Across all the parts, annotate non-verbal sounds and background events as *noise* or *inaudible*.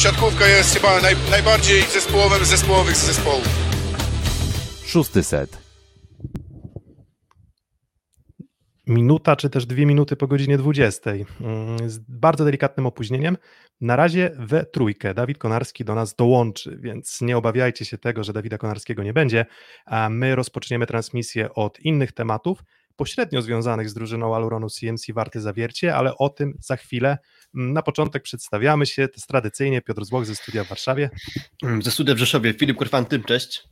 siatkówka jest chyba naj, najbardziej zespołowym z zespołowych z zespołów. Szósty set. minuta czy też dwie minuty po godzinie 20. Mm, z bardzo delikatnym opóźnieniem. Na razie we trójkę Dawid Konarski do nas dołączy, więc nie obawiajcie się tego, że Dawida Konarskiego nie będzie, a my rozpoczniemy transmisję od innych tematów, pośrednio związanych z drużyną Aluronu CMC Warty Zawiercie, ale o tym za chwilę. Na początek przedstawiamy się, to jest tradycyjnie Piotr Złoch ze studia w Warszawie. Mm, ze studia w Rzeszowie, Filip Korfanty, cześć.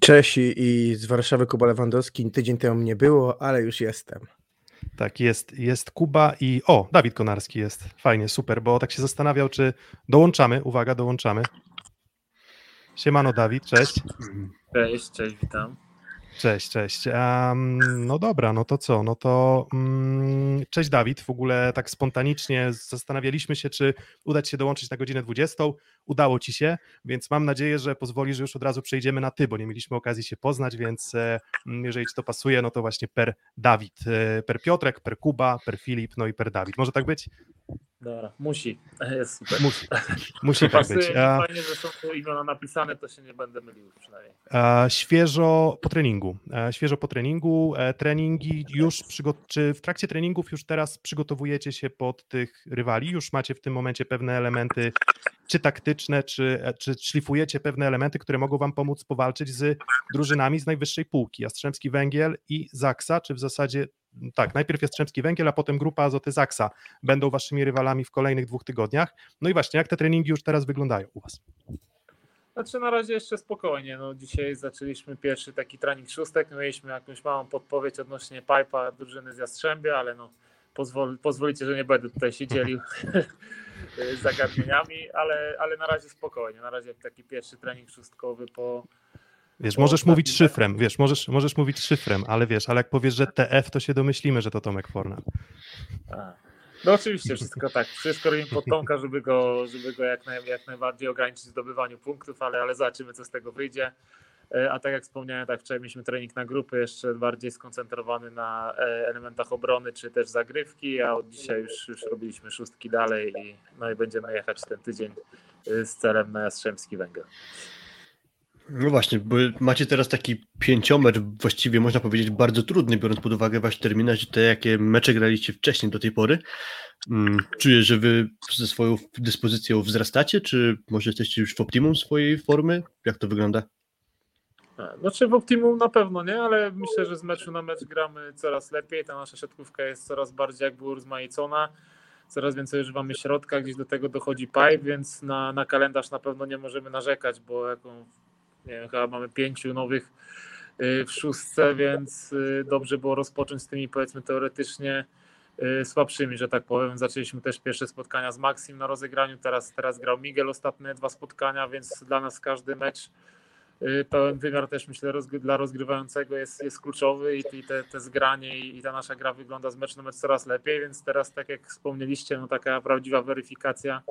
Cześć i z Warszawy Kuba Lewandowski. Tydzień temu mnie było, ale już jestem. Tak, jest, jest Kuba i o, Dawid Konarski jest. Fajnie, super, bo tak się zastanawiał, czy dołączamy. Uwaga, dołączamy. Siemano Dawid, cześć. Cześć, cześć, witam. Cześć, cześć. Um, no dobra, no to co? No to um, cześć Dawid. W ogóle tak spontanicznie zastanawialiśmy się, czy udać się dołączyć na godzinę 20. Udało ci się, więc mam nadzieję, że pozwoli, że już od razu przejdziemy na ty, bo nie mieliśmy okazji się poznać, więc e, jeżeli ci to pasuje, no to właśnie per Dawid, e, per Piotrek, per Kuba, per Filip, no i per Dawid. Może tak być? Dobra, musi. *laughs* Jest super. Musi, *laughs* musi tak Pasuje być. A, Fajnie, że są tu imiona napisane, to się nie będę mylił przynajmniej. a, świeżo po treningu. A, świeżo po treningu. E, treningi już, przygo- czy w trakcie treningów już teraz przygotowujecie się pod tych rywali? Już macie w tym momencie pewne elementy, czy taktyczne, czy, e, czy szlifujecie pewne elementy, które mogą wam pomóc powalczyć z drużynami z najwyższej półki? Jastrzębski Węgiel i Zaksa, czy w zasadzie tak, najpierw Jastrzębski Węgiel, a potem grupa Azoty Zaksa będą waszymi rywalami w kolejnych dwóch tygodniach. No i właśnie, jak te treningi już teraz wyglądają u was? Znaczy na razie jeszcze spokojnie. No, dzisiaj zaczęliśmy pierwszy taki trening szóstek. Mieliśmy jakąś małą podpowiedź odnośnie pipa drużyny z Jastrzębia, ale no, pozwol, pozwolicie, że nie będę tutaj się dzielił *laughs* zagadnieniami, ale, ale na razie spokojnie. Na razie taki pierwszy trening szóstkowy po, Wiesz, Bo możesz mówić szyfrem, wiesz, możesz, możesz mówić szyfrem, ale wiesz, ale jak powiesz, że TF, to się domyślimy, że to Tomek Fornal. A. No oczywiście, wszystko tak. Wszystko robimy pod Tomka, żeby go, żeby go jak, naj, jak najbardziej ograniczyć w zdobywaniu punktów, ale, ale zobaczymy, co z tego wyjdzie. E, A tak jak wspomniałem, tak wczoraj mieliśmy trening na grupy, jeszcze bardziej skoncentrowany na e, elementach obrony czy też zagrywki, a od dzisiaj już, już robiliśmy szóstki dalej i, no i będziemy jechać ten tydzień e, z celem na Jastrzębski Węgiel. No właśnie, bo macie teraz taki pięciomecz, właściwie można powiedzieć bardzo trudny, biorąc pod uwagę wasz terminarz i te, jakie mecze graliście wcześniej do tej pory. Mm, Czuję, że wy ze swoją dyspozycją wzrastacie, czy może jesteście już w optimum swojej formy? Jak to wygląda? A, Znaczy w optimum na pewno nie, ale myślę, że z meczu na mecz gramy coraz lepiej. Ta nasza siatkówka jest coraz bardziej jakby urozmaicona. Coraz więcej używamy środka, gdzieś do tego dochodzi pipe, więc na, na kalendarz na pewno nie możemy narzekać, bo jaką, nie wiem, chyba mamy pięciu nowych y, w szóstce, więc y, dobrze było rozpocząć z tymi powiedzmy teoretycznie y, słabszymi, że tak powiem. Zaczęliśmy też pierwsze spotkania z Maxim na rozegraniu, teraz, teraz grał Miguel ostatnie dwa spotkania, więc dla nas każdy mecz pełen wymiar też myślę rozgry- dla rozgrywającego jest, jest kluczowy i, i te, te zgranie i, i ta nasza gra wygląda z meczu na mecz coraz lepiej, więc teraz tak jak wspomnieliście, no taka prawdziwa weryfikacja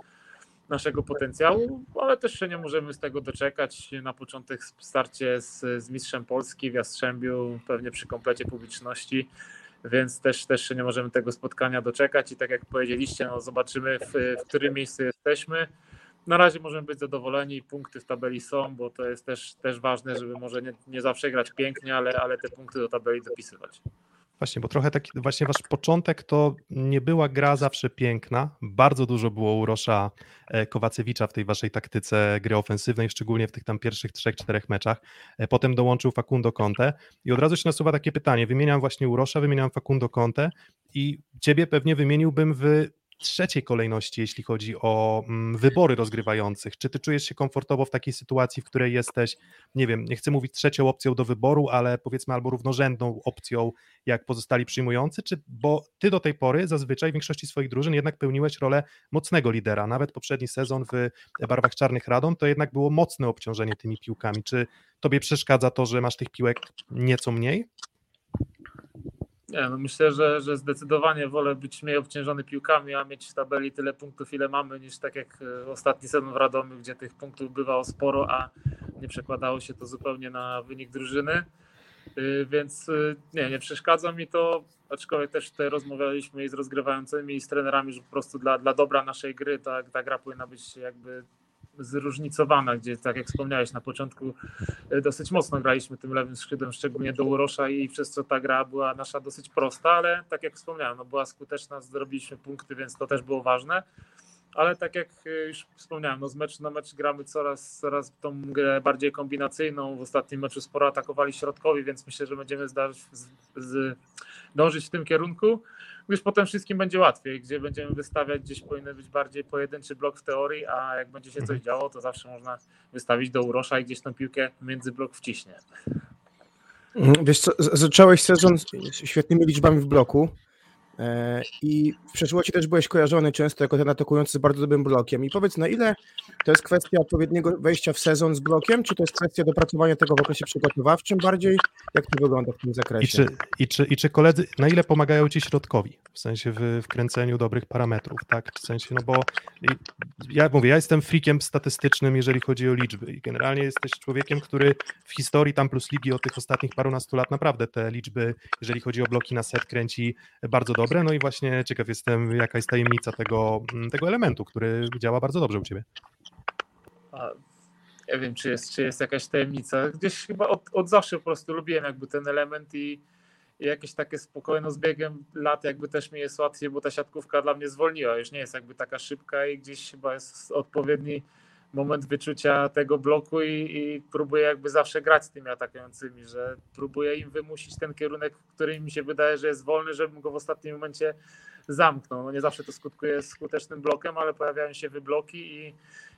naszego potencjału, ale też się nie możemy z tego doczekać. Na początek starcie z, z mistrzem Polski w Jastrzębiu, pewnie przy komplecie publiczności, więc też, też się nie możemy tego spotkania doczekać i tak jak powiedzieliście, no zobaczymy w, w którym miejscu jesteśmy. Na razie możemy być zadowoleni, punkty w tabeli są, bo to jest też, też ważne, żeby może nie, nie zawsze grać pięknie, ale, ale te punkty do tabeli dopisywać. Właśnie, bo trochę taki, właśnie wasz początek to nie była gra zawsze piękna. Bardzo dużo było urosza e, Kowacewicza w tej waszej taktyce gry ofensywnej, szczególnie w tych tam pierwszych trzech, czterech meczach. E, Potem dołączył Facundo Conte i od razu się nasuwa takie pytanie. Wymieniam właśnie Urosza, wymieniam Facundo Conte i ciebie pewnie wymieniłbym w trzeciej kolejności, jeśli chodzi o mm, wybory rozgrywających. Czy ty czujesz się komfortowo w takiej sytuacji, w której jesteś, nie wiem, nie chcę mówić trzecią opcją do wyboru, ale powiedzmy albo równorzędną opcją jak pozostali przyjmujący, czy bo ty do tej pory zazwyczaj w większości swoich drużyn jednak pełniłeś rolę mocnego lidera. Nawet poprzedni sezon w barwach czarnych Radom to jednak było mocne obciążenie tymi piłkami. Czy tobie przeszkadza to, że masz tych piłek nieco mniej? Nie, no myślę, że, że zdecydowanie wolę być mniej obciążony piłkami, a mieć w tabeli tyle punktów, ile mamy, niż tak jak e, ostatni sezon w Radomiu, gdzie tych punktów bywało sporo, a nie przekładało się to zupełnie na wynik drużyny. Y, Więc y, nie, nie przeszkadza mi to, aczkolwiek też tutaj rozmawialiśmy i z rozgrywającymi, i z trenerami, że po prostu dla, dla dobra naszej gry ta, ta gra powinna być jakby zróżnicowana, gdzie tak jak wspomniałeś na początku e, dosyć mocno graliśmy tym lewym skrzydłem, szczególnie do Urosza i przez co ta gra była nasza dosyć prosta, ale tak jak wspomniałem, no była skuteczna, zrobiliśmy punkty, więc to też było ważne. Ale tak jak e, już wspomniałem, no z meczu na mecz gramy coraz, coraz tą grę bardziej kombinacyjną. W ostatnim meczu sporo atakowali środkowi, więc myślę, że będziemy zdać, z, z, dążyć w tym kierunku już potem wszystkim będzie łatwiej, gdzie będziemy wystawiać, gdzieś powinien być bardziej pojedynczy blok w teorii, a jak będzie się coś Mhm. działo, to zawsze można wystawić do Urosza i gdzieś tą piłkę między blok wciśnie. Mhm, Wiesz co, zacząłeś sezon z świetnymi liczbami w bloku i w przeszłości też byłeś kojarzony często jako ten atakujący z bardzo dobrym blokiem. I powiedz, na ile to jest kwestia odpowiedniego wejścia w sezon z blokiem, czy to jest kwestia dopracowania tego w okresie przygotowawczym bardziej? Jak to wygląda w tym I zakresie? czy, i, czy, I czy koledzy, na ile pomagają ci środkowi? W sensie w, w kręceniu dobrych parametrów, tak? W sensie, no bo i- ja mówię, ja jestem freakiem statystycznym, jeżeli chodzi o liczby i generalnie jesteś człowiekiem, który w historii tam plus ligi od tych ostatnich parunastu lat naprawdę te liczby, jeżeli chodzi o bloki na set, kręci bardzo dobre, no i właśnie ciekaw jestem, jaka jest tajemnica tego, mm, tego elementu, który działa bardzo dobrze u ciebie. A nie wiem, czy jest, czy jest jakaś tajemnica. Gdzieś chyba od, od zawsze po prostu lubiłem jakby ten element i, i jakieś takie spokojno z biegiem lat jakby też mi jest łatwiej, bo ta siatkówka dla mnie zwolniła. Już nie jest jakby taka szybka i gdzieś chyba jest odpowiedni moment wyczucia tego bloku i, i próbuję jakby zawsze grać z tymi atakującymi, że próbuję im wymusić ten kierunek, który mi się wydaje, że jest wolny, żebym go w ostatnim momencie zamknął. No nie zawsze to skutkuje skutecznym blokiem, ale pojawiają się wybloki i,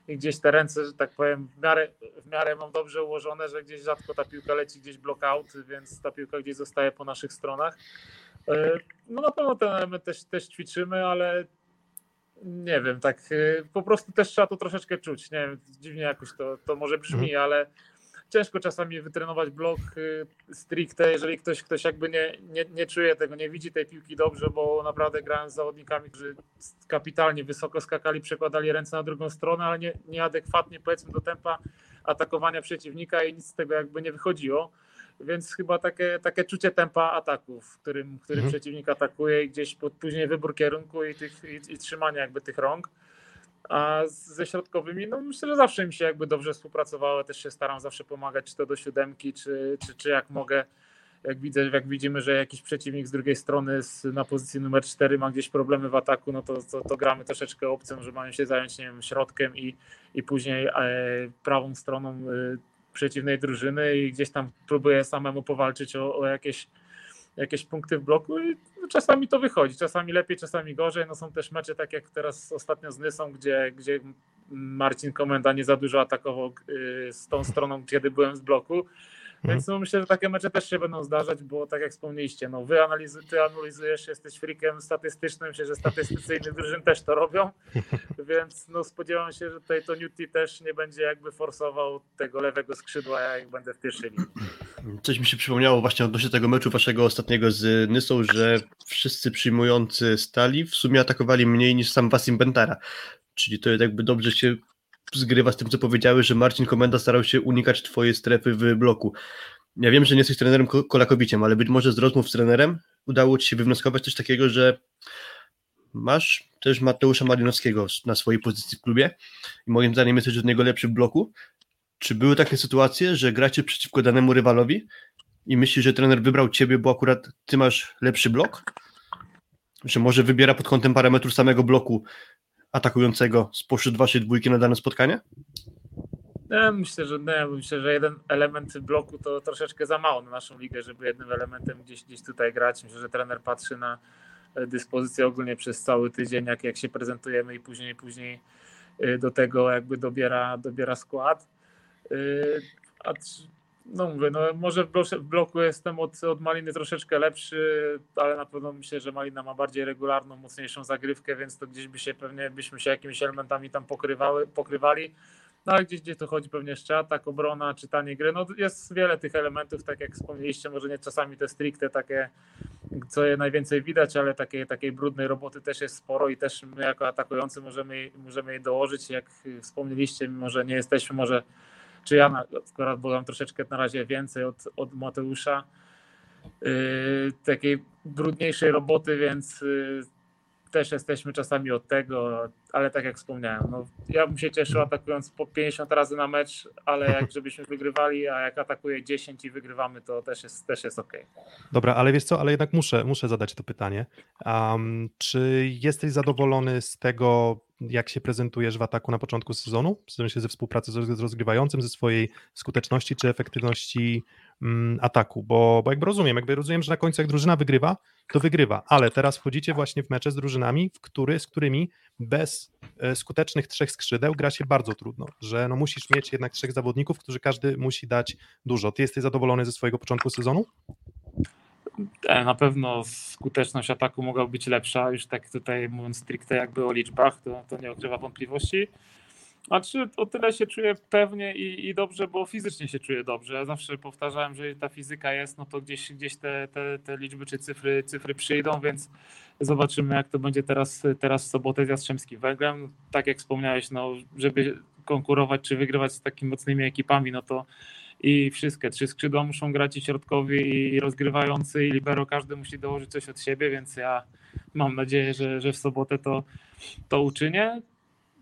i gdzieś te ręce, że tak powiem, w miarę, w miarę mam dobrze ułożone, że gdzieś rzadko ta piłka leci gdzieś blockout, więc ta piłka gdzieś zostaje po naszych stronach. E, No na pewno ten element też, też ćwiczymy, ale nie wiem, tak e, po prostu też trzeba to troszeczkę czuć. Nie wiem, dziwnie jakoś to, to może brzmi, ale ciężko czasami wytrenować blok y, stricte, jeżeli ktoś, ktoś jakby nie, nie, nie czuje tego, nie widzi tej piłki dobrze, bo naprawdę grałem z zawodnikami, którzy kapitalnie wysoko skakali, przekładali ręce na drugą stronę, ale nie, nieadekwatnie powiedzmy do tempa atakowania przeciwnika i nic z tego jakby nie wychodziło. Więc chyba takie, takie czucie tempa ataków, w którym, w którym Mhm. przeciwnik atakuje i gdzieś pod, później wybór kierunku i, tych, i, i trzymanie jakby tych rąk. A ze środkowymi, no myślę, że zawsze mi się jakby dobrze współpracowało. Też się staram zawsze pomagać, czy to do siódemki, czy, czy, czy jak mogę. Jak widzę, jak widzimy, że jakiś przeciwnik z drugiej strony z, na pozycji numer 4 ma gdzieś problemy w ataku, no to, to, to gramy troszeczkę opcją, że mają się zająć nie wiem, środkiem i, i później e, prawą stroną e, przeciwnej drużyny i gdzieś tam próbuję samemu powalczyć o, o jakieś, jakieś punkty w bloku i no, czasami to wychodzi, czasami lepiej, czasami gorzej. No są też mecze tak jak teraz ostatnio z Nysą, gdzie, gdzie Marcin Komenda nie za dużo atakował y, z tą stroną, kiedy byłem z bloku. Więc no, myślę, że takie mecze też się będą zdarzać, bo tak jak wspomnieliście, no wy ty analizujesz, jesteś freakiem statystycznym, myślę, że statystycyjnych *laughs* drużyn też to robią, więc no spodziewam się, że tutaj to Newty też nie będzie jakby forsował tego lewego skrzydła, jak będę w pierwszej linii. Coś mi się przypomniało właśnie odnośnie tego meczu waszego ostatniego z Nysą, że wszyscy przyjmujący stali w sumie atakowali mniej niż sam Wasim Bentara. Czyli to jakby dobrze się zgrywa z tym, co powiedziałeś, że Marcin Komenda starał się unikać twojej strefy w bloku. Ja wiem, że nie jesteś trenerem Ko- Kolakowiciem, ale być może z rozmów z trenerem udało ci się wywnioskować coś takiego, że masz też Mateusza Malinowskiego na swojej pozycji w klubie i moim zdaniem jesteś od niego lepszy w bloku. Czy były takie sytuacje, że gracie przeciwko danemu rywalowi i myślisz, że trener wybrał ciebie, bo akurat ty masz lepszy blok? Że może wybiera pod kątem parametrów samego bloku atakującego spośród waszej dwójki na dane spotkanie? Ja myślę, że nie, myślę, że jeden element bloku to troszeczkę za mało na naszą ligę, żeby jednym elementem gdzieś, gdzieś tutaj grać. Myślę, że trener patrzy na e, dyspozycję ogólnie przez cały tydzień, jak, jak się prezentujemy i później później e, do tego jakby dobiera, dobiera skład. E, A no mówię, no może w bloku, jestem od, od Maliny troszeczkę lepszy, ale na pewno myślę, że Malina ma bardziej regularną, mocniejszą zagrywkę, więc to gdzieś by się pewnie byśmy się jakimiś elementami tam pokrywały, pokrywali. No ale gdzieś, gdzie to chodzi pewnie jeszcze atak, obrona, czytanie gry. No jest wiele tych elementów, tak jak wspomnieliście, może nie czasami te stricte takie, co je najwięcej widać, ale takiej, takiej brudnej roboty też jest sporo i też my jako atakujący możemy, możemy jej dołożyć. Jak wspomnieliście, mimo że nie jesteśmy może, czy ja na, akurat byłem troszeczkę na razie więcej od, od Mateusza, yy, takiej brudniejszej roboty, więc yy, też jesteśmy czasami od tego, ale tak jak wspomniałem, no, ja bym się cieszył atakując po 50 razy na mecz, ale jak *laughs* żebyśmy wygrywali, a jak atakuje 10 i wygrywamy, to też jest, też jest ok. Dobra, ale wiesz co, ale jednak muszę, muszę zadać to pytanie. Um, czy jesteś zadowolony z tego, jak się prezentujesz w ataku na początku sezonu? W sensie ze współpracy z rozgrywającym, ze swojej skuteczności czy efektywności ataku? Bo, bo jakby rozumiem, jakby rozumiem, że na końcu jak drużyna wygrywa, to wygrywa, ale teraz wchodzicie właśnie w mecze z drużynami, w który, z którymi bez e, skutecznych trzech skrzydeł gra się bardzo trudno, że no musisz mieć jednak trzech zawodników, którzy każdy musi dać dużo. Ty jesteś zadowolony ze swojego początku sezonu? E, Na pewno skuteczność ataku mogła być lepsza, już tak tutaj mówiąc stricte jakby o liczbach, to, to nie ukrywa wątpliwości. A czy o tyle się czuję pewnie i, i dobrze, bo fizycznie się czuję dobrze. Ja zawsze powtarzałem, że ta fizyka jest, no to gdzieś, gdzieś te, te, te liczby czy cyfry, cyfry przyjdą, więc zobaczymy jak to będzie teraz, teraz w sobotę z Jastrzębskim Węglem. Tak jak wspomniałeś, no, żeby konkurować czy wygrywać z takimi mocnymi ekipami, no to i wszystkie trzy skrzydła muszą grać i środkowi i rozgrywający i libero, każdy musi dołożyć coś od siebie, więc ja mam nadzieję, że, że w sobotę to, to uczynię.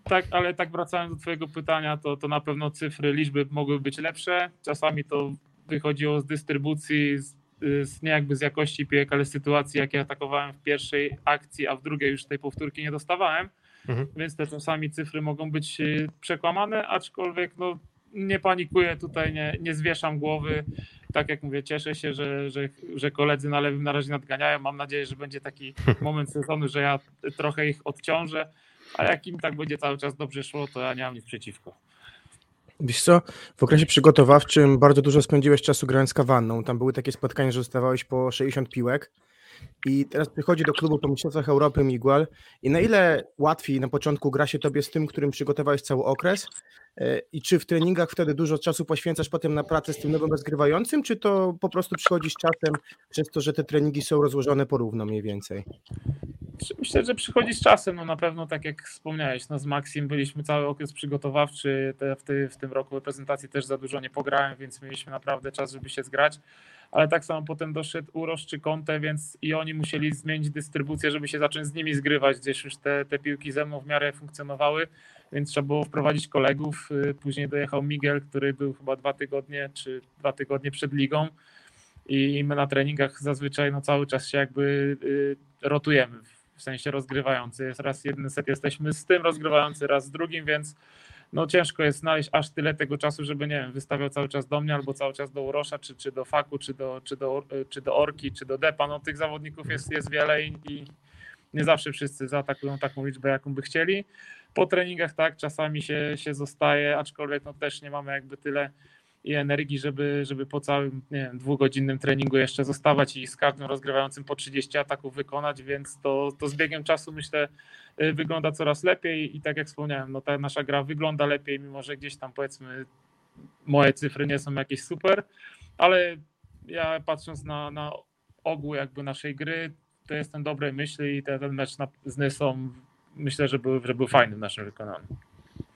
Tak, ale tak wracając do twojego pytania, to, to na pewno cyfry, liczby mogły być lepsze. Czasami to wychodziło z dystrybucji, z, z, nie jakby z jakości piłek, ale z sytuacji, jakie atakowałem w pierwszej akcji, a w drugiej już tej powtórki nie dostawałem. Mhm. Więc te czasami cyfry mogą być y, przekłamane, aczkolwiek no, nie panikuję tutaj, nie, nie zwieszam głowy. Tak jak mówię, cieszę się, że, że, że koledzy na lewym na razie nadganiają. Mam nadzieję, że będzie taki *laughs* moment sezonu, że ja trochę ich odciążę, a jak im tak będzie cały czas dobrze szło, to ja nie mam nic przeciwko. Wiesz co, w okresie przygotowawczym bardzo dużo spędziłeś czasu grając kawanną. Tam były takie spotkania, że dostawałeś po 60 piłek i teraz przychodzi do klubu po Mistrzostwach Europy Miguel i na ile łatwiej na początku gra się tobie z tym, którym przygotowałeś cały okres E, i czy w treningach wtedy dużo czasu poświęcasz potem na pracę z tym nowym rozgrywającym, czy to po prostu przychodzi z czasem przez to, że te treningi są rozłożone porówno mniej więcej? Myślę, że przychodzi z czasem, no na pewno tak jak wspomniałeś, no z Maxim byliśmy cały okres przygotowawczy, te, w, ty, w tym roku reprezentacji też za dużo nie pograłem, więc mieliśmy naprawdę czas, żeby się zgrać, ale tak samo potem doszedł Urosz czy Conte, więc i oni musieli zmienić dystrybucję, żeby się zacząć z nimi zgrywać, gdzieś już te, te piłki ze mną w miarę funkcjonowały, więc trzeba było wprowadzić kolegów, y, później dojechał Miguel, który był chyba dwa tygodnie czy dwa tygodnie przed ligą, i my na treningach zazwyczaj no, cały czas się jakby y, rotujemy w sensie rozgrywający. Jest raz jeden set jesteśmy z tym rozgrywający, raz z drugim, więc no ciężko jest znaleźć aż tyle tego czasu, żeby nie wiem, wystawiał cały czas do mnie albo cały czas do Urosza, czy, czy do Faku, czy do, czy, do, czy do Orki, czy do Depa. No tych zawodników jest, jest wiele i, i nie zawsze wszyscy zaatakują taką liczbę, jaką by chcieli. Po treningach tak, czasami się, się zostaje, aczkolwiek no też nie mamy jakby tyle i energii, żeby, żeby po całym nie wiem, dwugodzinnym treningu jeszcze zostawać i z każdym rozgrywającym po 30 ataków wykonać, więc to, to z biegiem czasu myślę y, wygląda coraz lepiej i tak jak wspomniałem, no ta nasza gra wygląda lepiej, mimo że gdzieś tam powiedzmy moje cyfry nie są jakieś super, ale ja patrząc na, na ogół jakby naszej gry, to jestem dobrej myśli i ten, ten mecz z Nysą myślę, że był, że był fajny w naszym wykonaniu.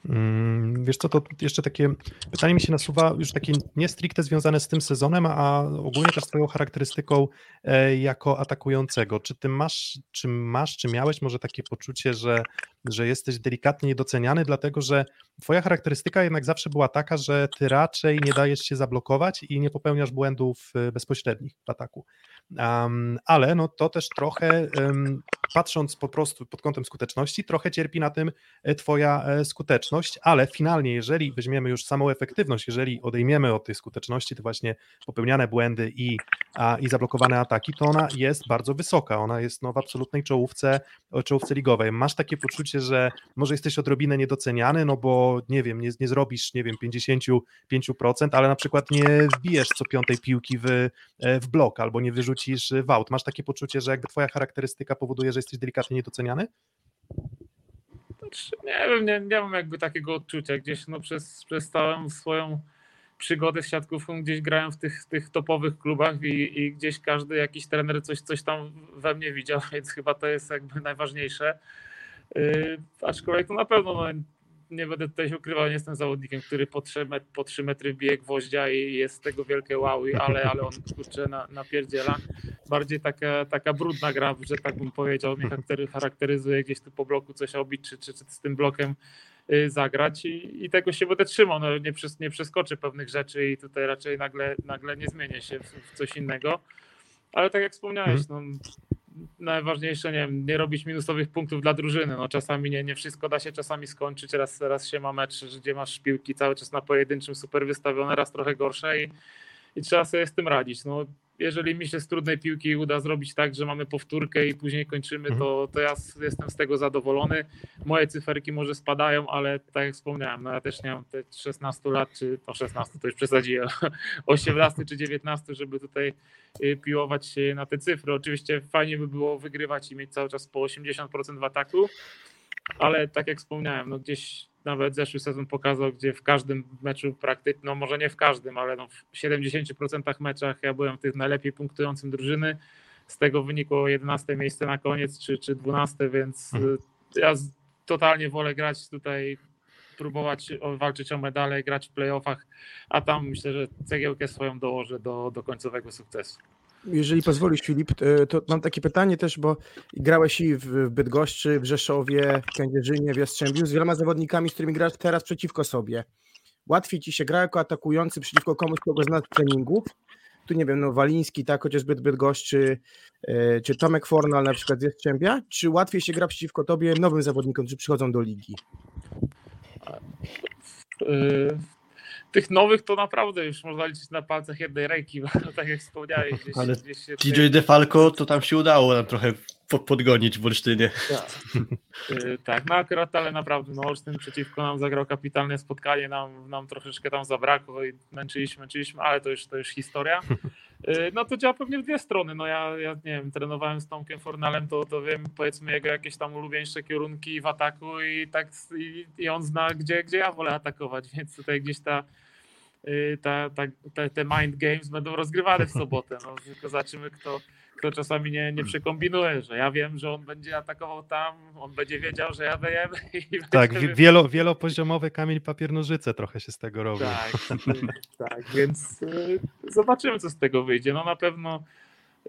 Mm, Wiesz co, to jeszcze takie pytanie mi się nasuwa, już takie nie stricte związane z tym sezonem, a ogólnie też z twoją charakterystyką e, jako atakującego. Czy ty masz, czy masz, czy miałeś może takie poczucie, że, że jesteś delikatnie niedoceniany, dlatego że twoja charakterystyka jednak zawsze była taka, że ty raczej nie dajesz się zablokować i nie popełniasz błędów e, bezpośrednich w ataku. Um, ale no to też trochę, um, patrząc po prostu pod kątem skuteczności, trochę cierpi na tym e, twoja e, skuteczność, ale finalnie, jeżeli weźmiemy już samą efektywność, jeżeli odejmiemy od tej skuteczności te właśnie popełniane błędy i, a, i zablokowane ataki, to ona jest bardzo wysoka, ona jest no, w absolutnej czołówce, czołówce ligowej. Masz takie poczucie, że może jesteś odrobinę niedoceniany, no bo nie wiem, nie, nie zrobisz, nie wiem, 55%, ale na przykład nie wbijesz co piątej piłki w, e, w blok albo nie wyrzucisz w aut. Masz takie poczucie, że jakby twoja charakterystyka powoduje, że jesteś delikatnie niedoceniany? Znaczy, Nie wiem, nie, nie mam jakby takiego odczucia. Gdzieś no przez, przez całą swoją przygodę z siatkówką gdzieś grałem w tych, tych topowych klubach i, i gdzieś każdy jakiś trener coś, coś tam we mnie widział, *laughs* więc chyba to jest jakby najważniejsze. Yy, aczkolwiek to na pewno no, nie będę tutaj się ukrywał, nie jestem zawodnikiem, który po 3, met, po 3 metry bije gwoździa i jest z tego wielkie wow, ale, ale on kurczę na, napierdziela. Bardziej taka, taka brudna gra, że tak bym powiedział, mnie charaktery- charakteryzuje gdzieś tu po bloku coś obić, czy, czy, czy z tym blokiem y, zagrać i, i tego się będę trzymał. No, nie, przes, nie przeskoczę pewnych rzeczy i tutaj raczej nagle, nagle nie zmienię się w, w coś innego. Ale tak jak wspomniałeś, no, najważniejsze, nie nie robić minusowych punktów dla drużyny. No, czasami nie, nie wszystko da się czasami skończyć. Raz, raz się ma mecz, gdzie masz piłki cały czas na pojedynczym super wystawione, raz trochę gorsze i, i trzeba sobie z tym radzić. No, jeżeli mi się z trudnej piłki uda zrobić tak, że mamy powtórkę i później kończymy, to, to ja jestem z tego zadowolony. Moje cyferki może spadają, ale tak jak wspomniałem, no ja też nie mam te 16 lat, czy no 16 to już przesadziłem, *laughs* 18 czy 19, żeby tutaj y, piłować się na te cyfry. Oczywiście fajnie by było wygrywać i mieć cały czas po 80% w ataku, ale tak jak wspomniałem, no gdzieś nawet zeszły sezon pokazał, gdzie w każdym meczu praktycznie, no może nie w każdym, ale no w 70% meczach ja byłem w tych najlepiej punktującym drużyny. Z tego wynikło 11 miejsce na koniec, czy, czy 12, więc Mhm. y, ja totalnie wolę grać tutaj, próbować walczyć o medale, grać w playoffach, a tam myślę, że cegiełkę swoją dołożę do, do końcowego sukcesu. Jeżeli pozwolisz, Filip, e, to mam takie pytanie też, bo grałeś i w Bydgoszczy, w Rzeszowie, w Kędzierzynie, w Jastrzębiu z wieloma zawodnikami, z którymi grasz teraz przeciwko sobie. Łatwiej ci się gra jako atakujący przeciwko komuś, kogo znasz z treningów? Tu nie wiem, no Waliński, tak, chociażby Bydgoszczy, e, czy Tomek Fornal na przykład z Jastrzębia, czy łatwiej się gra przeciwko tobie nowym zawodnikom, którzy przychodzą do ligi? Tych nowych to naprawdę już można liczyć na palcach jednej ręki, bo *laughs* tak jak wspomniałeś, gdzieś, Ale gdzieś się DJ DeFalco to tam się udało nam trochę po- podgonić w Olsztynie. Tak. Y, tak, no akurat, ale naprawdę, no Olsztyn przeciwko nam zagrał kapitalne spotkanie, nam, nam troszeczkę tam zabrakło i męczyliśmy, męczyliśmy, ale to już, to już historia. *laughs* Y, No to działa pewnie w dwie strony, no ja, ja nie wiem, trenowałem z Tomkiem Fornalem, to, to wiem powiedzmy jego jakieś tam ulubieńsze kierunki w ataku i tak i, i on zna, gdzie, gdzie ja wolę atakować, więc tutaj gdzieś ta ta, ta, te, te mind games będą rozgrywane w sobotę. No, tylko zobaczymy, kto, kto czasami nie, nie przekombinuje, że ja wiem, że on będzie atakował tam, on będzie wiedział, że ja *laughs* i Tak, będziemy- wi- wielo, wielopoziomowy kamień papier nożyce trochę się z tego robi. tak, tak, więc y, zobaczymy, co z tego wyjdzie. No na pewno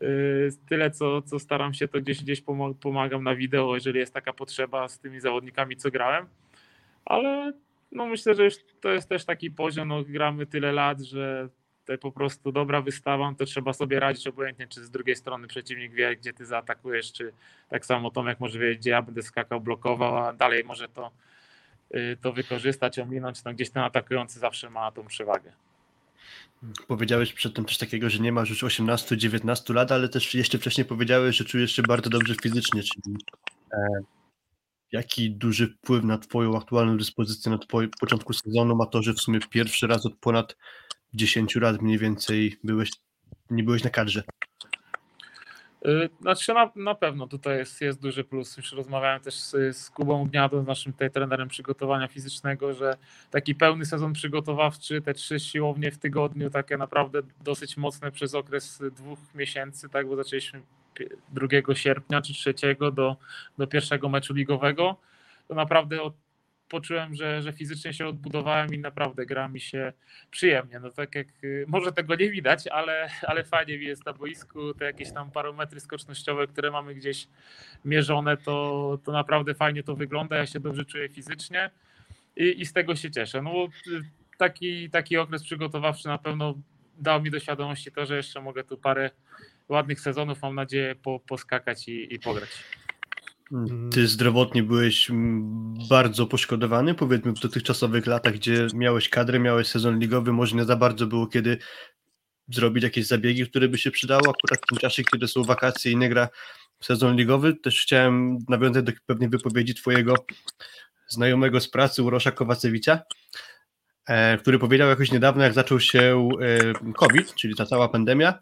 y, tyle, co, co staram się, to gdzieś, gdzieś pomagam na wideo, jeżeli jest taka potrzeba z tymi zawodnikami, co grałem, ale no myślę, że już to jest też taki poziom, no gramy tyle lat, że to po prostu dobra wystawa, to trzeba sobie radzić obojętnie, czy z drugiej strony przeciwnik wie, gdzie ty zaatakujesz, czy tak samo Tomek może wiedzieć, gdzie ja będę skakał, blokował, a dalej może to, y, to wykorzystać, ominąć, no gdzieś ten atakujący zawsze ma tą przewagę. Powiedziałeś przedtem też takiego, że nie masz już 18-19 lat, ale też jeszcze wcześniej powiedziałeś, że czujesz się bardzo dobrze fizycznie, czyli e, jaki duży wpływ na twoją aktualną dyspozycję na twoim początku sezonu ma to, że w sumie pierwszy raz od ponad 10 lat mniej więcej byłeś, nie byłeś na kadrze. Y, Znaczy na, na pewno tutaj jest, jest duży plus. Już rozmawiałem też z, z Kubą Gniadą, z naszym tutaj trenerem przygotowania fizycznego, że taki pełny sezon przygotowawczy, te trzy siłownie w tygodniu, takie naprawdę dosyć mocne przez okres dwóch miesięcy, tak, bo zaczęliśmy 2 sierpnia czy 3 do, do pierwszego meczu ligowego. To naprawdę od, poczułem, że, że fizycznie się odbudowałem i naprawdę gra mi się przyjemnie. No tak jak y, może tego nie widać, ale, ale fajnie mi jest na boisku, te jakieś tam parometry skocznościowe, które mamy gdzieś mierzone, to, to naprawdę fajnie to wygląda. Ja się dobrze czuję fizycznie i, i z tego się cieszę. No y, taki, taki okres przygotowawczy na pewno dał mi do świadomości to, że jeszcze mogę tu parę ładnych sezonów, mam nadzieję, po, poskakać i, i pograć. Ty zdrowotnie byłeś mm, bardzo poszkodowany, powiedzmy w dotychczasowych latach, gdzie miałeś kadrę, miałeś sezon ligowy, może nie za bardzo było kiedy zrobić jakieś zabiegi, które by się przydało, akurat w tym czasie, kiedy są wakacje i nie gra sezon ligowy, też chciałem nawiązać do pewnej wypowiedzi twojego znajomego z pracy, Urosza Kowacewicza, e, który powiedział jakoś niedawno, jak zaczął się e, COVID, czyli ta cała pandemia,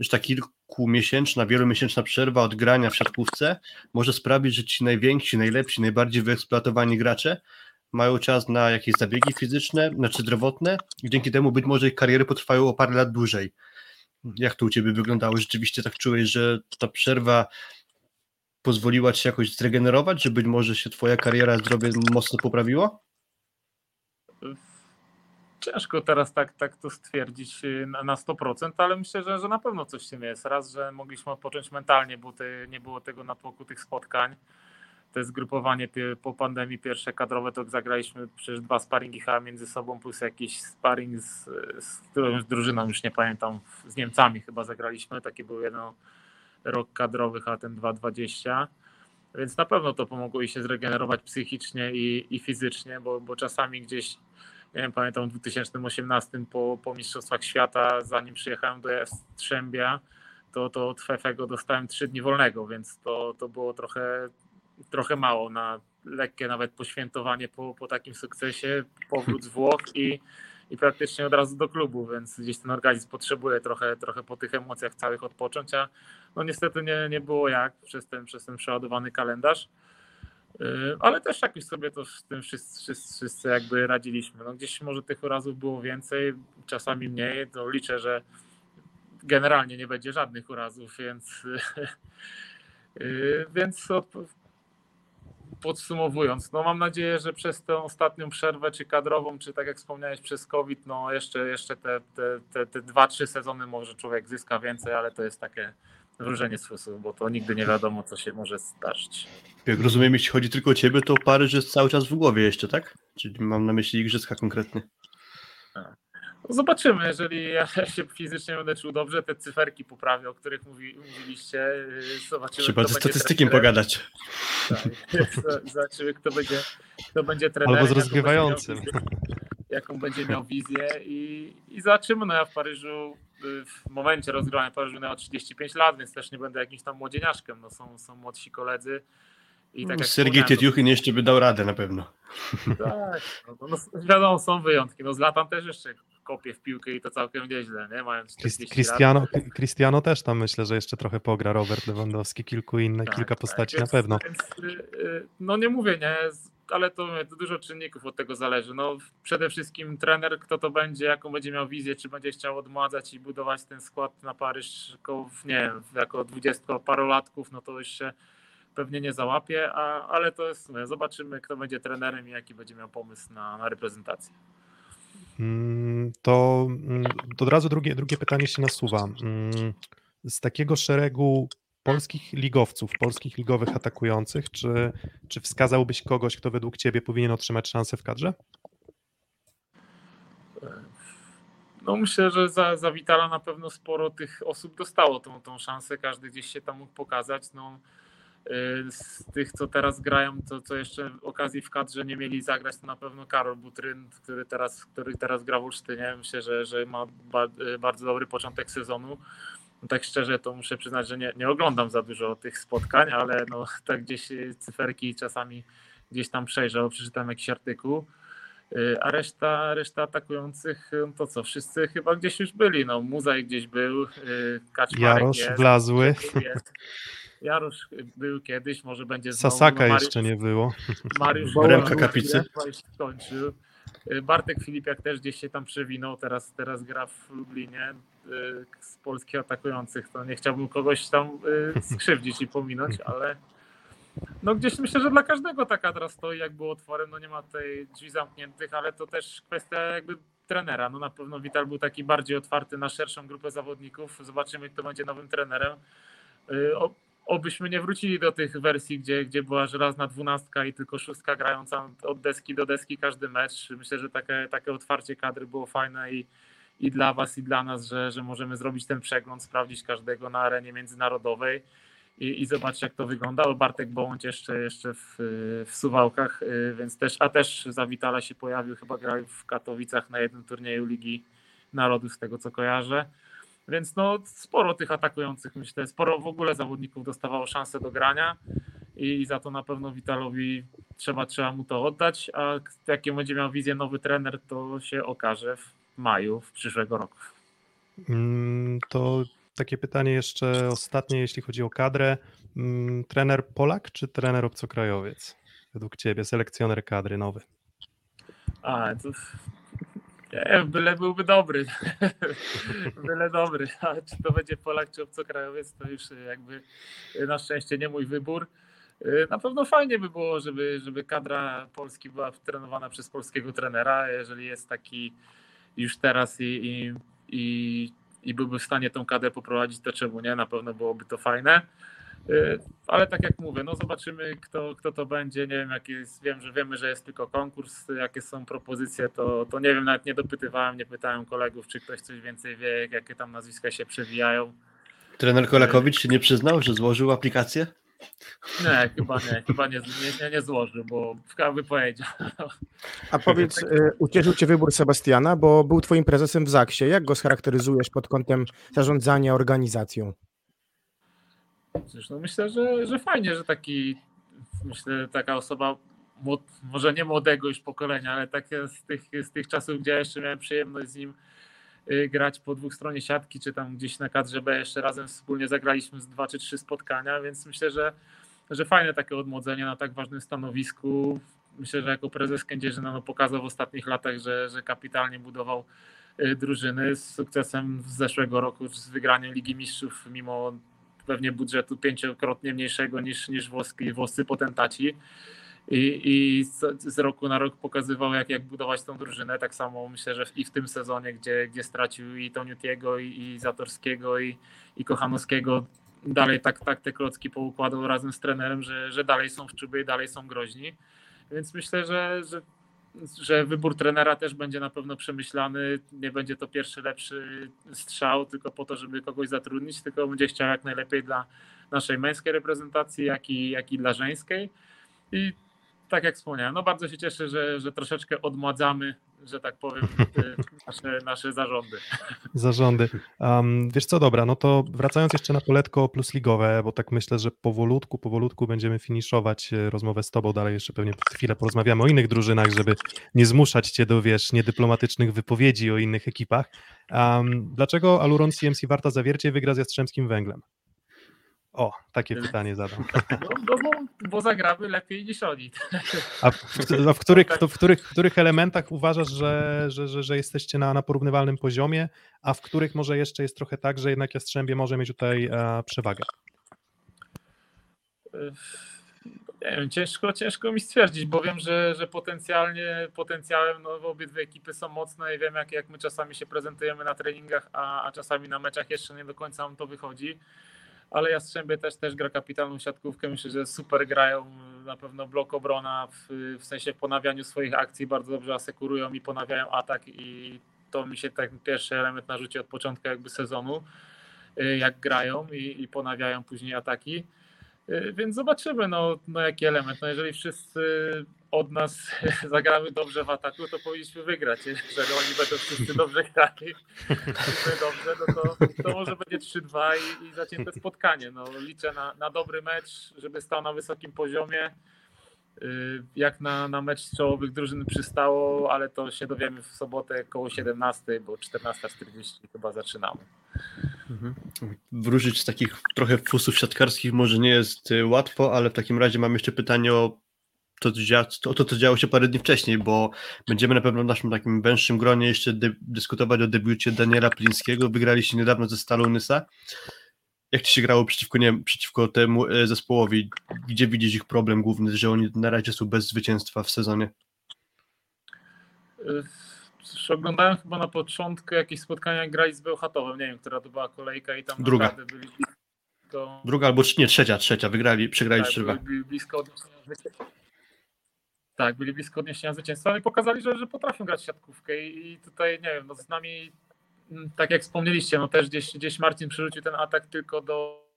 że ta kilkumiesięczna, wielomiesięczna przerwa od grania w siatkówce może sprawić, że ci najwięksi, najlepsi, najbardziej wyeksploatowani gracze mają czas na jakieś zabiegi fizyczne, znaczy zdrowotne i dzięki temu być może ich kariery potrwają o parę lat dłużej. Jak to u Ciebie wyglądało? Rzeczywiście tak czułeś, że ta przerwa pozwoliła Ci jakoś zregenerować, że być może się Twoja kariera zdrowie mocno poprawiło? Ciężko teraz tak, tak to stwierdzić y, na, na 100%, ale myślę, że, że na pewno coś w tym jest. Raz, że mogliśmy odpocząć mentalnie, bo te, nie było tego natłoku tych spotkań. To zgrupowanie po pandemii pierwsze kadrowe, to zagraliśmy przecież dwa sparingi chyba między sobą, plus jakiś sparring z, z którąś drużyną, już nie pamiętam, z Niemcami chyba zagraliśmy. Taki był jeden rok kadrowy, a ten 2,20. Więc na pewno to pomogło i się zregenerować psychicznie i, i fizycznie, bo, bo czasami gdzieś pamiętam w 2018 po, po Mistrzostwach Świata, zanim przyjechałem do Jastrzębia, to, to od Fefego dostałem trzy dni wolnego, więc to, to było trochę, trochę mało na lekkie nawet poświętowanie po, po takim sukcesie, powrót z Włoch i, i praktycznie od razu do klubu, więc gdzieś ten organizm potrzebuje trochę, trochę po tych emocjach całych odpocząć, a no niestety nie, nie było jak przez ten, przez ten przeładowany kalendarz. Yy, Ale też jakoś sobie to z tym wszyscy, wszyscy, wszyscy jakby radziliśmy. No gdzieś może tych urazów było więcej, czasami mniej. To liczę, że generalnie nie będzie żadnych urazów, więc, yy, *laughs* więc od- podsumowując, no mam nadzieję, że przez tę ostatnią przerwę, czy kadrową, czy tak jak wspomniałeś, przez COVID, no jeszcze, jeszcze te, te, te, te dwa, trzy sezony może człowiek zyska więcej, ale to jest takie wróżenie z fusów, bo to nigdy nie wiadomo, co się może zdarzyć. Jak rozumiem, jeśli chodzi tylko o ciebie, to Paryż jest cały czas w głowie jeszcze, tak? Czyli mam na myśli igrzyska konkretnie. No Zobaczymy, jeżeli ja *laughs* się fizycznie będę czuł dobrze, te cyferki poprawię, o których mówi, mówiliście. yy, Zobaczymy, Trzeba ze statystykiem trenerem. pogadać. Tak. *laughs* Zobaczymy, kto będzie, kto będzie trenerem. Albo z jaką rozgrywającym. będzie miał wizję- Jaką będzie miał wizję i, i zobaczymy. No ja w Paryżu, y, w momencie rozgrywania Paryżu miał 35 lat, więc też nie będę jakimś tam młodzieniaszkiem. No są, są młodsi koledzy. I tak jak Sergiej jeszcze by dał radę na pewno. tak, no, no, wiadomo, są wyjątki. No Zlatan też jeszcze kopie w piłkę i to całkiem nieźle, nie? Mając 40 lat. Cristiano, Cristiano też tam myślę, że jeszcze trochę pogra, Robert Lewandowski, kilku innych, Tak, kilka tak, postaci więc- na pewno. Więc, y, y, no nie mówię, nie, z- ale to, to dużo czynników od tego zależy. No, przede wszystkim trener, kto to będzie, jaką będzie miał wizję, czy będzie chciał odmładzać i budować ten skład na Paryż, jako, w- nie wiem, jako 20-parolatków, no to już się pewnie nie załapie, a, ale to jest, zobaczymy, kto będzie trenerem i jaki będzie miał pomysł na, na reprezentację. Mm, To, mm, to od razu drugie, drugie pytanie się nasuwa. Mm, Z takiego szeregu polskich ligowców, polskich ligowych atakujących, czy, czy wskazałbyś kogoś, kto według ciebie powinien otrzymać szansę w kadrze? No myślę, że za, za Witala na pewno sporo tych osób dostało tą, tą szansę, każdy gdzieś się tam mógł pokazać. No, z tych, co teraz grają, to co jeszcze okazji w kadrze nie mieli zagrać, to na pewno Karol Butryn, który teraz, który teraz gra w Olsztynie. Myślę, że, że ma y, bardzo dobry początek sezonu. No, tak szczerze to muszę przyznać, że nie, nie oglądam za dużo tych spotkań, ale no, tak gdzieś y, cyferki czasami gdzieś tam przejrzał, przeczytam jakiś artykuł. Y, A reszta, reszta atakujących, y, to co, wszyscy chyba gdzieś już byli. No, Muzaj gdzieś był, y, Kaczmarek Jarosz, jest, Wlazły, jest. Jarosz był kiedyś, może będzie znowu. Sasaka no, Mariusz- jeszcze nie było. Mariusz Remka Bołek Kapicy. skończył. Bartek Filipiak też gdzieś się tam przewinął, teraz, teraz gra w Lublinie z polskich atakujących. To nie chciałbym kogoś tam skrzywdzić i pominąć, ale no gdzieś myślę, że dla każdego ta kadra stoi jak było otworem, no nie ma tej drzwi zamkniętych, ale to też kwestia jakby trenera. No na pewno Wital był taki bardziej otwarty na szerszą grupę zawodników. Zobaczymy, kto będzie nowym trenerem. Y, o- Obyśmy nie wrócili do tych wersji, gdzie, gdzie była żelazna dwunastka i tylko szóstka grająca od deski do deski każdy mecz. Myślę, że takie, takie otwarcie kadry było fajne i, i dla Was, i dla nas, że, że możemy zrobić ten przegląd, sprawdzić każdego na arenie międzynarodowej i, i jak to wygląda. O, Bartek Bołądź jeszcze, jeszcze w, w Suwałkach, y, więc też, a też za Witala się pojawił, chyba grał w Katowicach na jednym turnieju Ligi Narodów, z tego co kojarzę. Więc no sporo tych atakujących, myślę, sporo w ogóle zawodników dostawało szansę do grania i za to na pewno Witalowi trzeba, trzeba mu to oddać, a jakie będzie miał wizję nowy trener, to się okaże w maju w przyszłego roku. Mm, To takie pytanie jeszcze ostatnie, jeśli chodzi o kadrę. Mm, Trener Polak czy trener obcokrajowiec? Według ciebie, selekcjoner kadry nowy. A, to nie, byle byłby dobry. *laughs* byle dobry. A czy to będzie Polak czy obcokrajowiec, to już jakby na szczęście nie mój wybór. Y, Na pewno fajnie by było, żeby, żeby kadra Polski była trenowana przez polskiego trenera, jeżeli jest taki już teraz i, i, i, i byłby w stanie tą kadrę poprowadzić, to czemu nie? Na pewno byłoby to fajne. Y, Ale tak jak mówię, no zobaczymy kto, kto to będzie. Nie wiem, jaki jest, wiem, że wiemy, że jest tylko konkurs, jakie są propozycje, to, to nie wiem, nawet nie dopytywałem, nie pytałem kolegów, czy ktoś coś więcej wie, jakie tam nazwiska się przewijają. Trener Kolakowicz się nie przyznał, że złożył aplikację? Nie, chyba nie, chyba nie, nie, nie, złożył, bo by powiedział. A powiedz, y, ucieszył Cię wybór Sebastiana, bo był Twoim prezesem w Zaksie. Jak go scharakteryzujesz pod kątem zarządzania organizacją? Zresztą myślę, że, że fajnie, że taki, myślę, taka osoba, może nie młodego już pokolenia, ale takie z tych, z tych czasów, gdzie ja jeszcze miałem przyjemność z nim grać po dwóch stronie siatki, czy tam gdzieś na kadrze B jeszcze razem wspólnie zagraliśmy z dwa czy trzy spotkania, więc myślę, że, że fajne takie odmłodzenie na tak ważnym stanowisku. Myślę, że jako prezes Kędzierzyna no, pokazał w ostatnich latach, że, że kapitalnie budował y, drużyny z sukcesem z zeszłego roku, z wygraniem Ligi Mistrzów, mimo pewnie budżetu pięciokrotnie mniejszego niż, niż włoski, włoscy potentaci. I, i z, z roku na rok pokazywał, jak, jak budować tą drużynę. Tak samo myślę, że i w tym sezonie, gdzie, gdzie stracił i Toniutiego, i, i Zatorskiego, i, i Kochanowskiego, dalej tak, tak te klocki poukładał razem z trenerem, że, że dalej są w czubie i dalej są groźni. Więc myślę, że, że, że wybór trenera też będzie na pewno przemyślany. Nie będzie to pierwszy lepszy strzał, tylko po to, żeby kogoś zatrudnić, tylko będzie chciał jak najlepiej dla naszej męskiej reprezentacji, jak i, jak i dla żeńskiej. I tak jak wspomniałem, no bardzo się cieszę, że, że troszeczkę odmładzamy, że tak powiem, *laughs* nasze, nasze zarządy. Zarządy. Um, wiesz co, dobra, no to wracając jeszcze na poletko plus ligowe, bo tak myślę, że powolutku, powolutku będziemy finiszować e, rozmowę z tobą, dalej jeszcze pewnie chwilę porozmawiamy o innych drużynach, żeby nie zmuszać cię do, wiesz, niedyplomatycznych wypowiedzi o innych ekipach. Um, dlaczego Aluron CMC Warta Zawiercie wygra z Jastrzębskim Węglem? O, takie pytanie zadam. *laughs* No, no bo, bo zagramy lepiej niż oni. A w, w, których, *laughs* to w, których, w których elementach uważasz, że, że, że, że jesteście na, na porównywalnym poziomie, a w których może jeszcze jest trochę tak, że jednak Jastrzębie może mieć tutaj e, przewagę? Nie wiem, ciężko, ciężko mi stwierdzić, bo wiem, że, że potencjalnie, potencjałem no, obydwie ekipy są mocne i wiem, jak, jak my czasami się prezentujemy na treningach, a, a czasami na meczach jeszcze nie do końca nam to wychodzi ale Jastrzębie też, też gra kapitalną siatkówkę. Myślę, że super grają. Na pewno blok obrona w, w sensie ponawianiu swoich akcji bardzo dobrze asekurują i ponawiają atak i to mi się ten pierwszy element narzuci od początku jakby sezonu, jak grają i, i ponawiają później ataki. Więc zobaczymy, no, no jaki element. No jeżeli wszyscy od nas *laughs* zagramy dobrze w ataku, to powinniśmy wygrać. Jeżeli oni będą wszyscy dobrze grali, dobrze, no to, to może będzie 3-2 i, i zacięte spotkanie. No, liczę na, na dobry mecz, żeby stał na wysokim poziomie. Jak na, na mecz czołowych drużyn przystało, ale to się dowiemy w sobotę koło 17, bo 14.40 chyba zaczynamy. Mhm. Wrócić z takich trochę fusów siatkarskich może nie jest y, łatwo, ale w takim razie mam jeszcze pytanie o to, o to, co działo się parę dni wcześniej, bo będziemy na pewno w naszym takim węższym gronie jeszcze dyskutować o debiucie Daniela Plińskiego. Wygraliście niedawno ze Stalą Nysa. Jak ci się grało przeciwko, nie, przeciwko temu e, zespołowi? Gdzie widzisz ich problem główny, że oni na razie są bez zwycięstwa w sezonie? Cóż, oglądałem chyba na początku jakieś spotkania, grali z Bełchatowem, nie wiem, która to była kolejka i tam Druga. byli blisko... Druga albo nie, trzecia, trzecia, wygrali, przegrali tak, trzyma. byli, blisko odniesienia zwycięstwa. Tak, byli blisko odniesienia zwycięstwa, i pokazali, że, że potrafią grać siatkówkę i, tutaj, nie wiem, no z nami, tak jak wspomnieliście, no też gdzieś, gdzieś Marcin przerzucił ten atak tylko do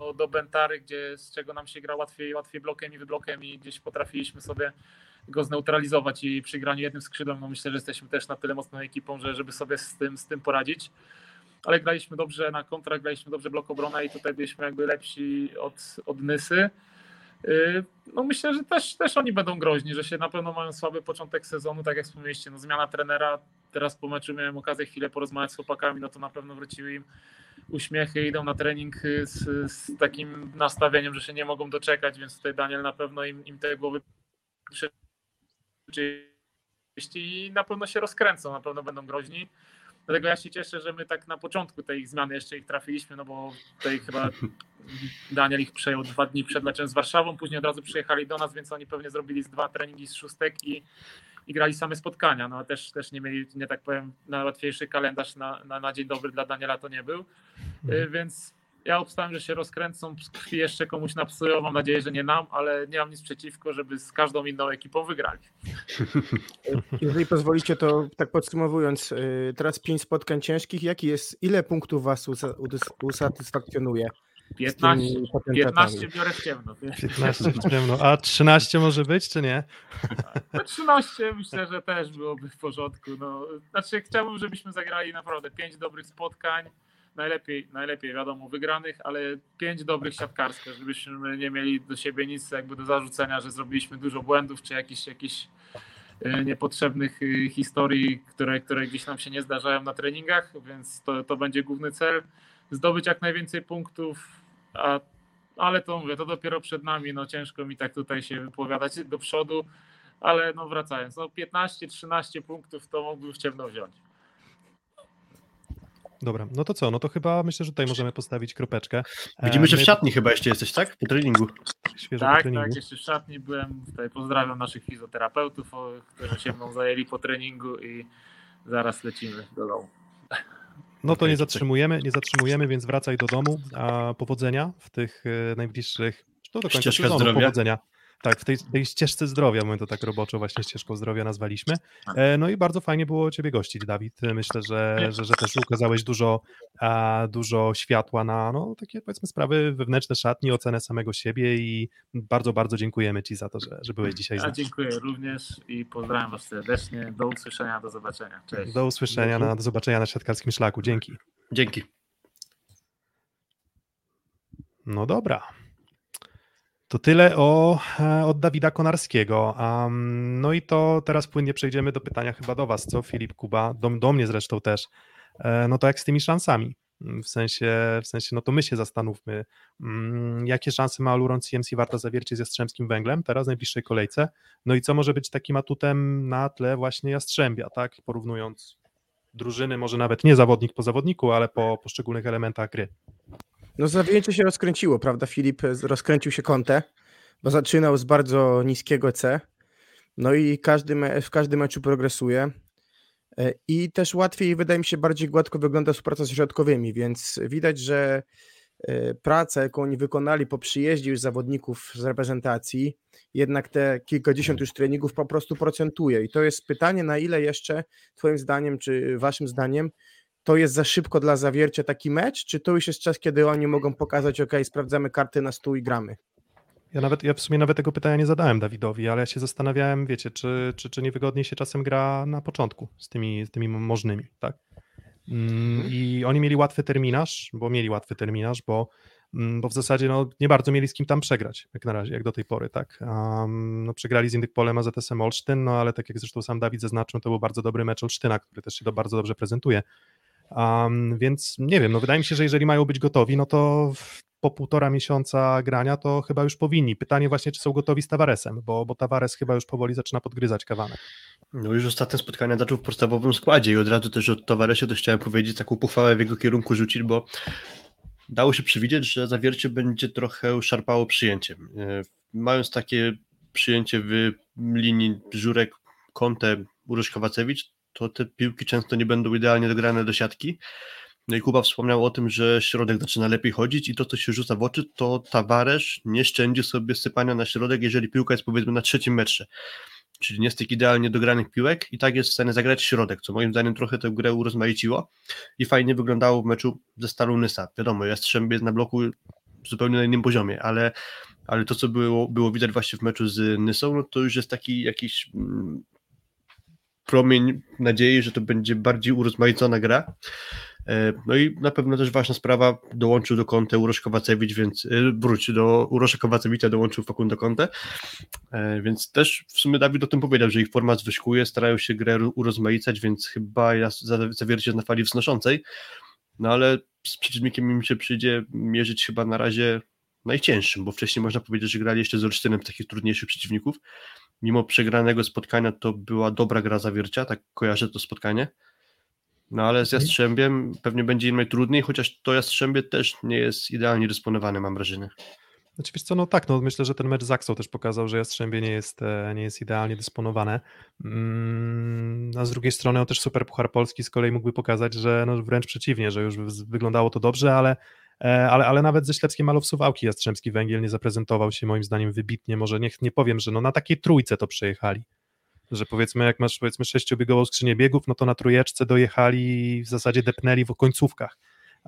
do, do Bentary, gdzie, z czego nam się gra łatwiej, łatwiej blokiem i wyblokiem i gdzieś potrafiliśmy sobie go zneutralizować i przy graniu jednym skrzydłem, no myślę, że jesteśmy też na tyle mocną ekipą, że żeby sobie z tym, z tym poradzić. Ale graliśmy dobrze na kontrakt, graliśmy dobrze blok obrona i tutaj byliśmy jakby lepsi od, od Nysy. Yy, No myślę, że też, też oni będą groźni, że się na pewno mają słaby początek sezonu, tak jak wspomnieliście, no zmiana trenera, teraz po meczu miałem okazję chwilę porozmawiać z chłopakami, no to na pewno wróciły im uśmiechy, idą na trening z, z takim nastawieniem, że się nie mogą doczekać, więc tutaj Daniel na pewno im, im te głowy czyści i na pewno się rozkręcą, na pewno będą groźni. Dlatego ja się cieszę, że my tak na początku tej zmiany jeszcze ich trafiliśmy, no bo tutaj chyba Daniel ich przejął dwa dni przed meczem z Warszawą, później od razu przyjechali do nas, więc oni pewnie zrobili z dwa treningi z szóstek i, i grali same spotkania. No a też, też nie mieli, nie tak powiem, najłatwiejszy kalendarz na, na, na dzień dobry dla Daniela to nie był. Y, Więc ja obstałem, że się rozkręcą, z krwi jeszcze komuś napsują. Mam nadzieję, że nie nam, ale nie mam nic przeciwko, żeby z każdą inną ekipą wygrali. *laughs* Jeżeli pozwolicie, to tak podsumowując, y, teraz pięć spotkań ciężkich. Jaki jest, ile punktów was usatysfakcjonuje? z 15, tymi potentatami? 15 biorę w ciemno. 15 ciemno. A 13 może być, czy nie? No 13 myślę, że też byłoby w porządku. No, znaczy chciałbym, żebyśmy zagrali naprawdę 5 dobrych spotkań. Najlepiej, najlepiej wiadomo wygranych, ale 5 dobrych siatkarskich, żebyśmy nie mieli do siebie nic jakby do zarzucenia, że zrobiliśmy dużo błędów, czy jakichś jakichś y, niepotrzebnych y, historii, które, które gdzieś nam się nie zdarzają na treningach, więc to, to będzie główny cel. Zdobyć jak najwięcej punktów, a, ale to mówię, to dopiero przed nami, no ciężko mi tak tutaj się wypowiadać do przodu, ale no wracając, no 15-13 punktów to mógłbym w ciemno wziąć. Dobra, no to co? No to chyba myślę, że tutaj możemy postawić kropeczkę. E, Widzimy, że w my- szatni chyba jeszcze jesteś, tak? Po treningu. Świeżo po Tak, treningu. tak, jeszcze w szatni byłem, tutaj pozdrawiam naszych fizjoterapeutów, którzy się mną zajęli po treningu i zaraz lecimy do domu. No to nie zatrzymujemy, nie zatrzymujemy, więc wracaj do domu. A powodzenia w tych e, najbliższych, no do końca Ścieżka sezonu, zdrowia. powodzenia. Tak, w tej, tej ścieżce zdrowia, my to tak roboczo właśnie ścieżką zdrowia nazwaliśmy. E, No i bardzo fajnie było Ciebie gościć, Dawid. Myślę, że, że, że też ukazałeś dużo, dużo światła na no, takie powiedzmy sprawy wewnętrzne szatni, ocenę samego siebie i bardzo, bardzo dziękujemy Ci za to, że, że byłeś dzisiaj z Ja nami. dziękuję również i pozdrawiam Was serdecznie. Do usłyszenia, do zobaczenia. Cześć. Do usłyszenia, na, do zobaczenia na siatkarskim szlaku. Dzięki. Dzięki. No dobra. To tyle o, e, od Dawida Konarskiego. Um, no i to teraz płynnie przejdziemy do pytania chyba do Was, co Filip Kuba, do, do mnie zresztą też. E, no to jak z tymi szansami? W sensie, w sensie, no to my się zastanówmy, mm, jakie szanse ma Luron CMC Warta Zawiercie z Jastrzębskim Węglem teraz w najbliższej kolejce, no i co może być takim atutem na tle właśnie Jastrzębia, tak, porównując drużyny, może nawet nie zawodnik po zawodniku, ale po poszczególnych elementach gry. No zawinięcie się rozkręciło, prawda? Filip rozkręcił się kątę, bo zaczynał z bardzo niskiego C. No i każdy me, w każdym meczu progresuje. E, I też łatwiej, wydaje mi się, bardziej gładko wygląda współpraca z środkowymi, więc widać, że e, praca, jaką oni wykonali po przyjeździe już zawodników z reprezentacji, jednak te kilkadziesiąt już treningów po prostu procentuje. I to jest pytanie, na ile jeszcze, Twoim zdaniem, czy Waszym zdaniem, to jest za szybko dla zawiercia taki mecz, czy to już jest czas, kiedy oni mogą pokazać, ok, sprawdzamy karty na stół i gramy? Ja nawet, ja w sumie nawet tego pytania nie zadałem Dawidowi, ale ja się zastanawiałem, wiecie, czy, czy, czy niewygodniej się czasem gra na początku z tymi, z tymi możnymi, tak? Mm, I oni mieli łatwy terminarz, bo mieli łatwy terminarz, bo, mm, bo w zasadzie no, nie bardzo mieli z kim tam przegrać, jak na razie, jak do tej pory, tak? Um, no, przegrali z Indykpolem AZS-em Olsztyn, no ale tak jak zresztą sam Dawid zaznaczył, to był bardzo dobry mecz Olsztyna, który też się to bardzo dobrze prezentuje. Um, więc nie wiem, no wydaje mi się, że jeżeli mają być gotowi, no to po półtora miesiąca grania to chyba już powinni. Pytanie właśnie, czy są gotowi z Tavaresem, bo, bo Tavares chyba już powoli zaczyna podgryzać kawanek. No już ostatnie spotkania zaczął w podstawowym składzie i od razu też od towarysie to chciałem powiedzieć, taką pochwałę w jego kierunku rzucić, bo dało się przewidzieć, że zawiercie będzie trochę szarpało przyjęciem. E, Mając takie przyjęcie w linii Żurek, Kąte, Urosz Kowacewicz, to te piłki często nie będą idealnie dograne do siatki. No i Kuba wspomniał o tym, że środek zaczyna lepiej chodzić i to, co się rzuca w oczy, to Tawaresz nie szczędzi sobie sypania na środek, jeżeli piłka jest powiedzmy na trzecim metrze. Czyli nie z tych idealnie dogranych piłek i tak jest w stanie zagrać środek, co moim zdaniem trochę tę grę urozmaiciło i fajnie wyglądało w meczu ze Stalą Nysa. Wiadomo, Jastrzębie jest na bloku zupełnie na innym poziomie, ale, ale to, co było, było widać właśnie w meczu z Nysą, no to już jest taki jakiś mm, promień nadziei, że to będzie bardziej urozmaicona gra. E, No i na pewno też ważna sprawa, dołączył do Conte Urosz Kowacewicz, więc e, wróć do Urosza Kowacewicza, dołączył Facundo Conte, E, więc też w sumie Dawid o tym powiedział, że ich forma zwyżkuje, starają się grę urozmaicać, więc chyba ja za- zawiercie na fali wznoszącej, no ale z przeciwnikiem im się przyjdzie mierzyć chyba na razie najcięższym, bo wcześniej można powiedzieć, że grali jeszcze z Olsztynem takich trudniejszych przeciwników. Mimo przegranego spotkania to była dobra gra zawiercia, tak kojarzę to spotkanie. No ale Mhm. z Jastrzębiem pewnie będzie im najtrudniej, chociaż to Jastrzębie też nie jest idealnie dysponowane, mam wrażenie. Znaczy, wiesz co, no tak, no myślę, że ten mecz z Aksą też pokazał, że Jastrzębie nie jest, e, nie jest idealnie dysponowane. Mm, A z drugiej strony no też Super Puchar Polski z kolei mógłby pokazać, że no wręcz przeciwnie, że już wy- wyglądało to dobrze, ale, ale, ale nawet ze Ślepskiem Malów Suwałki Jastrzębski Węgiel nie zaprezentował się moim zdaniem wybitnie. Może nie, nie powiem, że no na takiej trójce to przejechali. Że powiedzmy, jak masz powiedzmy sześciobiegową skrzynię biegów, no to na trójeczce dojechali i w zasadzie depnęli w końcówkach.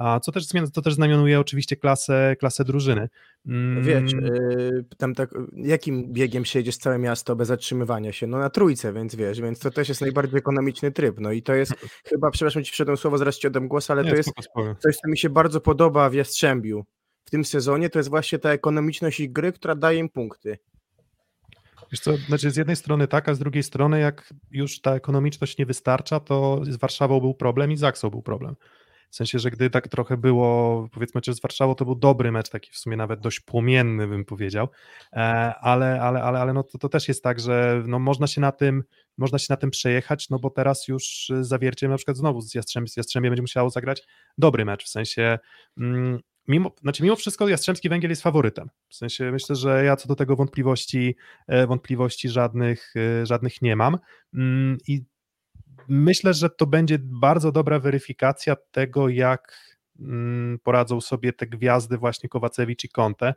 A co też, to też znamionuje oczywiście klasę, klasę drużyny. Mm, Wiesz, y, tam tak, jakim biegiem siedziesz całe miasto bez zatrzymywania się? No na trójce, więc wiesz, więc to też jest najbardziej ekonomiczny tryb. No i to jest *laughs* chyba, przepraszam ci wszedłem słowo, zaraz ci oddam głos, ale nie, to jest coś, co mi się bardzo podoba w Jastrzębiu w tym sezonie, to jest właśnie ta ekonomiczność ich gry, która daje im punkty. Wiesz co, znaczy z jednej strony tak, a z drugiej strony jak już ta ekonomiczność nie wystarcza, to z Warszawą był problem i z Aksą był problem. W sensie, że gdy tak trochę było, powiedzmy, czy z Warszawą to był dobry mecz, taki w sumie nawet dość płomienny, bym powiedział, e, ale, ale, ale, ale no to, to też jest tak, że no można się na tym można się na tym przejechać, no bo teraz już z zawierciem na przykład znowu z Jastrzębiem, z Jastrzębiem będzie musiało zagrać dobry mecz, w sensie mm, mimo, znaczy mimo wszystko Jastrzębski Węgiel jest faworytem, w sensie myślę, że ja co do tego wątpliwości e, wątpliwości żadnych, e, żadnych nie mam. Mm, i myślę, że to będzie bardzo dobra weryfikacja tego, jak mm, poradzą sobie te gwiazdy właśnie Kowacewicz i Conte.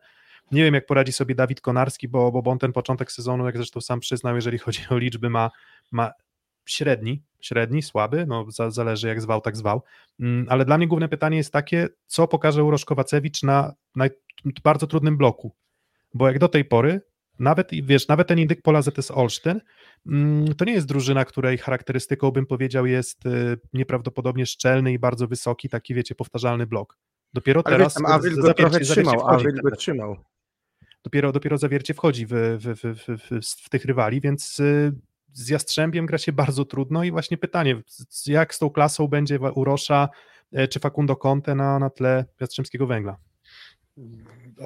Nie wiem, jak poradzi sobie Dawid Konarski, bo, bo on ten początek sezonu, jak zresztą sam przyznał, jeżeli chodzi o liczby, ma, ma średni, średni, słaby, no za, zależy jak zwał, tak zwał, Mm, ale dla mnie główne pytanie jest takie, co pokaże Urosz Kowacewicz na, na bardzo trudnym bloku, bo jak do tej pory, nawet, i wiesz, nawet ten indyk pola ZS Olsztyn, mm, to nie jest drużyna, której charakterystyką, bym powiedział, jest y, nieprawdopodobnie szczelny i bardzo wysoki, taki, wiecie, powtarzalny blok. Dopiero Ale teraz tam Awil go trochę trzymał, Awil go trzymał. dopiero, dopiero zawiercie wchodzi w, w, w, w, tych rywali, więc y, z Jastrzębiem gra się bardzo trudno i właśnie pytanie, jak z tą klasą będzie Urosza e, czy Facundo Conte na, na tle Jastrzębskiego Węgla?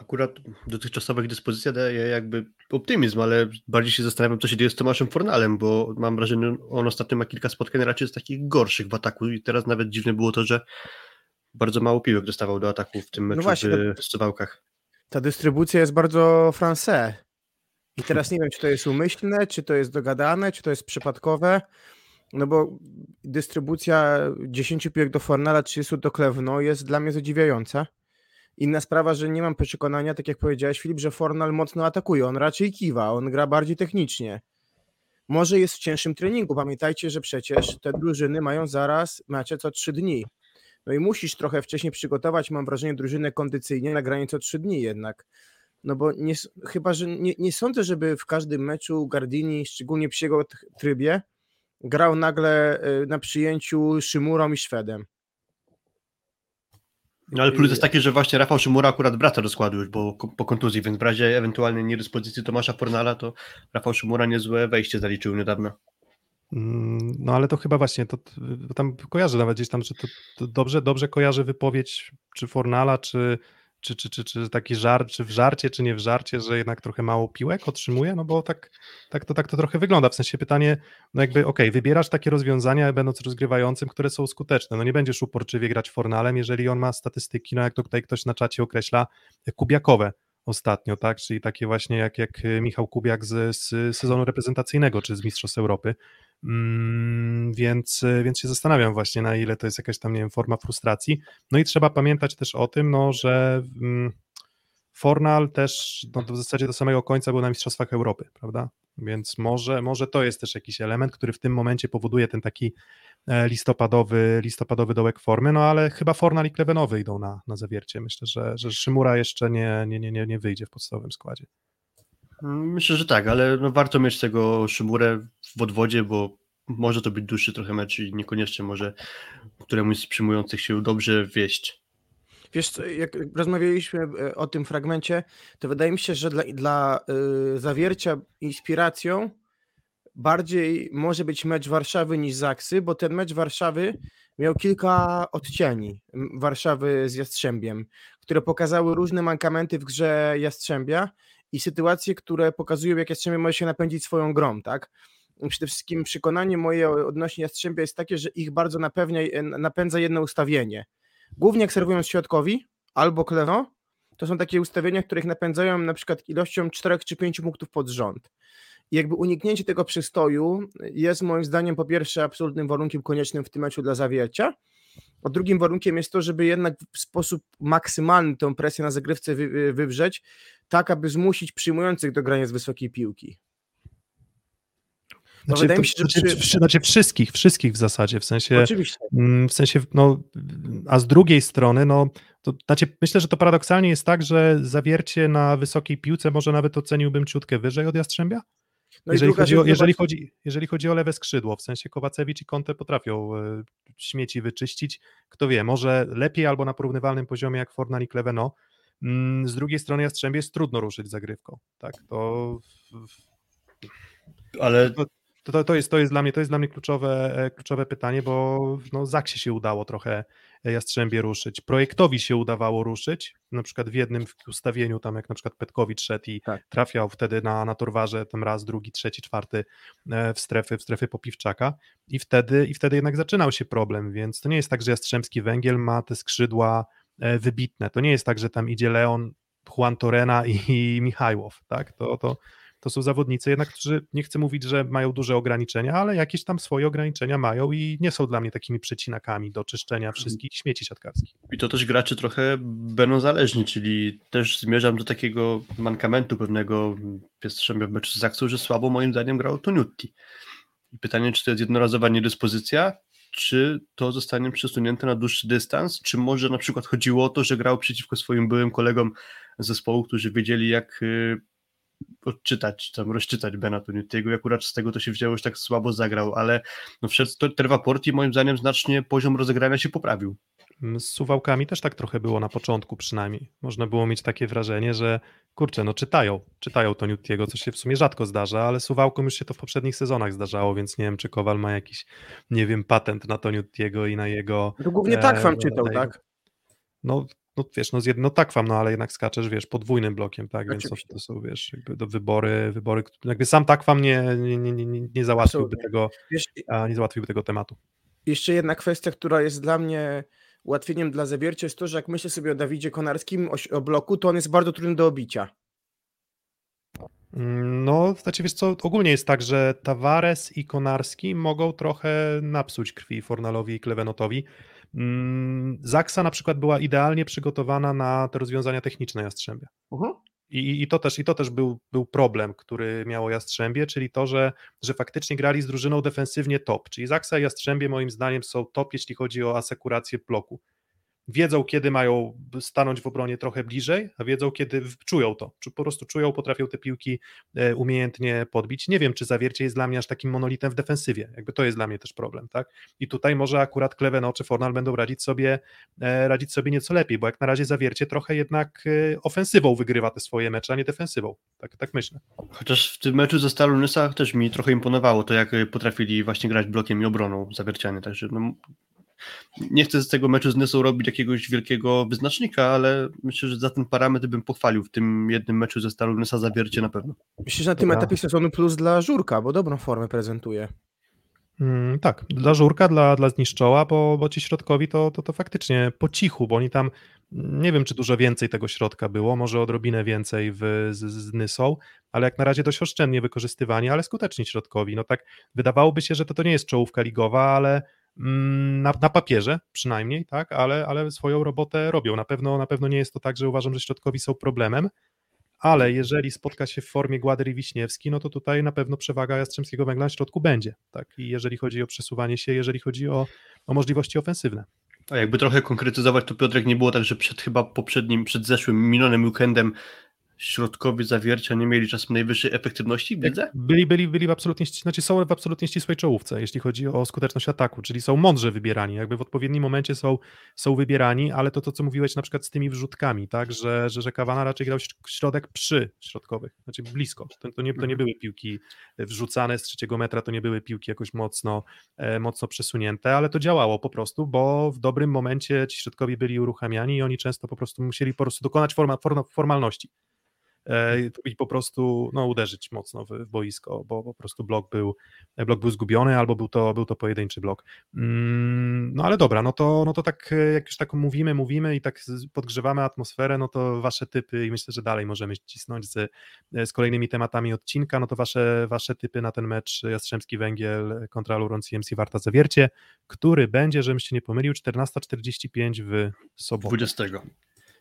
Akurat dotychczasowa ich dyspozycja daje jakby optymizm, ale bardziej się zastanawiam, co się dzieje z Tomaszem Fornalem, bo mam wrażenie, on ostatnio ma kilka spotkań raczej z takich gorszych w ataku i teraz nawet dziwne było to, że bardzo mało piłek dostawał do ataku w tym meczu właśnie, w, Suwałkach. Ta dystrybucja jest bardzo français. I teraz nie wiem, czy to jest umyślne, czy to jest dogadane, czy to jest przypadkowe. No bo dystrybucja 10 piłek do Fornala, 30 do Klewno jest dla mnie zadziwiająca. Inna sprawa, że nie mam przekonania, tak jak powiedziałeś Filip, że Fornal mocno atakuje. On raczej kiwa, on gra bardziej technicznie. Może jest w cięższym treningu. Pamiętajcie, że przecież te drużyny mają zaraz mecze co 3 dni. No i musisz trochę wcześniej przygotować, mam wrażenie, drużynę kondycyjnie na granicy co 3 dni jednak. No bo nie, chyba, że nie, nie sądzę, żeby w każdym meczu Gardini, szczególnie przy jego trybie, grał nagle y, na przyjęciu Szymurą i Szwedem. No ale plus jest taki, że właśnie Rafał Szymura akurat wraca do składu już bo, po kontuzji, więc w razie ewentualnej niedyspozycji Tomasza Fornala, to Rafał Szymura niezłe wejście zaliczył niedawno. Mm, No ale to chyba właśnie, to, to tam kojarzę nawet gdzieś tam, że to, to dobrze, dobrze kojarzę wypowiedź czy Fornala, czy, czy, czy, czy, czy taki żart, czy w żarcie, czy nie w żarcie, że jednak trochę mało piłek otrzymuje, no bo tak, tak, to, tak to trochę wygląda, w sensie pytanie, no jakby okej, wybierasz takie rozwiązania będąc rozgrywającym, które są skuteczne, no nie będziesz uporczywie grać Fornalem, jeżeli on ma statystyki, no jak to tutaj ktoś na czacie określa, kubiakowe ostatnio, tak, czyli takie właśnie jak, jak Michał Kubiak z, z sezonu reprezentacyjnego, czy z Mistrzostw Europy, więc, więc się zastanawiam właśnie, na ile to jest jakaś tam, nie wiem, forma frustracji. No i trzeba pamiętać też o tym, no, że mm, Fornal też no, w zasadzie do samego końca był na Mistrzostwach Europy, prawda? Więc może, może to jest też jakiś element, który w tym momencie powoduje ten taki e, listopadowy, listopadowy dołek formy, no ale chyba Fornal i Klevenowy idą na, na zawiercie. Myślę, że, że Szymura jeszcze nie, nie, nie, nie wyjdzie w podstawowym składzie. Myślę, że tak, ale no warto mieć tego Szymurę w odwodzie, bo może to być dłuższy trochę mecz i niekoniecznie może któremuś z przyjmujących się dobrze wieść. Wiesz, jak rozmawialiśmy e, o tym fragmencie, to wydaje mi się, że dla, dla y, zawiercia inspiracją bardziej może być mecz Warszawy niż Zaksy, bo ten mecz Warszawy miał kilka odcieni Warszawy z Jastrzębiem, które pokazały różne mankamenty w grze Jastrzębia i sytuacje, które pokazują, jak Jastrzębie może się napędzić swoją grą, tak? przede wszystkim przekonanie moje odnośnie Jastrzębia jest takie, że ich bardzo napewnia, napędza jedno ustawienie. Głównie jak serwują środkowi albo Kleno, to są takie ustawienia, które ich napędzają na przykład ilością 4 czy 5 punktów pod rząd. I jakby uniknięcie tego przystoju jest moim zdaniem po pierwsze absolutnym warunkiem koniecznym w tym meczu dla zawiercia, a drugim warunkiem jest to, żeby jednak w sposób maksymalny tę presję na zagrywce wy, wywrzeć, tak aby zmusić przyjmujących do grania z wysokiej piłki. No znaczy, wydaje mi się, że znaczy, przy... znaczy wszystkich, wszystkich w zasadzie, w sensie, Oczywiście. Mm, w sensie, no, a z drugiej strony, no, to znaczy, myślę, że to paradoksalnie jest tak, że zawiercie na wysokiej piłce może nawet oceniłbym ciutkę wyżej od Jastrzębia? No jeżeli, chodzi o, jeżeli, chodzi, jeżeli chodzi o lewe skrzydło, w sensie Kowacewicz i Conte potrafią e, śmieci wyczyścić, kto wie, może lepiej albo na porównywalnym poziomie jak Fornal i Kleveno. Mm, z drugiej strony Jastrzębie jest trudno ruszyć zagrywką, tak, to... Ale to, to, to, jest, to, jest dla mnie, to jest dla mnie kluczowe, e, kluczowe pytanie, bo no, Zaksie się udało trochę Jastrzębie ruszyć. Projektowi się udawało ruszyć, na przykład w jednym ustawieniu, tam jak na przykład Petkowicz szedł i tak. trafiał wtedy na, na Torwarze tam raz, drugi, trzeci, czwarty e, w strefy, w strefy Popiwczaka i wtedy, i wtedy jednak zaczynał się problem, więc to nie jest tak, że Jastrzębski Węgiel ma te skrzydła wybitne. To nie jest tak, że tam idzie Leon, Juan Torena i, i Michajłow, tak? To, to, to są zawodnicy jednak, którzy nie chcę mówić, że mają duże ograniczenia, ale jakieś tam swoje ograniczenia mają i nie są dla mnie takimi przecinakami do czyszczenia mhm. wszystkich śmieci siatkarskich. I to też gracze trochę będą zależni, czyli też zmierzam do takiego mankamentu pewnego Piestrzębia w meczu z Zaksą, że słabo moim zdaniem grał Toniutti. I pytanie, czy to jest jednorazowa niedyspozycja, czy to zostanie przesunięte na dłuższy dystans, czy może na przykład chodziło o to, że grał przeciwko swoim byłym kolegom z zespołu, którzy wiedzieli jak y, odczytać, tam rozczytać Bena Tuniutiego i akurat z tego to się wzięło, że tak słabo zagrał, ale no wszedł Treva Porti moim zdaniem znacznie poziom rozegrania się poprawił. Z suwałkami też tak trochę było na początku przynajmniej. Można było mieć takie wrażenie, że kurczę, no czytają, czytają Toniutiego, co się w sumie rzadko zdarza, ale suwałkom już się to w poprzednich sezonach zdarzało, więc nie wiem, czy Kowal ma jakiś, nie wiem, patent na Toniutiego i na jego... To głównie tak wam czytał, jego... tak? No no wiesz, no, z jedno tak wam, no ale jednak skaczesz, wiesz, podwójnym blokiem, tak, Oczywiście. więc to, to, są, wiesz, jakby do wybory, wybory, jakby sam tak wam nie, nie, nie, nie, nie załatwiłby tego, wiesz, nie załatwiłby tego tematu. Jeszcze jedna kwestia, która jest dla mnie ułatwieniem dla zawiercia jest to, że jak myślę sobie o Dawidzie Konarskim, o, o bloku, to on jest bardzo trudny do obicia. Mm, no, znaczy wiesz co, ogólnie jest tak, że Tavares i Konarski mogą trochę napsuć krwi Fornalowi i Klevenotowi, Zaksa na przykład była idealnie przygotowana na te rozwiązania techniczne Jastrzębia. Uh-huh. I, I, to też, i to też był, był problem, który miało Jastrzębie, czyli to, że, że faktycznie grali z drużyną defensywnie top. Czyli Zaksa i Jastrzębie moim zdaniem są top, jeśli chodzi o asekurację bloku wiedzą, kiedy mają stanąć w obronie trochę bliżej, a wiedzą, kiedy czują to, czy po prostu czują, potrafią te piłki e, umiejętnie podbić. Nie wiem, czy zawiercie jest dla mnie aż takim monolitem w defensywie, jakby to jest dla mnie też problem, tak? I tutaj może akurat Kleveno czy Fornal będą radzić sobie, e, radzić sobie nieco lepiej, bo jak na razie zawiercie trochę jednak e, ofensywą wygrywa te swoje mecze, a nie defensywą, tak, tak myślę. Chociaż w tym meczu ze Stalą też mi trochę imponowało to, jak potrafili właśnie grać blokiem i obroną zawiercianie, także no, nie chcę z tego meczu z Nysą robić jakiegoś wielkiego wyznacznika, ale myślę, że za ten parametr bym pochwalił w tym jednym meczu ze Stalą Nysa zawiercie na pewno. Myślę, że na tym etapie sezonu plus dla Żurka, bo dobrą formę prezentuje. Mm, tak, dla Żurka, dla, dla Zniszczoła, bo, bo ci środkowi to, to, to faktycznie po cichu, bo oni tam, nie wiem czy dużo więcej tego środka było, może odrobinę więcej w, z, z Nysą, ale jak na razie dość oszczędnie wykorzystywani, ale skuteczni środkowi. No tak, wydawałoby się, że to, to nie jest czołówka ligowa, ale Mm, na, na, papierze przynajmniej, tak, ale, ale swoją robotę robią. Na pewno, na pewno nie jest to tak, że uważam, że środkowi są problemem, ale jeżeli spotka się w formie Gładyr i Wiśniewski, no to tutaj na pewno przewaga Jastrzębskiego Węgla na środku będzie, tak, i jeżeli chodzi o przesuwanie się, jeżeli chodzi o, o możliwości ofensywne. A jakby trochę konkretyzować, to Piotrek nie było tak, że przed chyba poprzednim, przed zeszłym, minionym weekendem środkowi zawiercia nie mieli czasem najwyższej efektywności, widzę? Byli, byli, byli w absolutnie, znaczy są w absolutnie ścisłej czołówce, jeśli chodzi o skuteczność ataku, czyli są mądrze wybierani, jakby w odpowiednim momencie są, są wybierani, ale to to, co mówiłeś na przykład z tymi wrzutkami, tak, że, że, że Kawana raczej grał środek przy środkowych, znaczy blisko, to, to, nie, to nie mhm. były piłki wrzucane z trzeciego metra, to nie były piłki jakoś mocno, e, mocno przesunięte, ale to działało po prostu, bo w dobrym momencie ci środkowi byli uruchamiani i oni często po prostu musieli po prostu dokonać forma, formalności e, i po prostu no, uderzyć mocno w, w boisko, bo po prostu blok był, blok był zgubiony albo był to, był to pojedynczy blok. Mm, no ale dobra, no to, no to tak jak już tak mówimy, mówimy i tak podgrzewamy atmosferę, no to wasze typy i myślę, że dalej możemy cisnąć z, z kolejnymi tematami odcinka, no to wasze, wasze typy na ten mecz Jastrzębski Węgiel kontra Luron CMC Warta Zawiercie, który będzie, żebym się nie pomylił, 14.45 w sobotę. 20.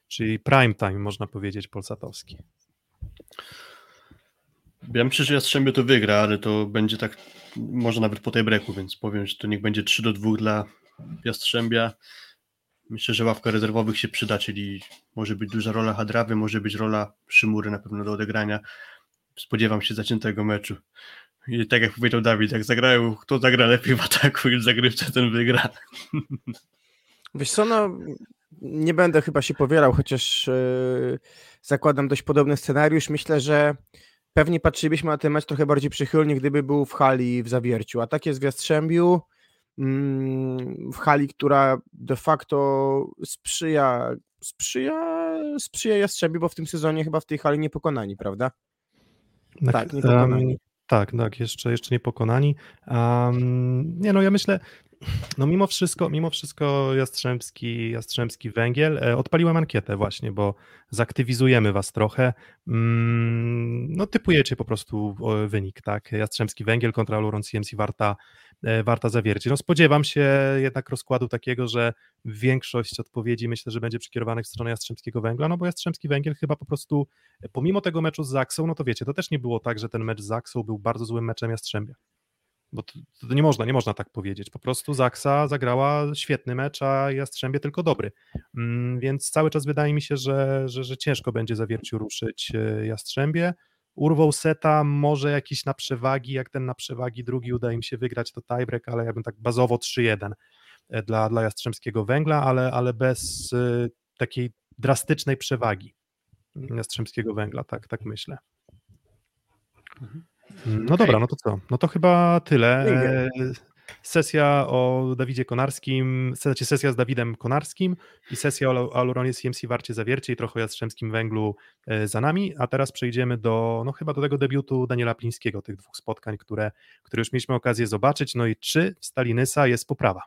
Czyli prime time, można powiedzieć, polsatowski. Ja myślę, że Jastrzębie to wygra, ale to będzie tak, może nawet po tej breaku, więc powiem, że to niech będzie 3 do 2 dla Jastrzębia. Myślę, że ławka rezerwowych się przyda, czyli może być duża rola Hadrawy, może być rola Szymury na pewno do odegrania. Spodziewam się zaciętego meczu. I tak jak powiedział Dawid, jak zagrają, kto zagra lepiej w ataku i w zagrywce, ten wygra. Wiesz co, no nie będę chyba się powielał, chociaż yy, zakładam dość podobny scenariusz. Myślę, że pewnie patrzylibyśmy na ten mecz trochę bardziej przychylnie, gdyby był w hali w Zawierciu. A tak jest w Jastrzębiu, mm, w hali, która de facto sprzyja, sprzyja, sprzyja Jastrzębiu, bo w tym sezonie chyba w tej hali niepokonani, prawda? Tak, tak niepokonani. Um, tak, tak, jeszcze, jeszcze niepokonani. Um, nie no, ja myślę, no mimo wszystko, mimo wszystko Jastrzębski, Jastrzębski Węgiel, e, odpaliłem ankietę właśnie, bo zaktywizujemy was trochę. Mm, no typujecie po prostu wynik, tak? Jastrzębski Węgiel kontra Luron CMC Warta, e, Warta Zawiercie. No spodziewam się jednak rozkładu takiego, że większość odpowiedzi myślę, że będzie przekierowanych w stronę Jastrzębskiego Węgla, no bo Jastrzębski Węgiel chyba po prostu, e, pomimo tego meczu z Zaksą, no to wiecie, to też nie było tak, że ten mecz z Zaksą był bardzo złym meczem Jastrzębia bo to, to, nie można, nie można tak powiedzieć. Po prostu Zaksa zagrała świetny mecz, a Jastrzębie tylko dobry. Mm, więc cały czas wydaje mi się, że, że, że ciężko będzie zawierciu ruszyć e, Jastrzębie. Urwał seta, może jakiś na przewagi, jak ten na przewagi drugi uda im się wygrać, to tiebreak, ale ja bym tak bazowo 3-1 e, dla, dla Jastrzębskiego Węgla, ale, ale bez y, takiej drastycznej przewagi Jastrzębskiego Węgla, tak, tak myślę. Mhm. No dobra, no to co? No to chyba tyle. E, sesja o Dawidzie Konarskim, znaczy sesja z Dawidem Konarskim i sesja o Aluronie CMC Warcie Zawiercie i trochę o Jastrzębskim Węglu e, za nami, a teraz przejdziemy do, no chyba do tego debiutu Daniela Plińskiego, tych dwóch spotkań, które, które już mieliśmy okazję zobaczyć, no i czy w Stalinysa jest poprawa?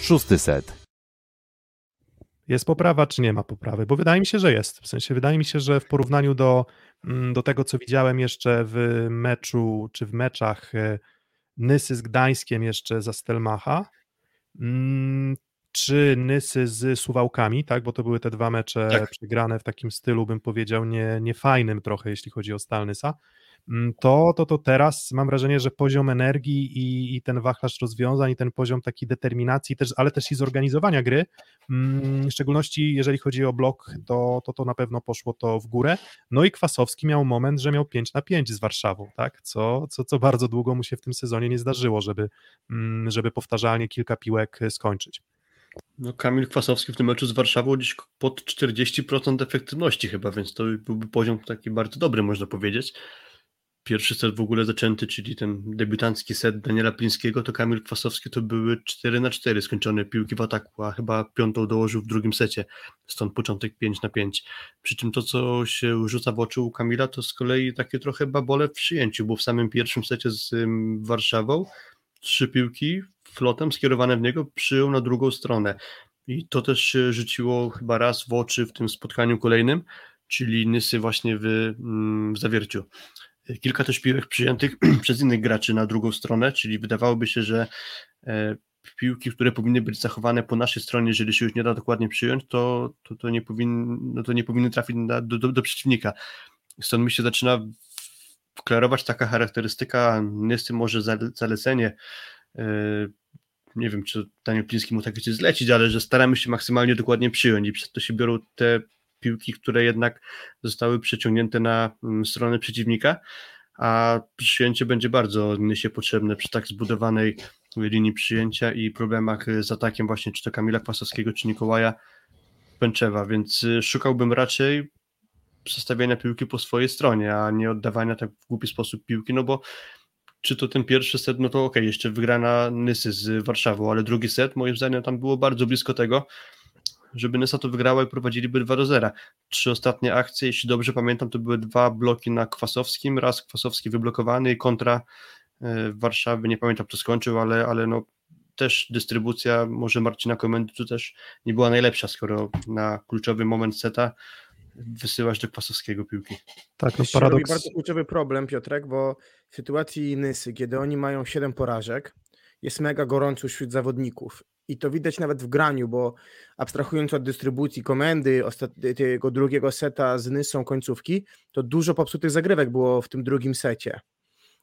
Szósty set. Jest poprawa, czy nie ma poprawy? Bo wydaje mi się, że jest. W sensie wydaje mi się, że w porównaniu do, mm, do tego, co widziałem jeszcze w meczu, czy w meczach e, Nysy z Gdańskiem jeszcze za Stelmacha, mm, czy Nysy z Suwałkami, tak, bo to były te dwa mecze tak. przegrane w takim stylu, bym powiedział, nie, niefajnym trochę, jeśli chodzi o Stalnysa. Mm, to, to, to teraz mam wrażenie, że poziom energii i, i ten wachlarz rozwiązań i ten poziom takiej determinacji, też, ale też i zorganizowania gry, mm, w szczególności jeżeli chodzi o blok, to, to to na pewno poszło to w górę. No i Kwasowski miał moment, że miał 5 na 5 z Warszawą, tak? co, co, co bardzo długo mu się w tym sezonie nie zdarzyło, żeby, mm, żeby powtarzalnie kilka piłek skończyć. No Kamil Kwasowski w tym meczu z Warszawą gdzieś pod 40% efektywności chyba, więc to byłby poziom taki bardzo dobry, można powiedzieć pierwszy set w ogóle zaczęty, czyli ten debiutancki set Daniela Plińskiego, to Kamil Kwasowski to były 4 na 4 skończone piłki w ataku, a chyba piątą dołożył w drugim secie, stąd początek 5 na 5. Przy czym to, co się rzuca w oczy u Kamila, to z kolei takie trochę babole w przyjęciu, bo w samym pierwszym secie z Warszawą trzy piłki flotem skierowane w niego przyjął na drugą stronę. I to też się rzuciło chyba raz w oczy w tym spotkaniu kolejnym, czyli Nysy właśnie w, mm, w zawierciu kilka też piłek przyjętych *clears throat* przez innych graczy na drugą stronę, czyli wydawałoby się, że e, piłki, które powinny być zachowane po naszej stronie, jeżeli się już nie da dokładnie przyjąć, to, to, to, nie, powinny, no to nie powinny trafić na, do, do, do przeciwnika. Stąd mi się zaczyna klarować taka charakterystyka, niestety może zalecenie, e, nie wiem, czy Daniel Pliński mu takie coś zlecić, ale że staramy się maksymalnie dokładnie przyjąć i przez to się biorą te piłki, które jednak zostały przeciągnięte na mm, stronę przeciwnika, a przyjęcie będzie bardzo się potrzebne przy tak zbudowanej linii przyjęcia i problemach z atakiem właśnie czy to Kamila Kwasowskiego, czy Nikołaja Pęczewa, więc y, szukałbym raczej przestawiania piłki po swojej stronie, a nie oddawania tak w głupi sposób piłki, no bo czy to ten pierwszy set, no to ok, jeszcze wygrana Nysy z Warszawą, ale drugi set moim zdaniem tam było bardzo blisko tego, żeby Nysa to wygrała i prowadziliby 2 do 0. Trzy ostatnie akcje, jeśli dobrze pamiętam, to były dwa bloki na Kwasowskim, raz Kwasowski wyblokowany i kontra e, Warszawy, nie pamiętam kto skończył, ale, ale no też dystrybucja może Marcina Komendy tu też nie była najlepsza, skoro na kluczowy moment seta wysyłasz do Kwasowskiego piłki. Tak, no To paradoks. bardzo kluczowy problem, Piotrek, bo w sytuacji Nysy, kiedy oni mają 7 porażek, jest mega gorąco wśród zawodników. I to widać nawet w graniu, bo abstrahując od dystrybucji komendy, tego drugiego seta z Nysą końcówki, to dużo popsutych zagrywek było w tym drugim secie.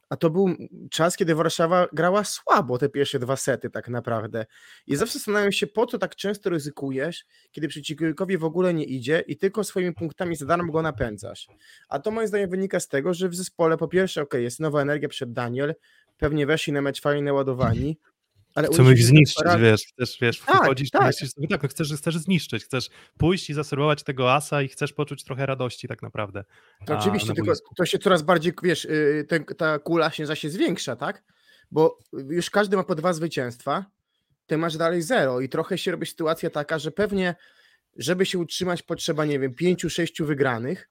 A to był czas, kiedy Warszawa grała słabo te pierwsze dwa sety tak naprawdę. I zawsze zastanawiam się, po co tak często ryzykujesz, kiedy przeciwnikowi w ogóle nie idzie i tylko swoimi punktami za darmo go napędzasz. A to moim zdaniem wynika z tego, że w zespole po pierwsze, ok, jest nowa energia przed Daniel, pewnie weszli na mecz fajnie naładowani, ale Chcemy ich zniszczyć, wiesz, chcesz, wiesz, Tak, wchodzisz, tak. myślisz sobie, tak, no chcesz, chcesz zniszczyć, chcesz pójść i zaserwować tego asa i chcesz poczuć trochę radości tak naprawdę. To oczywiście, na tylko to się coraz bardziej, wiesz, yy, ten, ta kula się zaś się zwiększa, tak? Bo już każdy ma po dwa zwycięstwa, ty masz dalej zero i trochę się robi sytuacja taka, że pewnie, żeby się utrzymać, potrzeba, nie wiem, pięciu, sześciu wygranych,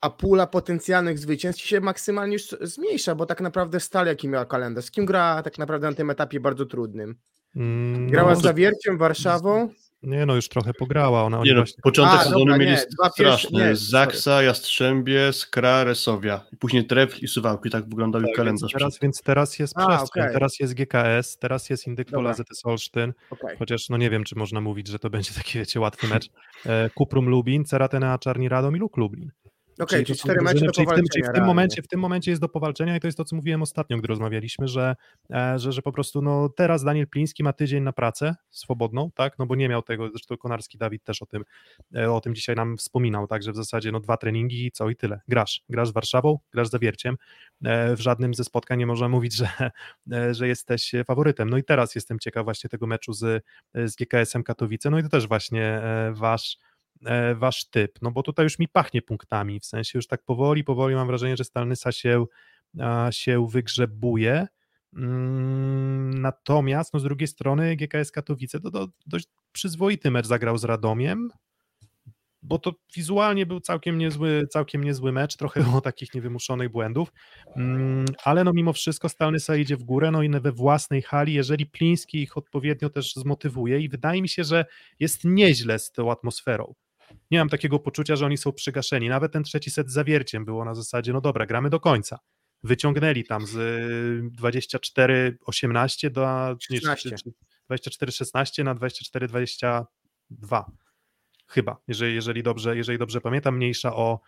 a pula potencjalnych zwycięstw się maksymalnie już zmniejsza, bo tak naprawdę Stal jaki miała kalendarz, z kim gra tak naprawdę na tym etapie bardzo trudnym? Mm, Grała no, z Zawierciem, Warszawą, Nie no, już trochę pograła, ona Nie no, właśnie... początek A, sezonu dobra, mieli nie, straszny. nie, Zaksa, Jastrzębie, Skra, Resowia. I później Tref i Suwałki. Tak wyglądał Tak, kalendarz. więc, teraz, więc teraz jest A, przestrzeń, okej. teraz jest GKS, teraz jest Indykwola Dobra. ZS Olsztyn, okej. chociaż no nie wiem, czy można mówić, że to będzie *laughs* taki, wiecie, łatwy mecz. E, Kuprum Lubin, Ceratena Czarni Radom i Luk Lublin. Okej, są cztery mecze do czyli w tym, powalczenia w tym momencie, w tym momencie jest do powalczenia i to jest to, co mówiłem ostatnio, gdy rozmawialiśmy, że, e, że, że po prostu no, teraz Daniel Pliński ma tydzień na pracę swobodną, tak, no bo nie miał tego, zresztą Konarski Dawid też o tym, e, o tym dzisiaj nam wspominał, tak, że w zasadzie no dwa treningi i co? I tyle. Grasz, grasz z Warszawą, grasz z Zawierciem, e, w żadnym ze spotkań nie można mówić, że, że jesteś faworytem. No i teraz jestem ciekaw właśnie tego meczu z, z GKS-em Katowice, no i to też właśnie wasz wasz typ, no bo tutaj już mi pachnie punktami, w sensie już tak powoli, powoli mam wrażenie, że Stalnysa się, się wygrzebuje, Mm, natomiast no z drugiej strony GKS Katowice to, to dość przyzwoity mecz zagrał z Radomiem, bo to wizualnie był całkiem niezły, całkiem niezły mecz, trochę było takich niewymuszonych błędów, Mm, ale no mimo wszystko Stalnysa idzie w górę, no i we własnej hali, jeżeli Pliński ich odpowiednio też zmotywuje i wydaje mi się, że jest nieźle z tą atmosferą. Nie mam takiego poczucia, że oni są przygaszeni. Nawet ten trzeci set zawierciem było na zasadzie, no dobra, gramy do końca. Wyciągnęli tam z y, 24-18 do nie, 16. 24-16 na 24-22 chyba, jeżeli, jeżeli, dobrze, jeżeli dobrze pamiętam, mniejsza o,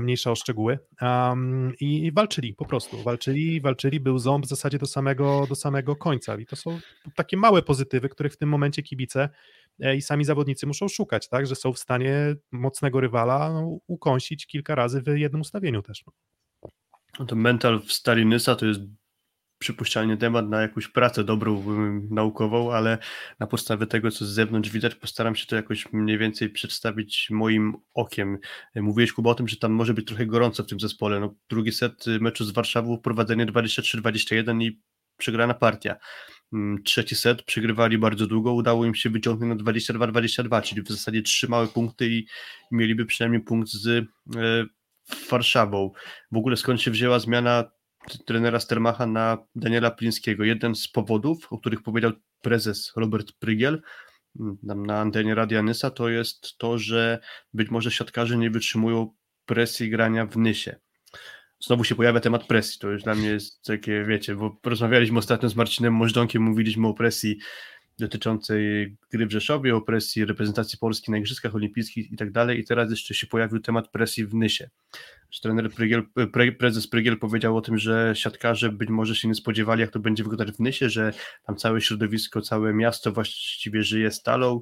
mniejsza o szczegóły. Um, i, walczyli po prostu, walczyli, walczyli, był ząb w zasadzie do samego, do samego końca. I to są takie małe pozytywy, których w tym momencie kibice e, i sami zawodnicy muszą szukać, tak, że są w stanie mocnego rywala no, ukąsić kilka razy w jednym ustawieniu też. No. No to mental w Stali Nysa to jest przypuszczalnie temat na jakąś pracę dobrą naukową, ale na podstawie tego, co z zewnątrz widać, postaram się to jakoś mniej więcej przedstawić moim okiem. Mówiłeś Kuba o tym, że tam może być trochę gorąco w tym zespole. No, drugi set meczu z Warszawą, prowadzenie 23-21 i przegrana partia. Mm, Trzeci set przegrywali bardzo długo, udało im się wyciągnąć na 22-22, czyli w zasadzie trzy małe punkty i mieliby przynajmniej punkt z e, Warszawą. W ogóle skąd się wzięła zmiana trenera Stermacha na Daniela Plińskiego? Jeden z powodów, o których powiedział prezes Robert Prygiel mm, na antenie Radia Nysa, to jest to, że być może siatkarze nie wytrzymują presji grania w Nysie. Znowu się pojawia temat presji, to już dla mnie jest takie, wiecie, bo rozmawialiśmy ostatnio z Marcinem Możdżonkiem, mówiliśmy o presji dotyczącej gry w Rzeszowie, o presji reprezentacji Polski na Igrzyskach Olimpijskich i tak dalej i teraz jeszcze się pojawił temat presji w Nysie. Że trener Prygiel, pre, prezes Prygiel powiedział o tym, że siatkarze być może się nie spodziewali, jak to będzie wyglądać w Nysie, że tam całe środowisko, całe miasto właściwie żyje stalą,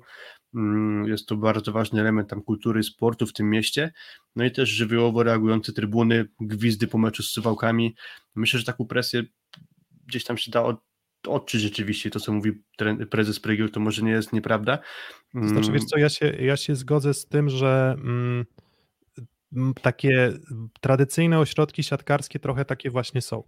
Mm, jest to bardzo ważny element tam kultury sportu w tym mieście, no i też żywiołowo reagujące trybuny, gwizdy po meczu z Suwałkami. Myślę, że taką presję gdzieś tam się da od, odczuć rzeczywiście, to co mówi prezes Prygiel, to może nie jest nieprawda. Znaczy, wiesz co, ja się, ja się zgodzę z tym, że mm, takie tradycyjne ośrodki siatkarskie trochę takie właśnie są.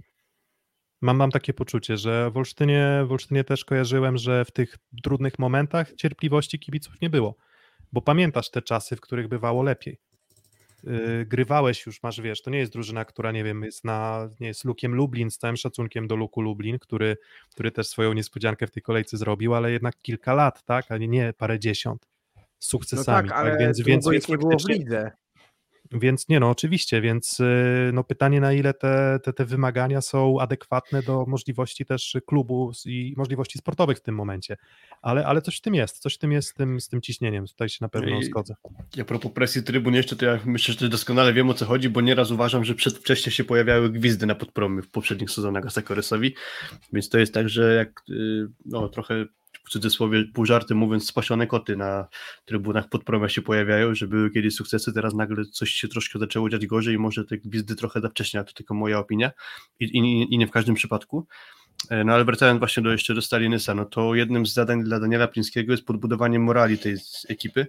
Mam, mam takie poczucie, że w Olsztynie, w Olsztynie też kojarzyłem, że w tych trudnych momentach cierpliwości kibiców nie było. Bo pamiętasz te czasy, w których bywało lepiej. Yy, grywałeś już, masz wiesz, to nie jest drużyna, która nie wiem, jest na, nie jest Lukiem Lublin, z całym szacunkiem do Luku Lublin, który, który też swoją niespodziankę w tej kolejce zrobił, ale jednak kilka lat, tak, a nie, nie parę dziesiąt z No sukcesami. tak, ale więc, długo więc, ich więc nie było w lidze. Więc nie, no oczywiście, więc y, no pytanie na ile te, te, te wymagania są adekwatne do możliwości też klubu i możliwości sportowych w tym momencie, ale, ale coś w tym jest, coś w tym jest z tym, z tym ciśnieniem, tutaj się na pewno I- zgodzę. A propos presji trybun jeszcze, to ja myślę, że doskonale wiem o co chodzi, bo nieraz uważam, że przedwcześnie się pojawiały gwizdy na podpromie w poprzednich sezonach Asakoresowi, więc to jest tak, że jak y, no trochę w cudzysłowie pół żarty mówiąc spasione koty na trybunach podpromia się pojawiają, że były kiedyś sukcesy, teraz nagle coś się troszkę zaczęło dziać gorzej i może te gwizdy trochę za wcześnie, a to tylko moja opinia i, i, i nie w każdym przypadku. E, No ale wracając właśnie do jeszcze do Stalinysa, no to jednym z zadań dla Daniela Plińskiego jest podbudowanie morali tej ekipy,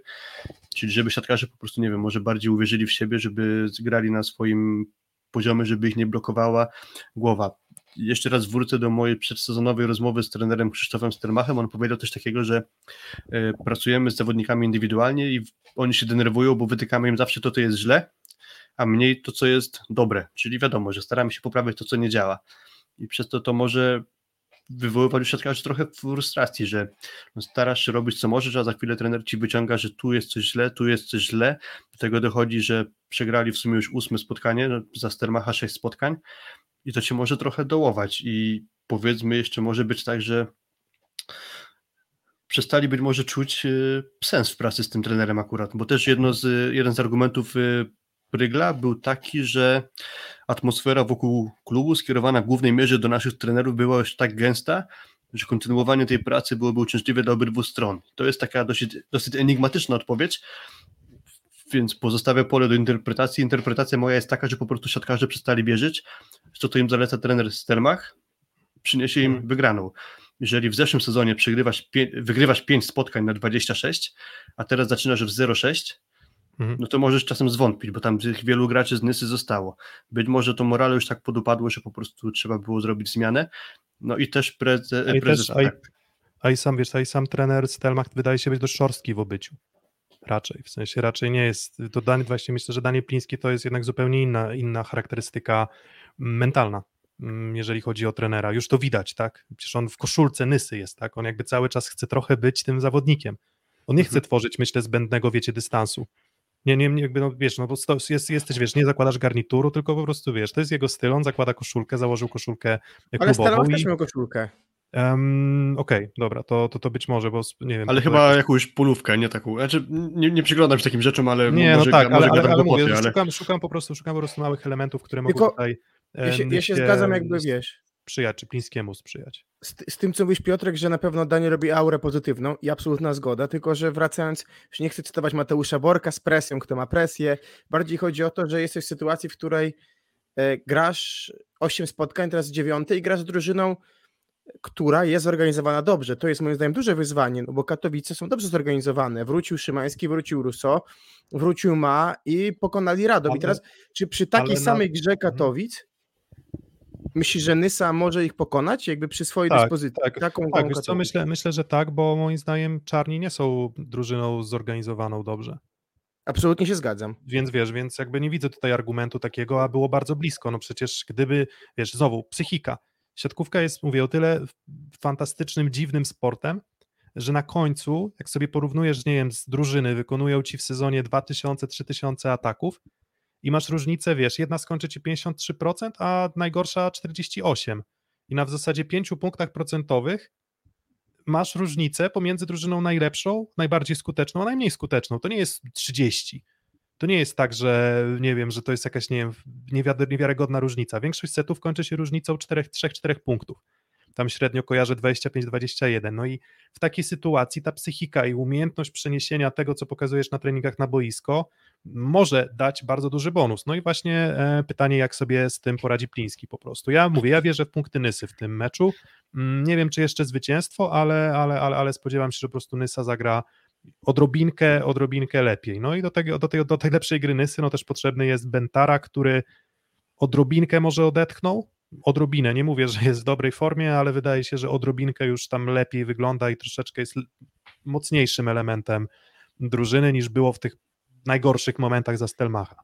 czyli żeby siatkarze po prostu, nie wiem, może bardziej uwierzyli w siebie, żeby grali na swoim poziomie, żeby ich nie blokowała głowa. Jeszcze raz wrócę do mojej przedsezonowej rozmowy z trenerem Krzysztofem Stermachem. On powiedział coś takiego, że e, pracujemy z zawodnikami indywidualnie i oni się denerwują, bo wytykamy im zawsze to, co jest źle, a mniej to, co jest dobre. Czyli wiadomo, że staramy się poprawiać to, co nie działa. I przez to to może wywoływać u siatkarzy trochę frustracji, że no starasz się robić co możesz, a za chwilę trener ci wyciąga, że tu jest coś źle, tu jest coś źle. Do tego dochodzi, że przegrali w sumie już ósme spotkanie, no, za Stermacha sześć spotkań i to cię może trochę dołować. I powiedzmy jeszcze może być tak, że przestali być może czuć y, sens w pracy z tym trenerem akurat, bo też jedno z, jeden z argumentów y, Prygla był taki, że atmosfera wokół klubu skierowana w głównej mierze do naszych trenerów była już tak gęsta, że kontynuowanie tej pracy byłoby uciążliwe dla obydwu stron. To jest taka dosyć, dosyć enigmatyczna odpowiedź, więc pozostawia pole do interpretacji. Interpretacja moja jest taka, że po prostu siatkarze przestali wierzyć, co to im zaleca trener Stelmach, przyniesie im wygraną. Jeżeli w zeszłym sezonie przegrywasz, wygrywasz 5 spotkań na 26, a teraz zaczynasz w 0,6, Mhm. no to możesz czasem zwątpić, bo tam tych wielu graczy z Nysy zostało. Być może to morale już tak podupadło, że po prostu trzeba było zrobić zmianę. No i też preze, A i, prezes. też, a, i, tak, a i sam wiesz, a i sam trener Stelmach wydaje się być dość szorstki w obyciu. Raczej, w sensie raczej nie jest, to Dan, właśnie myślę, że Daniel Pliński to jest jednak zupełnie inna, inna charakterystyka mm, mentalna, mm, jeżeli chodzi o trenera. Już to widać, tak? Przecież on w koszulce Nysy jest, tak? On jakby cały czas chce trochę być tym zawodnikiem. On nie chce Mhm. tworzyć, myślę, zbędnego, wiecie, dystansu. Nie, nie, nie, jakby, no wiesz, no bo jest, jesteś, wiesz, nie zakładasz garnituru, tylko po prostu, wiesz, to jest jego styl, on zakłada koszulkę, założył koszulkę Ale Stelmach i... też miał koszulkę. Um, Okej, dobra, to, to, to być może, bo nie wiem. ale chyba jakąś polówkę, nie taką. Znaczy, nie, nie przyglądam się takim rzeczom, ale Nie, może, no tak, może ale, ale, ale głupoty, mówię, ale szukam, szukam, po prostu, szukam po prostu małych elementów, które mogą Tylko tutaj Ja się, ja się zgadzam, jakby wiesz. sprzyjać, czy Plińskiemu sprzyjać. Z, z tym, co mówisz, Piotrek, że na pewno Daniel robi aurę pozytywną i absolutna zgoda, tylko że wracając, już nie chcę cytować Mateusza Borka z presją, kto ma presję. Bardziej chodzi o to, że jesteś w sytuacji, w której e, grasz 8 spotkań, teraz 9 i grasz z drużyną, która jest zorganizowana dobrze. To jest moim zdaniem duże wyzwanie, no bo Katowice są dobrze zorganizowane. Wrócił Szymański, wrócił Russo, wrócił Ma i pokonali Radom. Ale- I teraz, czy przy takiej na- samej grze Mhm. Katowic myślisz, że Nysa może ich pokonać, jakby przy swojej Tak, dyspozycji? tak, Taką Tak, wiesz co, myślę, myślę, że tak, bo moim zdaniem Czarni nie są drużyną zorganizowaną dobrze. Absolutnie się zgadzam. Więc wiesz, więc jakby nie widzę tutaj argumentu takiego, a było bardzo blisko. No przecież gdyby, wiesz, znowu, psychika. Siatkówka jest, mówię, o tyle fantastycznym, dziwnym sportem, że na końcu, jak sobie porównujesz, nie wiem, z drużyny, wykonują ci w sezonie 2000-3000 ataków i masz różnicę, wiesz, jedna skończy ci 53%, a najgorsza 48%. I na w zasadzie 5 punktach procentowych masz różnicę pomiędzy drużyną najlepszą, najbardziej skuteczną, a najmniej skuteczną. To nie jest 30. To nie jest tak, że nie wiem, że to jest jakaś nie wiem, niewiary- niewiarygodna różnica. Większość setów kończy się różnicą 3-4 punktów. Tam średnio kojarzę 25-21. No i w takiej sytuacji ta psychika i umiejętność przeniesienia tego, co pokazujesz na treningach na boisko, może dać bardzo duży bonus. No i właśnie e, pytanie, jak sobie z tym poradzi Pliński po prostu. Ja mówię, ja wierzę w punkty Nysy w tym meczu. Mm, Nie wiem, czy jeszcze zwycięstwo, ale, ale, ale, ale spodziewam się, że po prostu Nysa zagra odrobinkę, odrobinkę lepiej. No i do, tego, do, tej, do tej lepszej gry Nysy no też potrzebny jest Bentara, który odrobinkę może odetchnął, odrobinę, nie mówię, że jest w dobrej formie, ale wydaje się, że odrobinkę już tam lepiej wygląda i troszeczkę jest mocniejszym elementem drużyny niż było w tych najgorszych momentach za Stelmacha.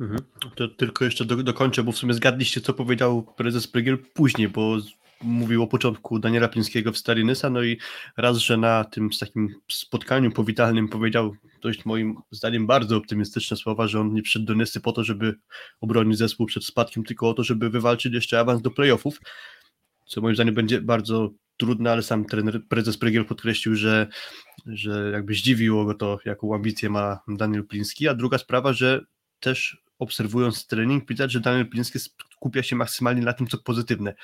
Mhm. Tylko jeszcze do, dokończę, bo w sumie zgadliście, co powiedział prezes Prygiel później, bo mówił o początku Daniela Plińskiego w Stalinysa, no i raz, że na tym takim spotkaniu powitalnym powiedział dość moim zdaniem bardzo optymistyczne słowa, że on nie przyszedł do Nysy po to, żeby obronić zespół przed spadkiem, tylko o to, żeby wywalczyć jeszcze awans do playoffów, co moim zdaniem będzie bardzo trudne, ale sam trener, prezes Prygiel podkreślił, że, że jakby zdziwiło go to, jaką ambicję ma Daniel Pliński, a druga sprawa, że też obserwując trening, widać, że Daniel Pliński skupia się maksymalnie na tym, co pozytywne.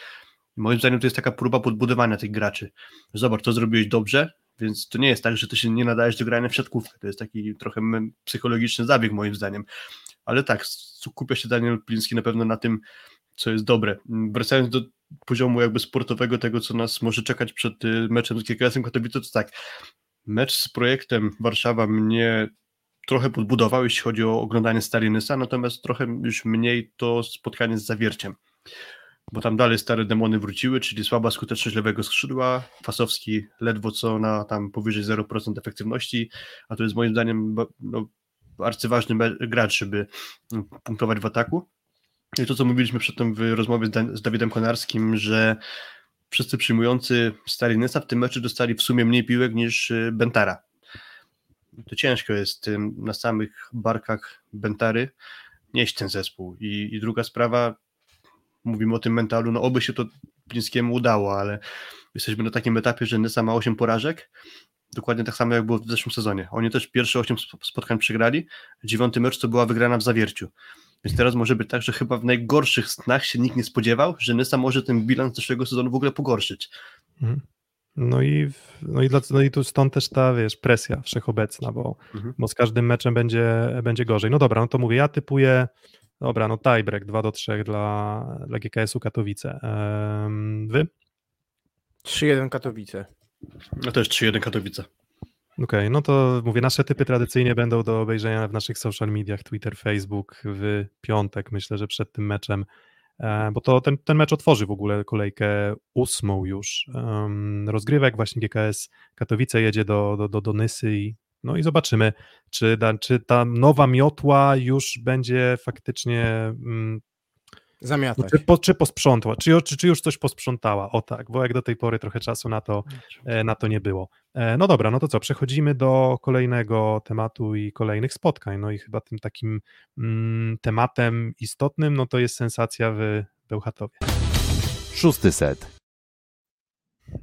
I moim zdaniem to jest taka próba podbudowania tych graczy. Zobacz, to zrobiłeś dobrze, więc to nie jest tak, że ty się nie nadajesz do grania w siatkówkę. To jest taki trochę psychologiczny zabieg moim zdaniem. Ale tak, skupia się Daniel Pliński na pewno na tym, co jest dobre. Wracając do poziomu jakby sportowego, tego, co nas może czekać przed y, meczem z GKS-em Katowice, to tak, mecz z projektem Warszawa mnie trochę podbudował, jeśli chodzi o oglądanie Stalinysa, natomiast trochę już mniej to spotkanie z zawierciem. Bo tam dalej stare demony wróciły, czyli słaba skuteczność lewego skrzydła, Fasowski ledwo co na tam powyżej 0% efektywności, a to jest moim zdaniem no, arcyważny gracz, żeby mm, punktować w ataku. I to, co mówiliśmy przedtem w rozmowie z, z Dawidem Konarskim, że wszyscy przyjmujący Stalinysa w tym meczu dostali w sumie mniej piłek niż y, Bentara to ciężko jest na samych barkach Bentary nieść ten zespół. I, I druga sprawa, mówimy o tym mentalu, no oby się to Plińskiemu udało, ale jesteśmy na takim etapie, że Nysa ma 8 porażek, dokładnie tak samo jak było w zeszłym sezonie. Oni też pierwsze 8 sp- spotkań przegrali, dziewiąty mecz to była wygrana w zawierciu. Więc teraz może być tak, że chyba w najgorszych snach się nikt nie spodziewał, że Nysa może ten bilans zeszłego sezonu w ogóle pogorszyć. Mhm. No i, no, i dla, no i tu stąd też ta, wiesz, presja wszechobecna, bo, Mhm. bo z każdym meczem będzie, będzie gorzej. No dobra, no to mówię, ja typuję, dobra, no tiebreak 2 do 3 dla, dla GKS-u Katowice. Ehm, wy? 3-1 Katowice. No to jest 3-1 Katowice. Okej, no to mówię, nasze typy tradycyjnie będą do obejrzenia w naszych social mediach, Twitter, Facebook w piątek, myślę, że przed tym meczem, e, bo to ten, ten mecz otworzy w ogóle kolejkę ósmą już rozgrywek, właśnie GKS Katowice jedzie do, do, do, do Nysy i no i zobaczymy, czy, da, czy ta nowa miotła już będzie faktycznie mm, no, Zamiatać. czy, po, czy posprzątła, czy, czy, czy już coś posprzątała, o tak, bo jak do tej pory trochę czasu na to, e, na to nie było. E, No dobra, no to co, przechodzimy do kolejnego tematu i kolejnych spotkań, no i chyba tym takim mm, tematem istotnym, no to jest sensacja w Bełchatowie. Szósty set.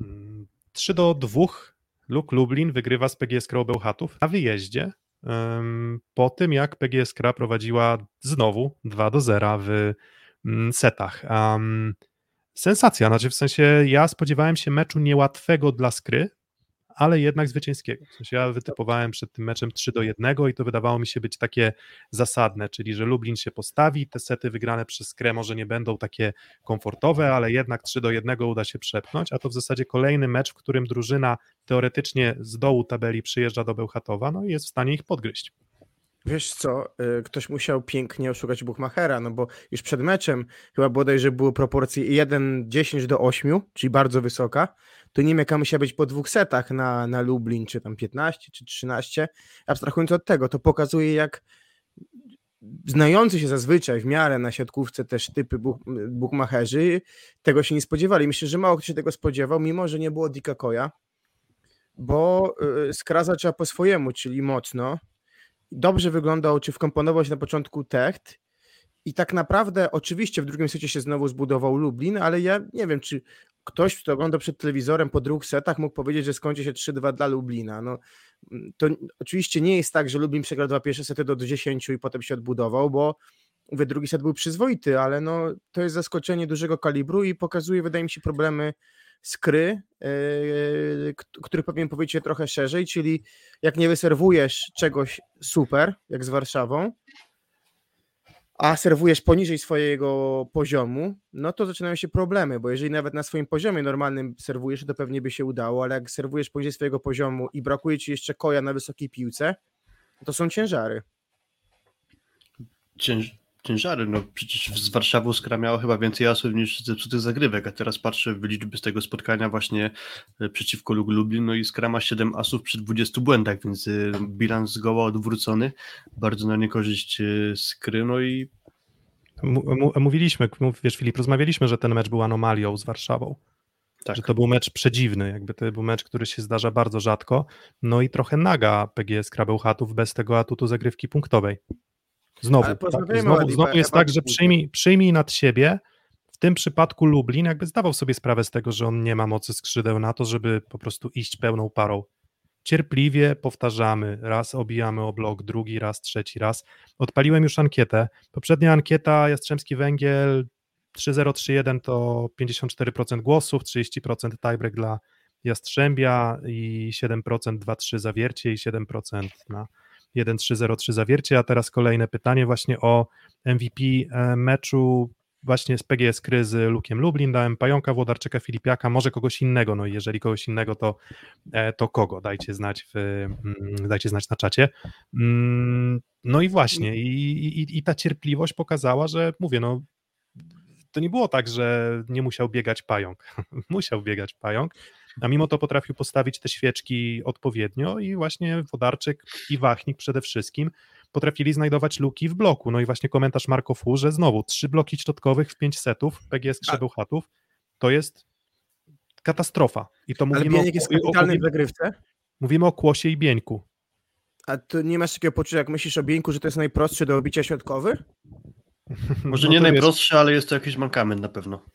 Mm, 3 do 2 Luk Lublin wygrywa z PGS Kro Bełchatów na wyjeździe po tym, jak PGS Kra prowadziła znowu 2 do 0 w mm, setach. Sensacja, znaczy w sensie ja spodziewałem się meczu niełatwego dla Skry, ale jednak zwycięskiego. W sensie ja wytypowałem przed tym meczem 3 do 1 i to wydawało mi się być takie zasadne, czyli że Lublin się postawi, te sety wygrane przez Skrę może nie będą takie komfortowe, ale jednak 3 do 1 uda się przepchnąć, a to w zasadzie kolejny mecz, w którym drużyna teoretycznie z dołu tabeli przyjeżdża do Bełchatowa, no i jest w stanie ich podgryźć. Wiesz co, y, ktoś musiał pięknie oszukać Buchmachera, no bo już przed meczem chyba bodajże były proporcje 1,10 do 8, czyli bardzo wysoka. To nie wiem, jaka musiała być po dwóch setach na, na Lublin, czy tam 15, czy 13. Abstrahując od tego, to pokazuje, jak znający się zazwyczaj w miarę na siatkówce też typy buch, Buchmacherzy tego się nie spodziewali. Myślę, że mało kto się tego spodziewał, mimo że nie było Dika Koja, bo y, Skra zaczęła po swojemu, czyli mocno dobrze wyglądał, czy wkomponował się na początku Techt i tak naprawdę oczywiście w drugim secie się znowu zbudował Lublin, ale ja nie wiem, czy ktoś, kto ogląda przed telewizorem po dwóch setach mógł powiedzieć, że skończy się 3-2 dla Lublina. No, to oczywiście nie jest tak, że Lublin przegrał dwa pierwsze sety do 10 i potem się odbudował, bo mówię, drugi set był przyzwoity, ale no, to jest zaskoczenie dużego kalibru i pokazuje, wydaje mi się, problemy skry, yy, który powinien powiedzieć trochę szerzej, czyli jak nie wyserwujesz czegoś super, jak z Warszawą, a serwujesz poniżej swojego poziomu, no to zaczynają się problemy, bo jeżeli nawet na swoim poziomie normalnym serwujesz, to pewnie by się udało, ale jak serwujesz poniżej swojego poziomu i brakuje ci jeszcze koja na wysokiej piłce, to są ciężary. Cięż, ciężary. No przecież z Warszawą Skra miała chyba więcej asów niż zepsutych zagrywek, a teraz patrzę w liczby z tego spotkania właśnie e, przeciwko Lublin, no i Skra ma 7 asów przy 20 błędach, więc e, bilans zgoła odwrócony, bardzo na niekorzyść e, Skry, no i mówiliśmy, mów- wiesz Filip, rozmawialiśmy, że ten mecz był anomalią z Warszawą. tak. że to był mecz przedziwny, jakby to był mecz, który się zdarza bardzo rzadko, no i trochę naga PGS Krabełchatów bez tego atutu zagrywki punktowej. Znowu, tak, znowu, znowu jest tak, że przyjmij, przyjmij nad siebie, w tym przypadku Lublin jakby zdawał sobie sprawę z tego, że on nie ma mocy skrzydeł na to, żeby po prostu iść pełną parą. Cierpliwie powtarzamy, raz obijamy o blok, drugi raz, trzeci raz. Odpaliłem już ankietę. Poprzednia ankieta Jastrzębski Węgiel 3031 to 54% głosów, 30% tiebreak dla Jastrzębia i 7% 2-3 zawiercie i 7% na 1-3-0-3 zawiercie, a teraz kolejne pytanie właśnie o MVP e, meczu właśnie z PGS Kry z Lukiem Lublin, dałem Pająka, Włodarczyka, Filipiaka, może kogoś innego, no i jeżeli kogoś innego, to, e, to kogo? Dajcie znać, w, mm, dajcie znać na czacie. Mm, No i właśnie, i, i, i ta cierpliwość pokazała, że mówię, no to nie było tak, że nie musiał biegać pająk. *laughs* musiał biegać pająk, a mimo to potrafił postawić te świeczki odpowiednio i właśnie Wodarczyk i Wachnik przede wszystkim potrafili znajdować luki w bloku. No i właśnie komentarz Marko Fu, że znowu trzy bloki środkowych w pięć setów PGS Krzebełchatów to jest katastrofa. I to Ale mówimy o, Bieniek jest o, o, kapitalny w mówimy, zagrywce. mówimy o Kłosie i Bieńku. A to nie masz takiego poczucia, jak myślisz o Bieńku, że to jest najprostszy do obicia środkowy? Może No nie najprostszy, ale jest to jakiś mankament na pewno.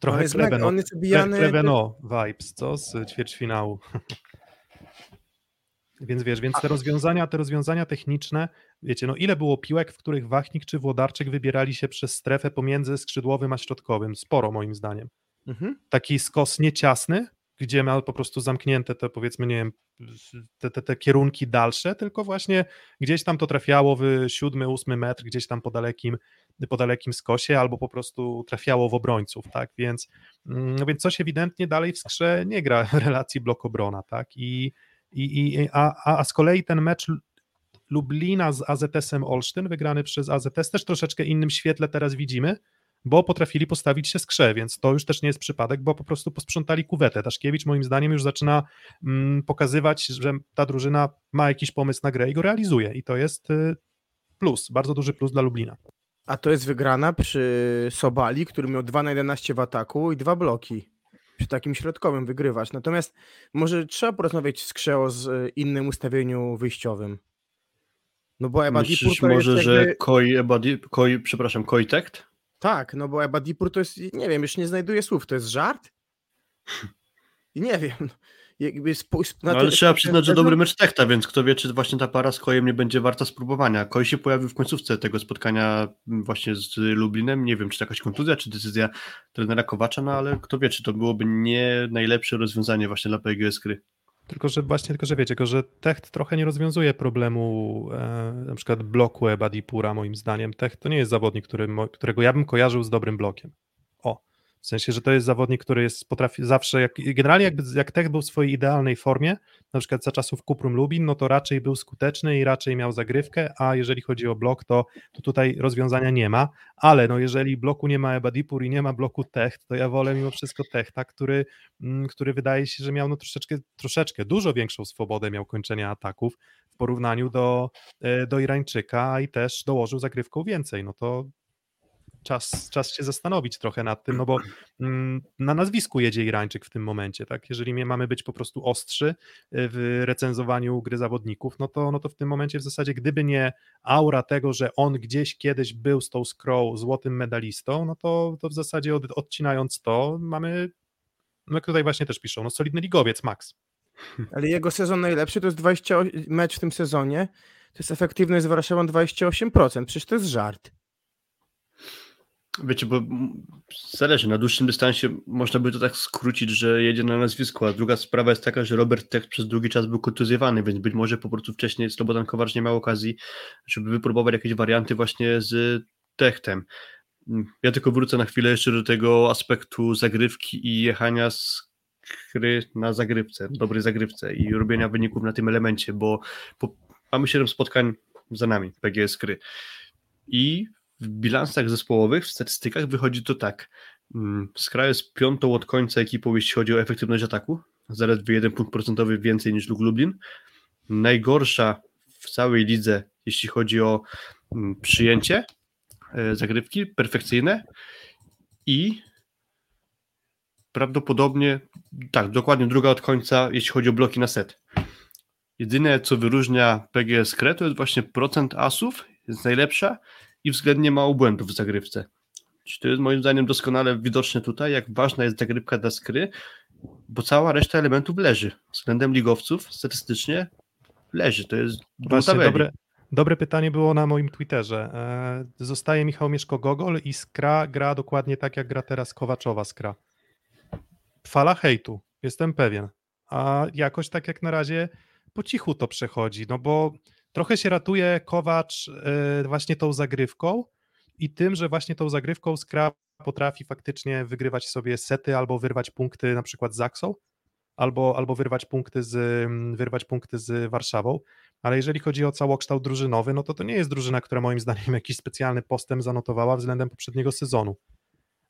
Trochę on jest Kleveno, on jest obijany... Kleveno vibes, co? Z ćwierćfinału. *laughs* Więc wiesz, więc te rozwiązania, te rozwiązania techniczne, wiecie, no ile było piłek, w których Wachnik czy Włodarczyk wybierali się przez strefę pomiędzy skrzydłowym a środkowym? Sporo moim zdaniem. Mhm. Taki skos nieciasny, gdzie miał po prostu zamknięte te powiedzmy, nie wiem, te, te, te kierunki dalsze, tylko właśnie gdzieś tam to trafiało w siódmy, ósmy metr, gdzieś tam po dalekim, po dalekim skosie, albo po prostu trafiało w obrońców, tak, więc, mm, no więc coś ewidentnie dalej w skrze nie gra *laughs* relacji blok-obrona, tak, i, i, i a, a, z kolei ten mecz Lublina z AZS-em Olsztyn, wygrany przez AZS, też troszeczkę innym świetle teraz widzimy, bo potrafili postawić się skrze, więc to już też nie jest przypadek, bo po prostu posprzątali kuwetę. Daszkiewicz moim zdaniem już zaczyna mm, pokazywać, że ta drużyna ma jakiś pomysł na grę i go realizuje i to jest y, plus, bardzo duży plus dla Lublina. A to jest wygrana przy Sobali, który miał 2 na 11 w ataku i dwa bloki. Przy takim środkowym wygrywać. Natomiast może trzeba porozmawiać z Krzeo z innym ustawieniu wyjściowym. No bo Eba Dipur Myślisz może, że jakby... Koi, Ebadi, Koi, przepraszam, Koitekt? Tak, no bo Eba Dipur to jest, nie wiem, już nie znajduję słów, to jest żart? I *laughs* nie wiem. No, No, ale trzeba ten przyznać, że dobry mecz Techta, więc kto wie, czy właśnie ta para z Kojem nie będzie warta spróbowania. Koi się pojawił w końcówce tego spotkania m, właśnie z Lublinem. Nie wiem, czy to jakaś kontuzja, czy decyzja trenera Kowacza, no ale kto wie, czy to byłoby nie najlepsze rozwiązanie właśnie dla PGS Kry. Tylko, że właśnie, tylko, że wiecie, tylko, że Techt trochę nie rozwiązuje problemu e, na przykład bloku Ebadipura moim zdaniem. Techt to nie jest zawodnik, który, którego ja bym kojarzył z dobrym blokiem. O, w sensie, że to jest zawodnik, który jest, potrafi zawsze, jak, generalnie jakby, jak Techt był w swojej idealnej formie, na przykład za czasów Kuprum Lubin, no to raczej był skuteczny i raczej miał zagrywkę, a jeżeli chodzi o blok, to, to tutaj rozwiązania nie ma, ale no jeżeli bloku nie ma Ebadipur i nie ma bloku Techt, to ja wolę mimo wszystko Techta, który mm, który wydaje się, że miał no troszeczkę, troszeczkę dużo większą swobodę miał kończenia ataków w porównaniu do, e, do Irańczyka i też dołożył zagrywką więcej. No to czas, czas się zastanowić trochę nad tym, no bo *clears throat* mm, na nazwisku jedzie Irańczyk w tym momencie, tak? Jeżeli my mamy być po prostu ostrzy e, w recenzowaniu gry zawodników, no to, no to w tym momencie w zasadzie gdyby nie aura tego, że on gdzieś kiedyś był z tą skrą złotym medalistą, no to, to w zasadzie od, odcinając to mamy no jak tutaj właśnie też piszą, no solidny ligowiec, Max. *laughs* Ale jego sezon najlepszy to jest 20 mecz w tym sezonie. To jest efektywność z Warszawą 28%. Przecież to jest żart. Wiecie, bo zależy, na dłuższym dystansie można by to tak skrócić, że jedzie na nazwisko, a druga sprawa jest taka, że Robert Tech przez długi czas był kontuzjowany, więc być może po prostu wcześniej Slobodan Kowacz nie miał okazji, żeby wypróbować jakieś warianty właśnie z Techtem. Mm, Ja tylko wrócę na chwilę jeszcze do tego aspektu zagrywki i jechania z gry na zagrywce, dobrej zagrywce i robienia wyników na tym elemencie, bo po, mamy 7 spotkań za nami, PGS gry. I w bilansach zespołowych, w statystykach wychodzi to tak. Mm, Skra jest piątą od końca ekipą, jeśli chodzi o efektywność ataku. Zaledwie jeden punkt procentowy więcej niż Lublin. Najgorsza w całej lidze, jeśli chodzi o mm, przyjęcie e, zagrywki, perfekcyjne i prawdopodobnie, tak, dokładnie druga od końca, jeśli chodzi o bloki na set. Jedyne, co wyróżnia PGS Kre, to jest właśnie procent asów, jest najlepsza i względnie mało błędów w zagrywce. Czyli to jest moim zdaniem doskonale widoczne tutaj, jak ważna jest zagrywka dla skry, bo cała reszta elementów leży. Względem ligowców statystycznie leży. To jest Właśnie, dobre, dobre pytanie było na moim Twitterze. E, Zostaje Michał Mieszko-Gogol i Skra gra dokładnie tak, jak gra teraz Kowaczowa Skra. Fala hejtu, jestem pewien. A jakoś tak jak na razie po cichu to przechodzi, no bo trochę się ratuje Kowacz e, właśnie tą zagrywką i tym, że właśnie tą zagrywką Skra potrafi faktycznie wygrywać sobie sety albo wyrwać punkty na przykład z Zaksą, albo, albo wyrwać, punkty z, mm, wyrwać punkty z Warszawą. Ale jeżeli chodzi o całokształt drużynowy, no to to nie jest drużyna, która moim zdaniem jakiś specjalny postęp zanotowała względem poprzedniego sezonu.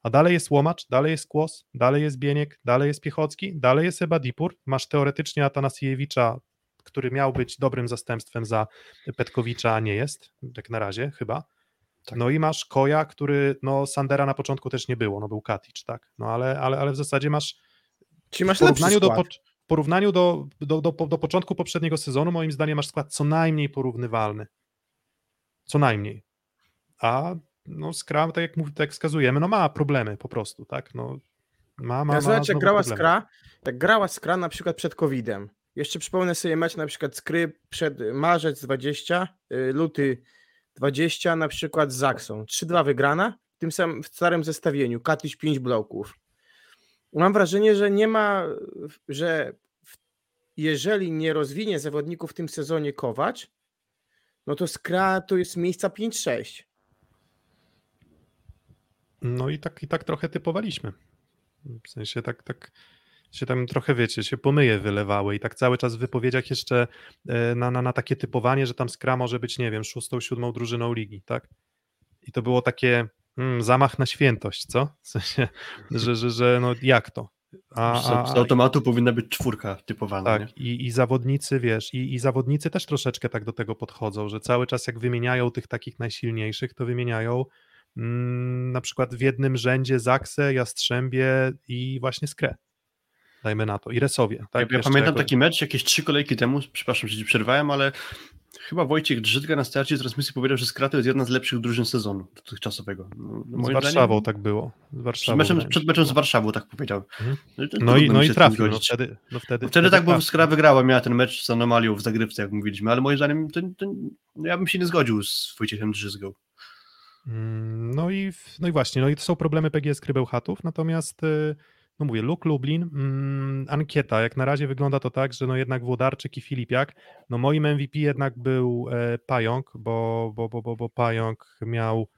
A dalej jest Łomacz, dalej jest Kłos, dalej jest Bieniek, dalej jest Piechocki, dalej jest Ebadipur. Masz teoretycznie Atanasiewicza, który miał być dobrym zastępstwem za Petkowicza, a nie jest, tak na razie chyba. No i masz Koja, który, no Sandera na początku też nie było, no był Katic, tak, no ale, ale, ale w zasadzie masz Czyli masz w porównaniu, do, w porównaniu do, do, do, do początku poprzedniego sezonu, moim zdaniem, masz skład co najmniej porównywalny. Co najmniej. A no, Scrum, tak jak, mów, tak wskazujemy, no ma problemy po prostu, tak? No, ma, ma, Ja ma jak grała. Skra, jak grała Skra na przykład przed COVID-em. Jeszcze przypomnę sobie mecz na przykład Skry przed marzec 20, y, luty 20 na przykład z Zaksą. 3-2 wygrana, w tym samym w starym zestawieniu, Katiś 5 bloków. Mam wrażenie, że nie ma, że jeżeli nie rozwinie zawodników w tym sezonie Kowacz, no to Skra to jest miejsca 5-6. No i tak, i tak trochę typowaliśmy. W sensie tak, tak się tam trochę, wiecie, się pomyje wylewały i tak cały czas w wypowiedziach jeszcze e, na, na, na takie typowanie, że tam Skra może być, nie wiem, szóstą, siódmą drużyną ligi, tak? I to było takie mm, zamach na świętość, co? W sensie, że, że, że no jak to? A, Z, a, z automatu powinna być czwórka typowana. tak, i, i zawodnicy, wiesz, i, i zawodnicy też troszeczkę tak do tego podchodzą, że cały czas jak wymieniają tych takich najsilniejszych, to wymieniają mm, na przykład w jednym rzędzie Zaksę, Jastrzębie i właśnie Skrę. Dajmy na to. I Resowie. Tak? ja, ja pamiętam taki mecz jakieś trzy kolejki temu, przepraszam, że ci przerwałem, ale chyba Wojciech Drzytka na starcie transmisji powiedział, że Skra to jest jedna z lepszych drużyn sezonu dotychczasowego. No, Z moim Warszawą zdaniem- tak było. Z Przed Warszawą, meczem, wydaje mi przed meczem z było. Warszawą tak powiedział. Mhm. No, No i, no i z tym trafił. No wtedy, no wtedy, Wtedy tak, bo. Skra wygrała, miała ten mecz z anomalią w zagrywce, jak mówiliśmy, ale moim zdaniem to, no ja bym się nie zgodził z Wojciechem Drzyzgą. Mm, No i, no i właśnie, no i to są problemy PGS Krybełchatów, natomiast y, no mówię, Luk Lublin, mm, ankieta, jak na razie wygląda to tak, że no jednak Włodarczyk i Filipiak, no moim MVP jednak był e, Pająk, bo, bo, bo, bo, bo Pająk miał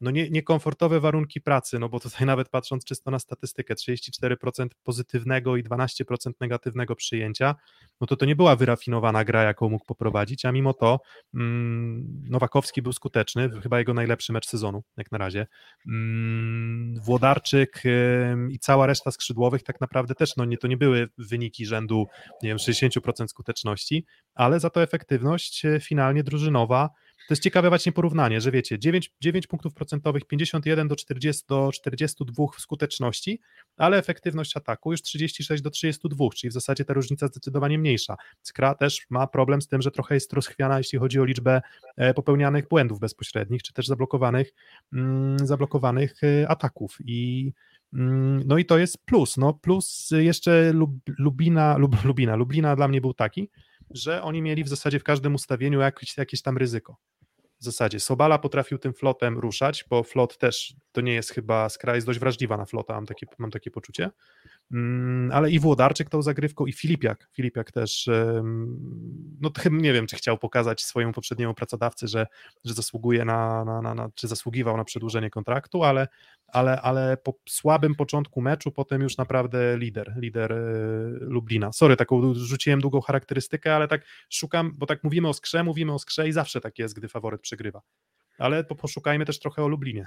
no nie, niekomfortowe warunki pracy, no bo tutaj *laughs* nawet patrząc czysto na statystykę, 34% pozytywnego i 12% negatywnego przyjęcia, no to to nie była wyrafinowana gra, jaką mógł poprowadzić, a mimo to mm, Nowakowski był skuteczny, chyba jego najlepszy mecz sezonu, jak na razie. Mm, Włodarczyk ym, i cała reszta skrzydłowych tak naprawdę też, no nie, to nie były wyniki rzędu, nie wiem, 60% skuteczności, ale za to efektywność e, finalnie drużynowa, to jest ciekawe właśnie porównanie, że wiecie, 9, 9 punktów procentowych, 51 do 40 do 42 w skuteczności, ale efektywność ataku już 36 do 32, czyli w zasadzie ta różnica zdecydowanie mniejsza. Skra też ma problem z tym, że trochę jest rozchwiana, jeśli chodzi o liczbę e, popełnianych błędów bezpośrednich, czy też zablokowanych, mm, zablokowanych e, ataków i mm, no i to jest plus, no plus jeszcze Lub, Lubina, Lub, Lubina, Lublina dla mnie był taki, że oni mieli w zasadzie w każdym ustawieniu jakieś, jakieś tam ryzyko. W zasadzie Sobala potrafił tym flotem ruszać, bo flot też to nie jest chyba, Skra jest dość wrażliwa na flota, mam takie, mam takie poczucie. Mm, ale i Włodarczyk tą zagrywką, i Filipiak. Filipiak też, em, no nie wiem, czy chciał pokazać swojemu poprzedniemu pracodawcy, że, że zasługuje na, na, na, na, czy zasługiwał na przedłużenie kontraktu, ale, ale, ale po słabym początku meczu potem już naprawdę lider, lider e, Lublina. Sorry, taką rzuciłem długą charakterystykę, ale tak szukam, bo tak mówimy o skrze, mówimy o skrze i zawsze tak jest, gdy faworyt przegrywa. ale po- poszukajmy też trochę o Lublinie.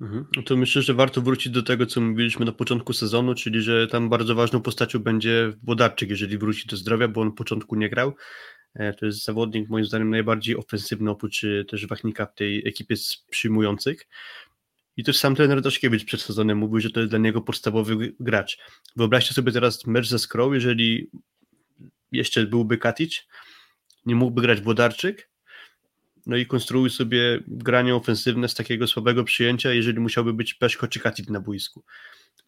Mhm. No to myślę, że warto wrócić do tego, co mówiliśmy na początku sezonu, czyli że tam bardzo ważną postacią będzie Włodarczyk, jeżeli wróci do zdrowia, bo on na początku nie grał. E, To jest zawodnik moim zdaniem najbardziej ofensywny oprócz e, też Wachnika w tej ekipie przyjmujących. I też sam trener Daszkiewicz przed sezonem mówił, że to jest dla niego podstawowy gracz. Wyobraźcie sobie teraz mecz ze Skrą, jeżeli jeszcze byłby Katic, nie mógłby grać Włodarczyk, no i konstruuj sobie granie ofensywne z takiego słabego przyjęcia, jeżeli musiałby być Peszko czy Katic na boisku.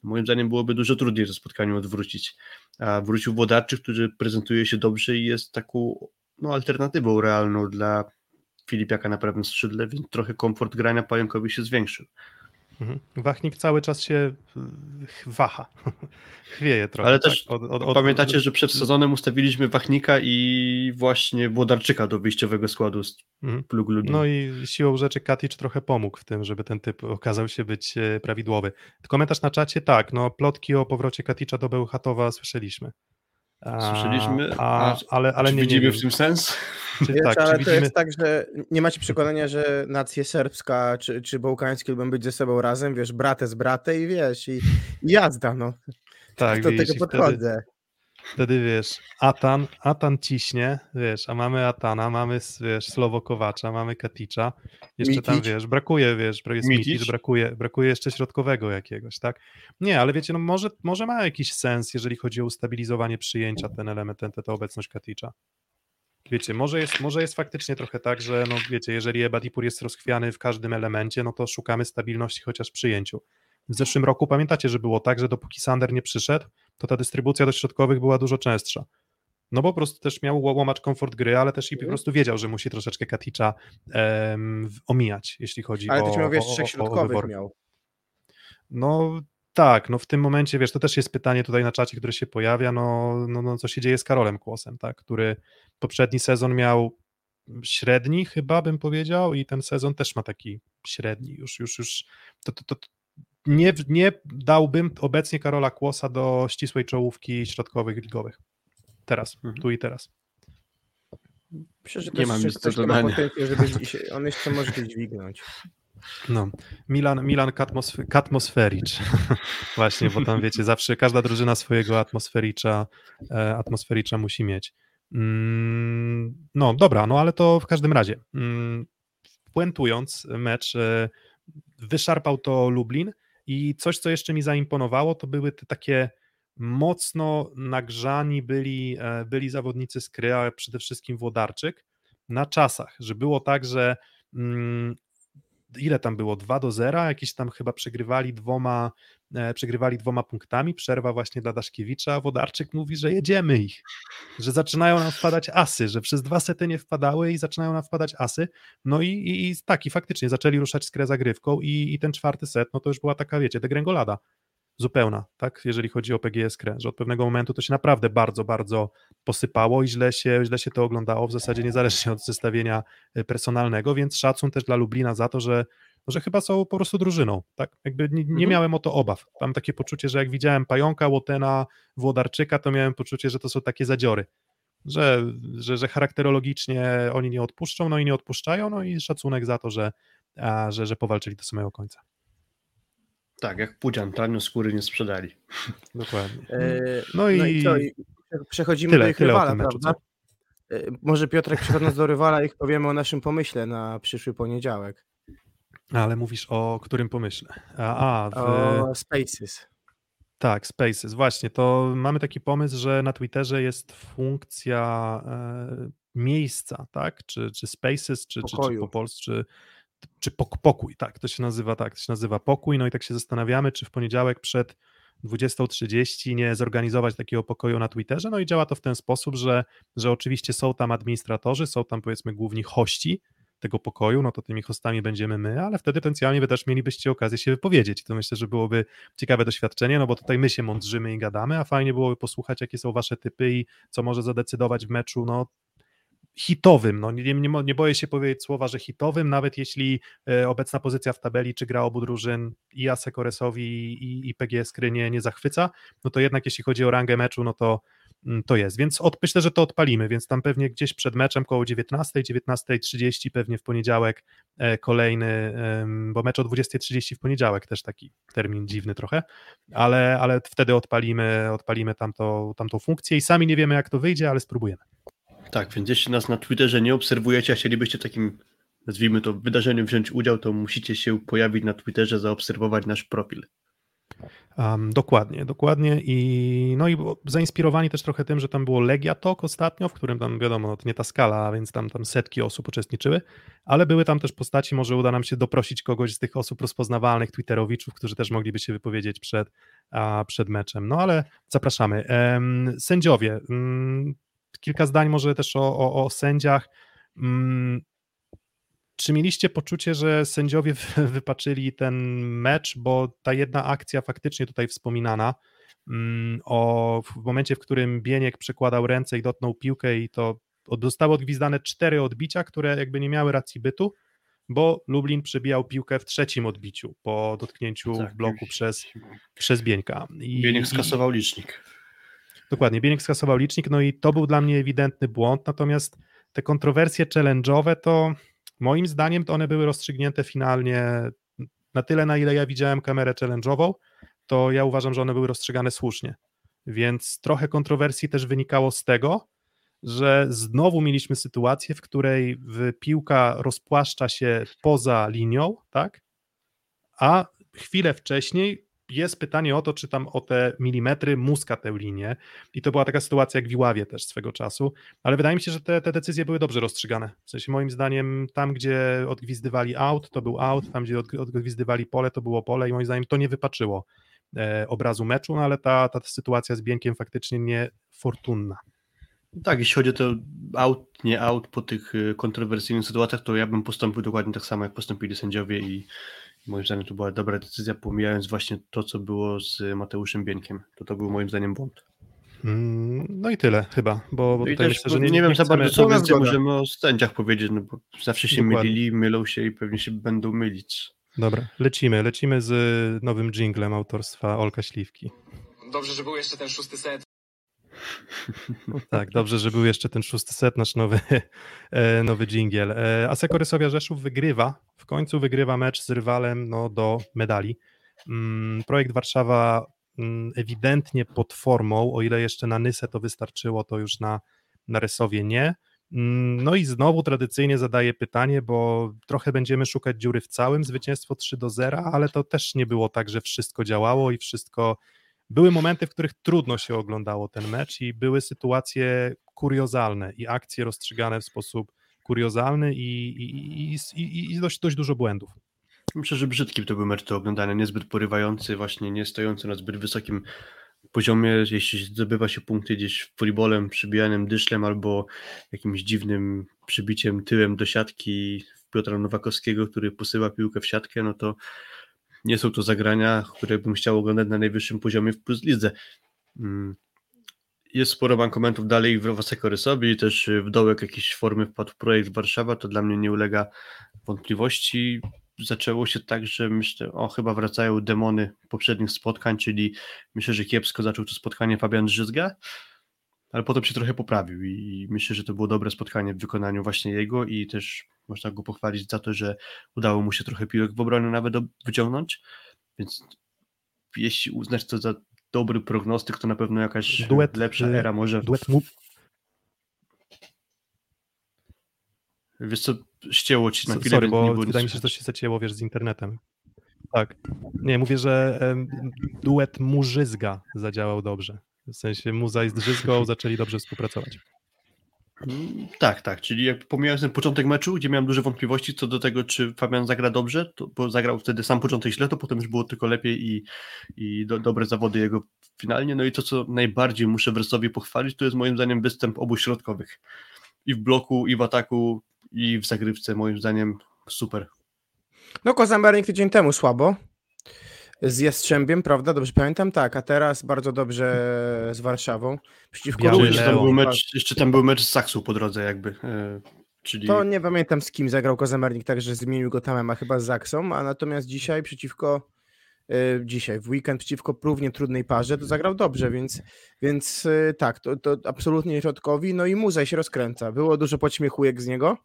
Moim zdaniem byłoby dużo trudniej to spotkanie odwrócić. A wrócił Włodarczyk, który prezentuje się dobrze i jest taką no, alternatywą realną dla Filipiaka na prawym skrzydle, więc trochę komfort grania Pająkowi się zwiększył. Mhm. Wachnik cały czas się waha, *laughs* chwieje trochę. Ale tak? też Od- od- od- Pamiętacie, że przed sezonem ustawiliśmy Wachnika i właśnie Włodarczyka do wyjściowego składu z Mhm. No i siłą rzeczy Katic trochę pomógł w tym, żeby ten typ okazał się być e, prawidłowy. Komentarz na czacie, tak, no plotki o powrocie Katicza do Bełchatowa słyszeliśmy. Słyszeliśmy, a, a ale, ale Czy nie, nie widzimy wiem, w tym sens? *laughs* czy, Wiesz, tak, ale to widzimy, jest tak, że nie macie przekonania, że nacje serbska czy, czy bałkańskie lubią być ze sobą razem, wiesz, bratę z bratem i wiesz, i, i jazda, no. tak, do widzisz, tego podchodzę. Wtedy wiesz, Atan, Atan ciśnie, wiesz, a mamy Atana, mamy wiesz, Słowokowacza, mamy Katicza, jeszcze tam Mitic. wiesz, brakuje, wiesz, jest Mitic. Mitic, brakuje, brakuje jeszcze środkowego jakiegoś, tak? Nie, ale wiecie, no może, może ma jakiś sens, jeżeli chodzi o ustabilizowanie przyjęcia ten element, ten, ta obecność Katicza. Wiecie, może jest, może jest faktycznie trochę tak, że no wiecie, jeżeli Ebadipur jest rozchwiany w każdym elemencie, no to szukamy stabilności chociaż w przyjęciu. W zeszłym roku pamiętacie, że było tak, że dopóki Sander nie przyszedł, to ta dystrybucja do środkowych była dużo częstsza. No bo po prostu też miał ł- łamać komfort gry, ale też i po prostu wiedział, że musi troszeczkę Katicza w- omijać, jeśli chodzi Ale o, też miał, wiesz, o, o, trzech środkowych miał. No tak, no w tym momencie, wiesz, to też jest pytanie tutaj na czacie, które się pojawia, no, no, no co się dzieje z Karolem Kłosem, tak, który poprzedni sezon miał średni chyba, bym powiedział, i ten sezon też ma taki średni, już, już, już, to, to, to nie, nie dałbym obecnie Karola Kłosa do ścisłej czołówki środkowych ligowych. Teraz, Mhm. tu i teraz. Myślę, że Nie mam jeszcze nic do dodania. żeby gdzieś- on jeszcze może coś dźwignąć. No, Milan, Milan Katmosf Katmosfericz. *laughs* Właśnie, bo tam wiecie, zawsze każda drużyna swojego atmosfericza, e, atmosfericza musi mieć. Mm, no, dobra, no ale to w każdym razie. Mm, puentując mecz, e, wyszarpał to Lublin i coś, co jeszcze mi zaimponowało, to były te takie mocno nagrzani byli, e, byli zawodnicy z Kry, a przede wszystkim Włodarczyk na czasach, że było tak, że mm, ile tam było? 2 do 0, jakieś tam chyba przegrywali dwoma, e, przegrywali dwoma punktami, przerwa właśnie dla Daszkiewicza, Wodarczyk mówi, że jedziemy ich, że zaczynają nam wpadać asy, że przez dwa sety nie wpadały i zaczynają nam wpadać asy, no i, i, i tak, i faktycznie zaczęli ruszać z grę zagrywką i, i ten czwarty set, no to już była taka, wiecie, degrengolada zupełna, tak, jeżeli chodzi o PGS Krę, że od pewnego momentu to się naprawdę bardzo, bardzo posypało i źle się, źle się to oglądało, w zasadzie niezależnie od zestawienia y, personalnego, więc szacun też dla Lublina za to, że, że chyba są po prostu drużyną, tak, jakby nie, nie Mhm. miałem o to obaw, mam takie poczucie, że jak widziałem Pająka, Łotena, Włodarczyka, to miałem poczucie, że to są takie zadziory, że, że, że charakterologicznie oni nie odpuszczą, no i nie odpuszczają, no i szacunek za to, że, a, że, że powalczyli do samego końca. Tak, jak Pudzian, tanio skóry nie sprzedali. *laughs* Dokładnie. E, No i, No i co? I przechodzimy tyle- do ich rywala, meczu, prawda? E, Może Piotrek, przechodząc do rywala, ich powiemy o naszym pomyśle na przyszły poniedziałek. ale mówisz o którym pomyśle? A, a w, O Spaces. Tak, Spaces, właśnie. To mamy taki pomysł, że na Twitterze jest funkcja e, miejsca, tak? Czy, czy Spaces, czy, czy, czy po polsku, czy, czy pok- pokój, tak, to się nazywa, tak, to się nazywa pokój. No i tak się zastanawiamy, czy w poniedziałek przed 20.30 nie zorganizować takiego pokoju na Twitterze. No i działa to w ten sposób, że, że oczywiście są tam administratorzy, są tam powiedzmy główni hości tego pokoju, no to tymi hostami będziemy my, ale wtedy potencjalnie wy też mielibyście okazję się wypowiedzieć. To myślę, że byłoby ciekawe doświadczenie, no bo tutaj my się mądrzymy i gadamy, a fajnie byłoby posłuchać, jakie są wasze typy i co może zadecydować w meczu, no hitowym, no nie, nie, nie boję się powiedzieć słowa, że hitowym, nawet jeśli e, obecna pozycja w tabeli, czy gra obu drużyn i Asekoresowi i, i PGS Kry nie, nie zachwyca, no to jednak jeśli chodzi o rangę meczu, no to mm, to jest. Więc od, myślę, że to odpalimy, więc tam pewnie gdzieś przed meczem koło 19, 19.30 pewnie w poniedziałek e, kolejny, bo mecz o 20.30 w poniedziałek też taki termin dziwny trochę, ale, ale wtedy odpalimy, odpalimy tamto, tamtą funkcję i sami nie wiemy jak to wyjdzie, ale spróbujemy. Tak, więc jeśli nas na Twitterze nie obserwujecie, a chcielibyście takim, nazwijmy to, wydarzeniu wziąć udział, to musicie się pojawić na Twitterze, zaobserwować nasz profil. Um, dokładnie, dokładnie i no i zainspirowani też trochę tym, że tam było Legia Talk ostatnio, w którym tam wiadomo, no to nie ta skala, więc tam, tam setki osób uczestniczyły, ale były tam też postaci, może uda nam się doprosić kogoś z tych osób rozpoznawalnych, twitterowiczów, którzy też mogliby się wypowiedzieć przed, a, przed meczem, no ale zapraszamy. Em, sędziowie, mm, kilka zdań może też o, o, o sędziach. Mm, czy mieliście poczucie, że sędziowie wy- wypaczyli ten mecz, bo ta jedna akcja faktycznie tutaj wspominana, mm, o, w momencie, w którym Bieniek przekładał ręce i dotknął piłkę i to zostały odgwizdane cztery odbicia, które jakby nie miały racji bytu, bo Lublin przebijał piłkę w trzecim odbiciu po dotknięciu Tak, w bloku przez, przez Bieńka. I, Bieniek skasował licznik. Dokładnie, Bieniek skasował licznik, no i to był dla mnie ewidentny błąd, natomiast te kontrowersje challenge'owe to moim zdaniem to one były rozstrzygnięte finalnie na tyle, na ile ja widziałem kamerę challenge'ową, to ja uważam, że one były rozstrzygane słusznie, więc trochę kontrowersji też wynikało z tego, że znowu mieliśmy sytuację, w której piłka rozpłaszcza się poza linią, tak? A chwilę wcześniej jest pytanie o to, czy tam o te milimetry muska tę linię. I to była taka sytuacja jak w Iławie też swego czasu, ale wydaje mi się, że te, te decyzje były dobrze rozstrzygane. W sensie moim zdaniem tam, gdzie odgwizdywali out, to był out, tam, gdzie odg- odgwizdywali pole, to było pole i moim zdaniem to nie wypaczyło e, obrazu meczu, no ale ta, ta sytuacja z Bieńkiem faktycznie niefortunna. Tak, jeśli chodzi o to out, nie out po tych y, kontrowersyjnych sytuacjach, to ja bym postąpił dokładnie tak samo, jak postąpili sędziowie i moim zdaniem to była dobra decyzja, pomijając właśnie to, co było z Mateuszem Bieńkiem. To to był moim zdaniem błąd. Mm, No i tyle chyba, bo, bo No tutaj też myślę, że nie, nie, wiem za bardzo, co więcej możemy o sędziach powiedzieć, no bo zawsze się Dokładnie. mylili, mylą się i pewnie się będą mylić. Dobra, lecimy, lecimy z nowym jinglem autorstwa Olka Śliwki. Dobrze, że był jeszcze ten szósty set. *laughs* Tak, dobrze, że był jeszcze ten szósty set, nasz nowy, *laughs* e, nowy dżingiel. E, Aseko Rysowia Rzeszów wygrywa, w końcu wygrywa mecz z rywalem no, do medali. Mm, Projekt Warszawa mm, ewidentnie pod formą, o ile jeszcze na Nysę to wystarczyło, to już na, na Rysowie nie. Mm, No i znowu tradycyjnie zadaję pytanie, bo trochę będziemy szukać dziury w całym, zwycięstwo 3 do 0, ale to też nie było tak, że wszystko działało i wszystko były momenty, w których trudno się oglądało ten mecz i były sytuacje kuriozalne i akcje rozstrzygane w sposób kuriozalny i, i, i, i, dość, dość dużo błędów. Myślę, że brzydki to był mecz do oglądania, niezbyt porywający, właśnie nie stojący na zbyt wysokim poziomie, jeśli zdobywa się punkty gdzieś volleybolem, przybijanym dyszlem albo jakimś dziwnym przybiciem tyłem do siatki Piotra Nowakowskiego, który posyła piłkę w siatkę, no to nie są to zagrania, które bym chciał oglądać na najwyższym poziomie w Plus Lidze. Mm. Jest sporo bankomentów dalej w Waseko Rysowi i też w dołek jakiejś formy wpadł projekt Warszawa, to dla mnie nie ulega wątpliwości. Zaczęło się tak, że myślę, o chyba wracają demony poprzednich spotkań, czyli myślę, że kiepsko zaczął to spotkanie Fabian Drzyzga, ale potem się trochę poprawił i myślę, że to było dobre spotkanie w wykonaniu właśnie jego i też można go pochwalić za to, że udało mu się trochę piłek w obronie nawet wyciągnąć, więc jeśli uznać to za dobry prognostyk, to na pewno jakaś Duet, lepsza y, era może. Duet mu... Wiesz co, ścięło ci na chwilę, Sorry, bo nic wydaje mi się, że to się zacięło, wiesz, z internetem. Tak. Nie, mówię, że duet Murzyzga zadziałał dobrze. W sensie Muza i z Drzyzgą zaczęli dobrze współpracować. Mm, Tak, tak, czyli jak pomijając ten początek meczu, gdzie miałem duże wątpliwości co do tego, czy Fabian zagra dobrze, to, bo zagrał wtedy sam początek źle, to potem już było tylko lepiej i, i do, dobre zawody jego finalnie. No i to, co najbardziej muszę Wersowi pochwalić, to jest moim zdaniem występ obu środkowych. I w bloku, i w ataku, i w zagrywce, moim zdaniem super. No Kozambernik tydzień temu słabo. Z Jastrzębiem, prawda? Dobrze pamiętam? Tak, a teraz bardzo dobrze z Warszawą. Przeciwko Biały jeszcze, tam był mecz, jeszcze tam był mecz z Saksą po drodze jakby, e, czyli... To nie pamiętam z kim zagrał Kozambernik, także zmienił go tamem, a chyba z Zaksą, a natomiast dzisiaj przeciwko dzisiaj, w weekend przeciwko równie trudnej parze, to zagrał dobrze, więc, więc e, tak, to, to absolutnie środkowi, no i Muzaj się rozkręca, było dużo podśmiechujek z niego,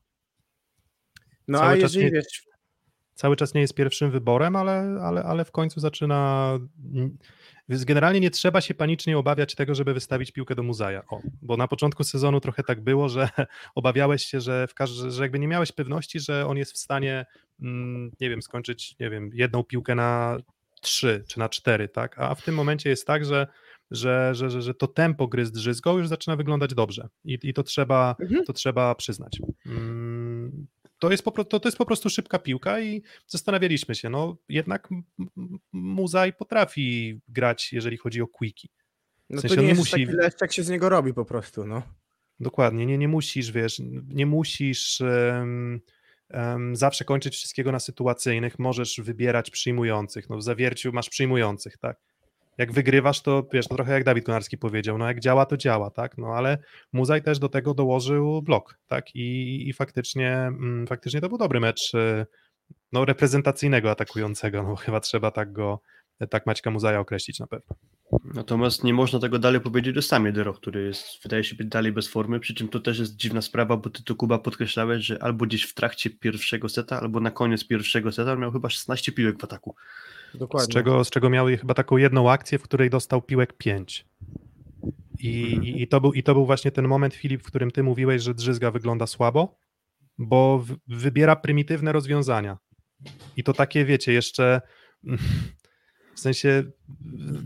no Cały a jeżeli nie- wiesz, cały czas nie jest pierwszym wyborem, ale, ale, ale w końcu zaczyna. Więc generalnie nie trzeba się panicznie obawiać tego, żeby wystawić piłkę do Muzaja. O, bo na początku sezonu trochę tak było, że *laughs* obawiałeś się, że, w każdy, że jakby nie miałeś pewności, że on jest w stanie, mm, nie wiem, skończyć, nie wiem, jedną piłkę na trzy czy na cztery, tak? A w tym momencie jest tak, że, że, że, że, że to tempo gry z drzyzgą już zaczyna wyglądać dobrze i, i to, trzeba, Mhm. to trzeba przyznać. Mm, to jest, po, to, to jest po prostu szybka piłka i zastanawialiśmy się, no jednak Muzaj potrafi grać, jeżeli chodzi o quickie. no sensie to nie nie jest musi- taki leszcz, jak się z niego robi po prostu, no. Dokładnie, nie, nie musisz, wiesz, nie musisz em, em, zawsze kończyć wszystkiego na sytuacyjnych, możesz wybierać przyjmujących, no w zawierciu masz przyjmujących, tak. Jak wygrywasz, to wiesz, to trochę jak Dawid Konarski powiedział, no jak działa, to działa, tak, no ale Muzaj też do tego dołożył blok, tak, i, i faktycznie, mm, faktycznie to był dobry mecz, e, no reprezentacyjnego atakującego, no chyba trzeba tak go, tak Maćka Muzaja określić na pewno. Natomiast nie można tego dalej powiedzieć o Samie Dero, który jest, wydaje się być dalej bez formy, przy czym to też jest dziwna sprawa, bo ty to Kuba podkreślałeś, że albo gdzieś w trakcie pierwszego seta, albo na koniec pierwszego seta miał chyba 16 piłek w ataku. Dokładnie. Z czego, z czego miał chyba taką jedną akcję, w której dostał piłek 5. I, Mhm. i, i, to był, I to był właśnie ten moment, Filip, w którym ty mówiłeś, że drzyzga wygląda słabo, bo w, wybiera prymitywne rozwiązania. I to takie, wiecie, jeszcze w sensie,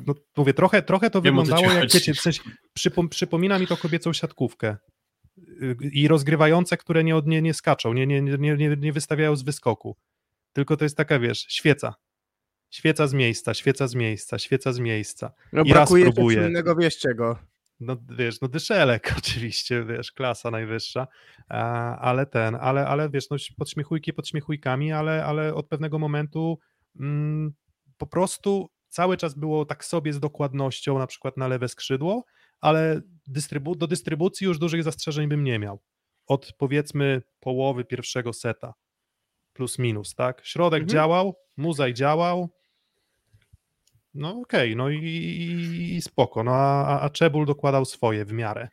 no mówię, trochę, trochę to Wiem, wyglądało jak, wiecie, w sensie, przypom, przypomina mi to kobiecą siatkówkę Y, i rozgrywające, które nie, od- nie, nie skaczą, nie, nie, nie, nie, nie wystawiają z wyskoku, tylko to jest taka, wiesz, świeca. Świeca z miejsca, świeca z miejsca, świeca z miejsca. No i raz brakuje też próbuje. innego, wiesz czego. No wiesz, no dyszelek *laughs* oczywiście, wiesz, klasa najwyższa, ale ten, ale, ale wiesz, no podśmiechujki podśmiechujkami, ale, ale od pewnego momentu mm, po prostu cały czas było tak sobie z dokładnością, na przykład na lewe skrzydło, ale dystrybu- do dystrybucji już dużych zastrzeżeń bym nie miał. Od powiedzmy połowy pierwszego seta, plus minus, tak? Środek Mhm. działał, Muzaj działał, no okej, no i, i, i spoko, no a, a- Czebul dokładał swoje w miarę,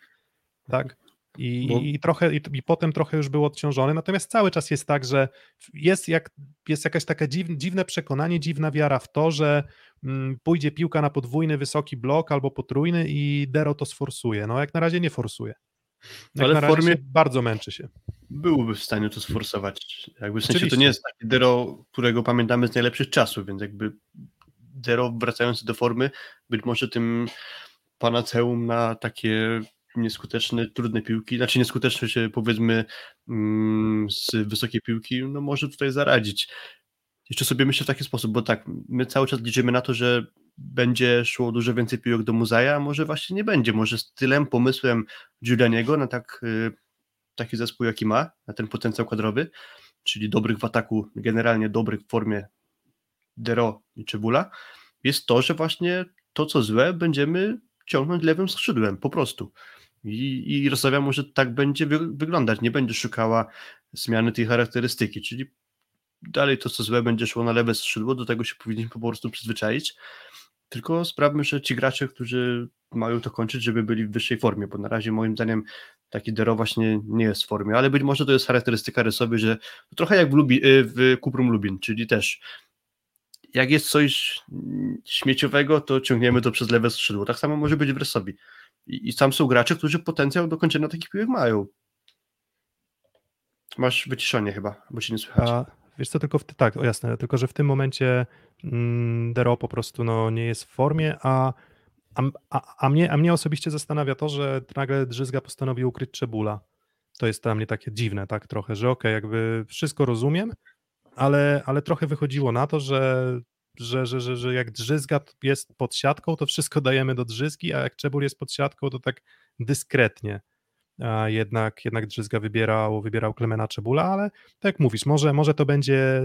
tak? I, Bo- i trochę, i, i potem trochę już był odciążony, natomiast cały czas jest tak, że jest, jak, jest jakaś taka dziw, dziwne przekonanie, dziwna wiara w to, że mm, pójdzie piłka na podwójny, wysoki blok albo potrójny i Dero to sforsuje. No jak na razie nie forsuje. Jak Ale na razie formie- bardzo męczy się. Byłby w stanie to sforsować. Jakby w sensie to Oczywiście. nie jest taki Dero, którego pamiętamy z najlepszych czasów, więc jakby Dero wracający do formy, być może tym panaceum na takie nieskuteczne, trudne piłki, znaczy nieskuteczne się powiedzmy mm, z wysokiej piłki, no może tutaj zaradzić. Jeszcze sobie myślę w taki sposób, bo tak, my cały czas liczymy na to, że będzie szło dużo więcej piłek do Muzaja, a może właśnie nie będzie, może stylem, pomysłem Giulianiego na tak, y, taki zespół jaki ma, na ten potencjał kadrowy, czyli dobrych w ataku, generalnie dobrych w formie Dero i Czebula, jest to, że właśnie to, co złe, będziemy ciągnąć lewym skrzydłem, po prostu. I, i rozmawiam, że tak będzie wy, wyglądać, nie będzie szukała zmiany tej charakterystyki, czyli dalej to, co złe, będzie szło na lewe skrzydło, do tego się powinniśmy po prostu przyzwyczaić, tylko sprawmy, że ci gracze, którzy mają to kończyć, żeby byli w wyższej formie, bo na razie moim zdaniem taki Dero właśnie nie jest w formie, ale być może to jest charakterystyka rysowy, że trochę jak w, Lubi, w Kuprum Lubin, czyli też jak jest coś śmieciowego, to ciągniemy to przez lewe skrzydło. Tak samo może być w Rysowi. I, I tam są gracze, którzy potencjał do kończenia takich piłek mają. Masz wyciszenie chyba, bo się nie słychać. Wiesz co, tylko w, tak, o jasne, tylko że w tym momencie mm, Dero po prostu no, nie jest w formie, a, a, a, mnie, a mnie osobiście zastanawia to, że nagle Drzyzga postanowił ukryć Czebula. To jest dla mnie takie dziwne, tak trochę, że okej, jakby wszystko rozumiem, ale, ale trochę wychodziło na to, że, że, że, że, że jak Drzyzga jest pod siatką, to wszystko dajemy do Drzyzgi, a jak Czebul jest pod siatką, to tak dyskretnie. A jednak, jednak Drzyzga wybierał, wybierał Klemena Czebula, ale tak jak mówisz, może, może to będzie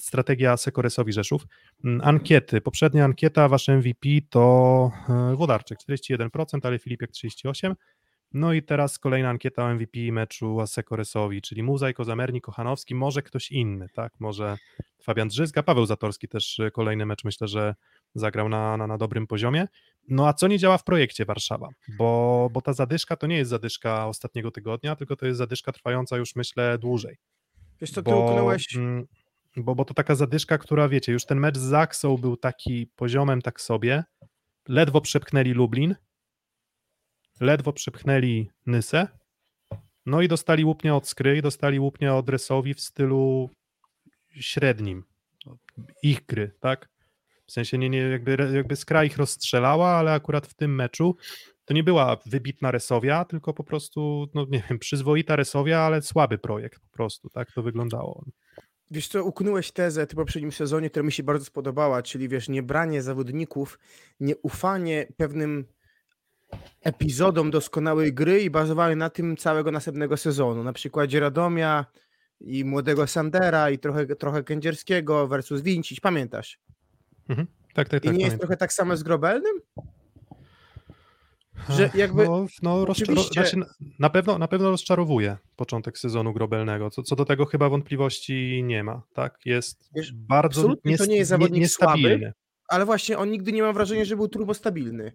strategia Sekoresowi Rzeszów. Mm, Ankiety. Poprzednia ankieta, wasz MVP to e, Włodarczyk 41%, ale Filipiek 38%. No i teraz kolejna ankieta o MVP meczu Asekoresowi, czyli Muzaj, Kozamerni, Kochanowski, może ktoś inny, tak? Może Fabian Drzyzga, Paweł Zatorski też y, kolejny mecz myślę, że zagrał na, na, na dobrym poziomie. No a co nie działa w projekcie Warszawa? Bo, bo ta zadyszka to nie jest zadyszka ostatniego tygodnia, tylko to jest zadyszka trwająca już myślę dłużej. Wiesz co, ty Bo, mm, bo, bo to taka zadyszka, która wiecie, już ten mecz z Zaksą był taki poziomem tak sobie, ledwo przepchnęli Lublin, ledwo przepchnęli Nysę, no i dostali łupnie od Skry i dostali łupnie od Resowi w stylu średnim. Ich gry, tak? W sensie nie, nie, jakby, jakby Skra ich rozstrzelała, ale akurat w tym meczu to nie była wybitna Resowia, tylko po prostu, no nie wiem, przyzwoita Resowia, ale słaby projekt po prostu, tak to wyglądało. Wiesz co, uknąłeś tezę w poprzednim sezonie, która mi się bardzo spodobała, czyli wiesz, nie branie zawodników, nie ufanie pewnym epizodom doskonałej gry i bazowanie na tym całego następnego sezonu. Na przykładzie Radomia i młodego Sandera i trochę, trochę Kędzierskiego versus Wincić, pamiętasz? Tak, tak, I tak. nie jest pamiętam. trochę tak samo z Grobelnym? że jakby- No, no oczywiście- znaczy, na- pewno, na pewno rozczarowuje początek sezonu grobelnego. Co, co do tego chyba wątpliwości nie ma. Tak? Jest Wiesz, bardzo absolutnie to nie jest zawodnik niestabilny. ale właśnie on nigdy nie mam wrażenia, że był turbostabilny.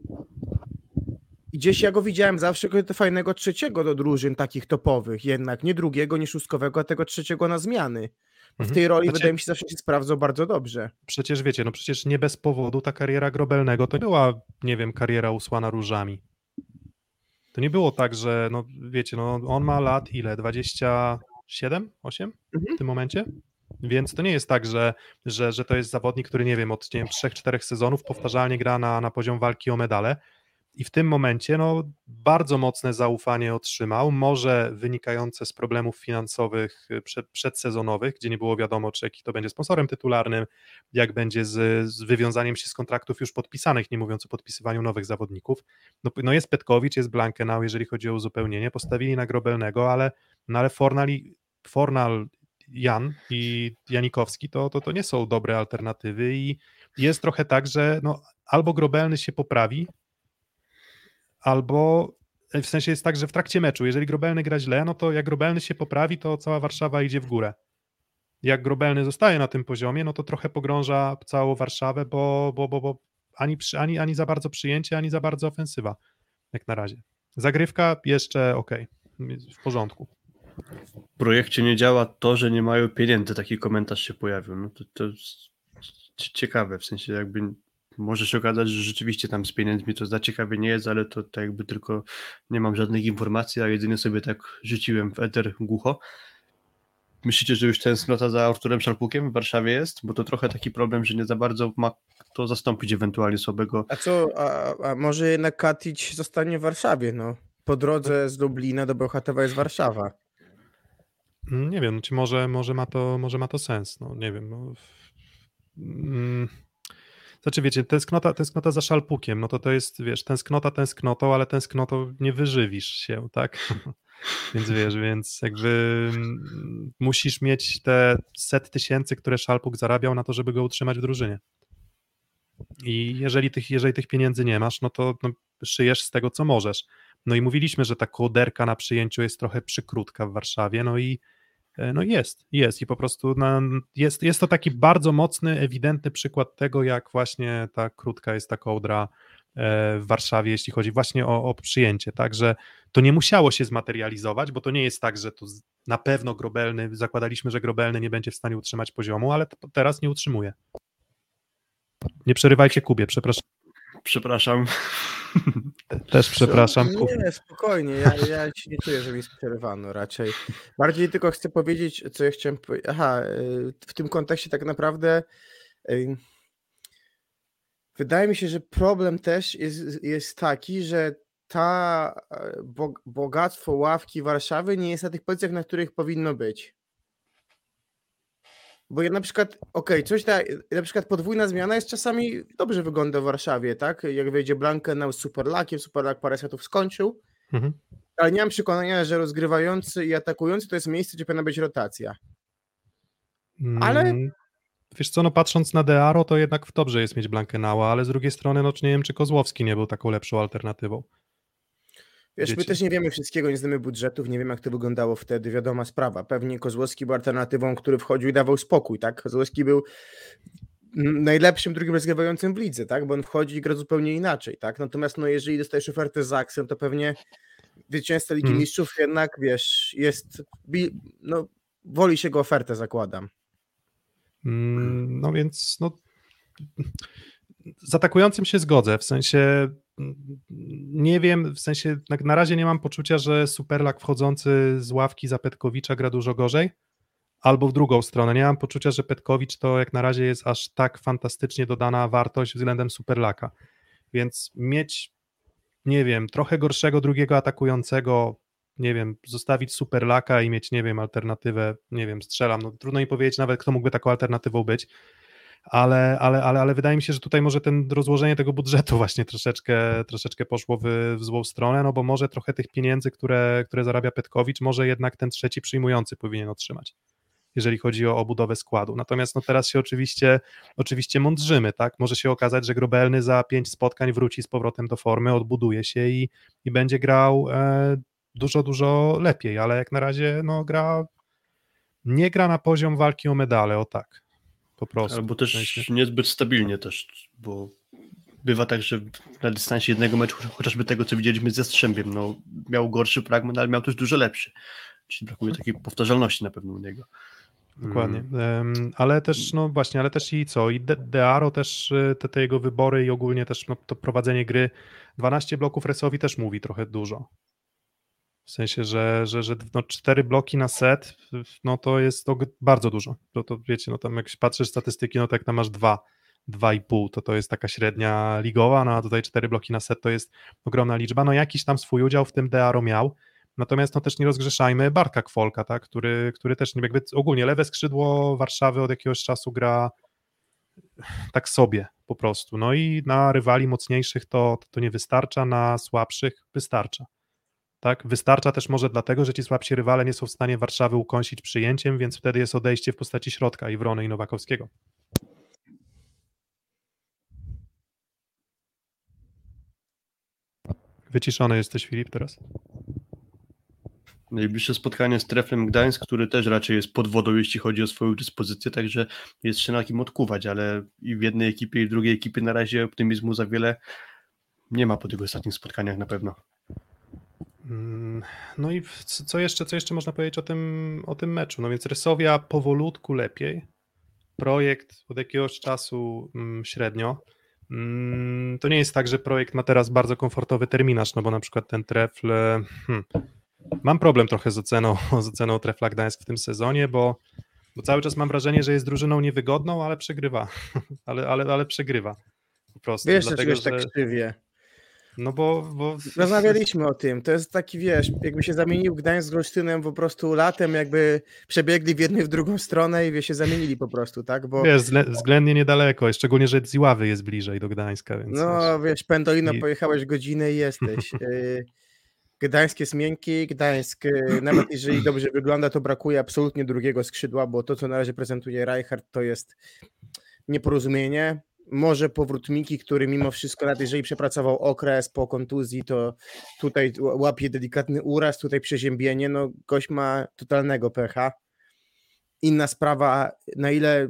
I gdzieś ja go widziałem zawsze jako fajnego trzeciego do drużyn takich topowych, jednak nie drugiego, nie szóstkowego, a tego trzeciego na zmiany. W Mhm. tej roli Znaczy- wydaje mi się zawsze się sprawdzał bardzo dobrze. Przecież wiecie, no przecież nie bez powodu ta kariera grobelnego to nie była, nie wiem, kariera usłana różami. To nie było tak, że no wiecie, no on ma lat ile? 27? 8 Mhm. w tym momencie? Więc to nie jest tak, że, że, że to jest zawodnik, który nie wiem, od nie wiem, 3-4 sezonów powtarzalnie gra na, na poziom walki o medale. I w tym momencie no, bardzo mocne zaufanie otrzymał, może wynikające z problemów finansowych y, przed, przedsezonowych, gdzie nie było wiadomo, czy jaki to będzie sponsorem tytularnym, jak będzie z, z wywiązaniem się z kontraktów już podpisanych, nie mówiąc o podpisywaniu nowych zawodników. No, no jest Petkowicz, jest Blankenau, jeżeli chodzi o uzupełnienie, postawili na Grobelnego, ale, no ale Fornal Jan i Janikowski to, to, to nie są dobre alternatywy i jest trochę tak, że no, albo Grobelny się poprawi, albo e, w sensie jest tak, że w trakcie meczu, jeżeli Grobelny gra źle, no to jak Grobelny się poprawi, to cała Warszawa idzie w górę. Jak Grobelny zostaje na tym poziomie, no to trochę pogrąża całą Warszawę, bo, bo, bo, bo ani, ani, ani za bardzo przyjęcie, ani za bardzo ofensywa, jak na razie. Zagrywka jeszcze ok, w porządku. W projekcie nie działa to, że nie mają pieniędzy, taki komentarz się pojawił. No to, to jest cie- ciekawe, w sensie jakby może się okazać, że rzeczywiście tam z pieniędzmi to za ciekawie nie jest, ale to tak jakby tylko nie mam żadnych informacji, a jedynie sobie tak rzuciłem w eter głucho. Myślicie, że już tęsknota za Arturem Szalpukiem w Warszawie jest? Bo to trochę taki problem, że nie za bardzo ma kto zastąpić ewentualnie słabego A co, a, a może jednak Katic zostanie w Warszawie, no? Po drodze z Lublina do Bełchatowa jest Warszawa. Nie wiem, czy może, może, ma, to, może ma to sens, no nie wiem. No. Mm. Znaczy wiecie, tęsknota, tęsknota za szalpukiem, no to to jest, wiesz, tęsknota tęsknotą, ale tęsknotą nie wyżywisz się, tak? *laughs* Więc wiesz, więc jakby mm, musisz mieć te set tysięcy, które szalpuk zarabiał na to, żeby go utrzymać w drużynie. I jeżeli tych, jeżeli tych pieniędzy nie masz, no to no, szyjesz z tego, co możesz. No i mówiliśmy, że ta kołderka na przyjęciu jest trochę przykrótka w Warszawie, no i no jest, jest i po prostu na, jest, jest to taki bardzo mocny, ewidentny przykład tego, jak właśnie ta krótka jest ta kołdra e, w Warszawie, jeśli chodzi właśnie o, o przyjęcie, także to nie musiało się zmaterializować, bo to nie jest tak, że to na pewno Grobelny, zakładaliśmy, że Grobelny nie będzie w stanie utrzymać poziomu, ale teraz nie utrzymuje. Nie przerywajcie Kubie, przepraszam. Przepraszam. *laughs* Też przepraszam. Nie, spokojnie, ja, ja się nie czuję, że mi przerywano raczej. Bardziej tylko chcę powiedzieć, co ja chciałem powiedzieć. Aha, y, w tym kontekście tak naprawdę y, wydaje mi się, że problem też jest, jest taki, że ta bog- bogactwo ławki Warszawy nie jest na tych pozycjach, na których powinno być. Bo ja na przykład, okej, coś tak, na przykład podwójna zmiana jest czasami dobrze wygląda w Warszawie, tak? Jak wejdzie Blankenau z Superlakiem, Superlak parę setów skończył, Mhm. ale nie mam przekonania, że rozgrywający i atakujący to jest miejsce, gdzie powinna być rotacja. Ale- Mm, Wiesz co, no patrząc na Dearo, to jednak dobrze jest mieć Blankenała, ale z drugiej strony, no czy nie wiem, czy Kozłowski nie był taką lepszą alternatywą. Wiesz, my też nie wiemy wszystkiego, nie znamy budżetów, nie wiemy jak to wyglądało wtedy, wiadoma sprawa. Pewnie Kozłowski był alternatywą, który wchodził i dawał spokój, tak? Kozłowski był najlepszym drugim rozgrywającym w lidze, tak? Bo on wchodzi i gra zupełnie inaczej, tak? Natomiast no, jeżeli dostajesz ofertę z Aksem, to pewnie zwycięzca Ligi Hmm. Mistrzów jednak, wiesz, jest, no, woli się go ofertę, zakładam. Mm, No więc no, z atakującym się zgodzę, w sensie mm, nie wiem, w sensie na, na razie nie mam poczucia, że Superlak wchodzący z ławki za Petkowicza gra dużo gorzej, albo w drugą stronę. Nie mam poczucia, że Petkowicz to jak na razie jest aż tak fantastycznie dodana wartość względem Superlaka, więc mieć, nie wiem, trochę gorszego drugiego atakującego, nie wiem, zostawić Superlaka i mieć, nie wiem, alternatywę, nie wiem, strzelam, no trudno mi powiedzieć nawet, kto mógłby taką alternatywą być, ale, ale, ale, ale wydaje mi się, że tutaj może ten rozłożenie tego budżetu *laughs* właśnie troszeczkę, troszeczkę poszło w, w złą stronę, no bo może trochę tych pieniędzy, które, które zarabia Petkowicz, może jednak ten trzeci przyjmujący powinien otrzymać, jeżeli chodzi o, o budowę składu. Natomiast no teraz się oczywiście, oczywiście mądrzymy, tak? Może się okazać, że Grobelny za pięć spotkań wróci z powrotem do formy, odbuduje się i, i będzie grał e, dużo, dużo lepiej, ale jak na razie no gra nie gra na poziom walki o medale, o tak. Po prostu. Albo W też sensie- niezbyt stabilnie też, bo bywa tak, że na dystansie jednego meczu, chociażby tego, co widzieliśmy ze Strzębiem, no miał gorszy fragment, ale miał też dużo lepszy. Czyli brakuje takiej powtarzalności na pewno u niego. Dokładnie. Mm. Ale też, no właśnie, ale też i co? I De, Dearo też, y, te, te jego wybory i ogólnie też no, to prowadzenie gry. 12 bloków Resowi też mówi trochę dużo. W sensie, że, że, że no, 4 bloki na set, no to jest to bardzo dużo. To, to wiecie, no tam jak patrzysz statystyki, no to jak tam masz 2, 2,5, to to jest taka średnia ligowa, no a tutaj 4 bloki na set to jest ogromna liczba. No jakiś tam swój udział w tym Dearo miał, Natomiast no też nie rozgrzeszajmy Bartka Kwolka, tak, który, który też jakby ogólnie lewe skrzydło Warszawy od jakiegoś czasu gra tak sobie po prostu. No i na rywali mocniejszych to, to nie wystarcza, na słabszych wystarcza. Tak, wystarcza też może dlatego, że ci słabsi rywale nie są w stanie Warszawy ukąsić przyjęciem, więc wtedy jest odejście w postaci środka i Wrony i Nowakowskiego. Wyciszony jesteś, Filip, teraz. Najbliższe spotkanie z Treflem Gdańsk, który też raczej jest pod wodą, jeśli chodzi o swoją dyspozycję, także jest się na kim odkuwać, ale i w jednej ekipie, i w drugiej ekipie na razie optymizmu za wiele nie ma po tych ostatnich spotkaniach na pewno. Mm, No i co jeszcze, co jeszcze można powiedzieć o tym, o tym meczu? No więc Rysowia powolutku lepiej. Projekt od jakiegoś czasu mm, średnio. Mm, To nie jest tak, że projekt ma teraz bardzo komfortowy terminarz, no bo na przykład ten trefl. e, Hmm, mam problem trochę z oceną, *laughs* z oceną trefla Gdańsk w tym sezonie, bo, bo cały czas mam wrażenie, że jest drużyną niewygodną, ale przegrywa. *laughs* ale, ale, ale przegrywa. Po prostu. Wiesz, dlatego, dlaczego tak krzywie. No bo, bo Rozmawialiśmy o tym. To jest taki, wiesz, jakby się zamienił Gdańsk z Olsztynem po prostu latem, jakby przebiegli w jedną i w drugą stronę i wie, się zamienili po prostu, tak? Bo Wiesz, wzglę- względnie niedaleko, szczególnie, że z Iławy jest bliżej do Gdańska, więc no, wiesz, Pendolino I- pojechałeś godzinę i jesteś. *laughs* Y, Gdańsk jest miękki, Gdańsk, y, nawet jeżeli dobrze wygląda, to brakuje absolutnie drugiego skrzydła, bo to, co na razie prezentuje Reichardt, to jest nieporozumienie. Może powrót Miki, który mimo wszystko, nawet jeżeli przepracował okres po kontuzji, to tutaj łapie delikatny uraz, tutaj przeziębienie, no gość ma totalnego pecha. Inna sprawa, na ile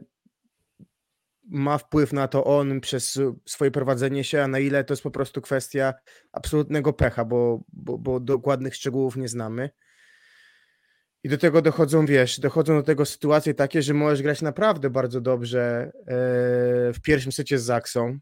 ma wpływ na to on przez swoje prowadzenie się, a na ile to jest po prostu kwestia absolutnego pecha, bo, bo, bo dokładnych szczegółów nie znamy. I do tego dochodzą, wiesz, dochodzą do tego sytuacje takie, że możesz grać naprawdę bardzo dobrze e, w pierwszym secie z Zaksą,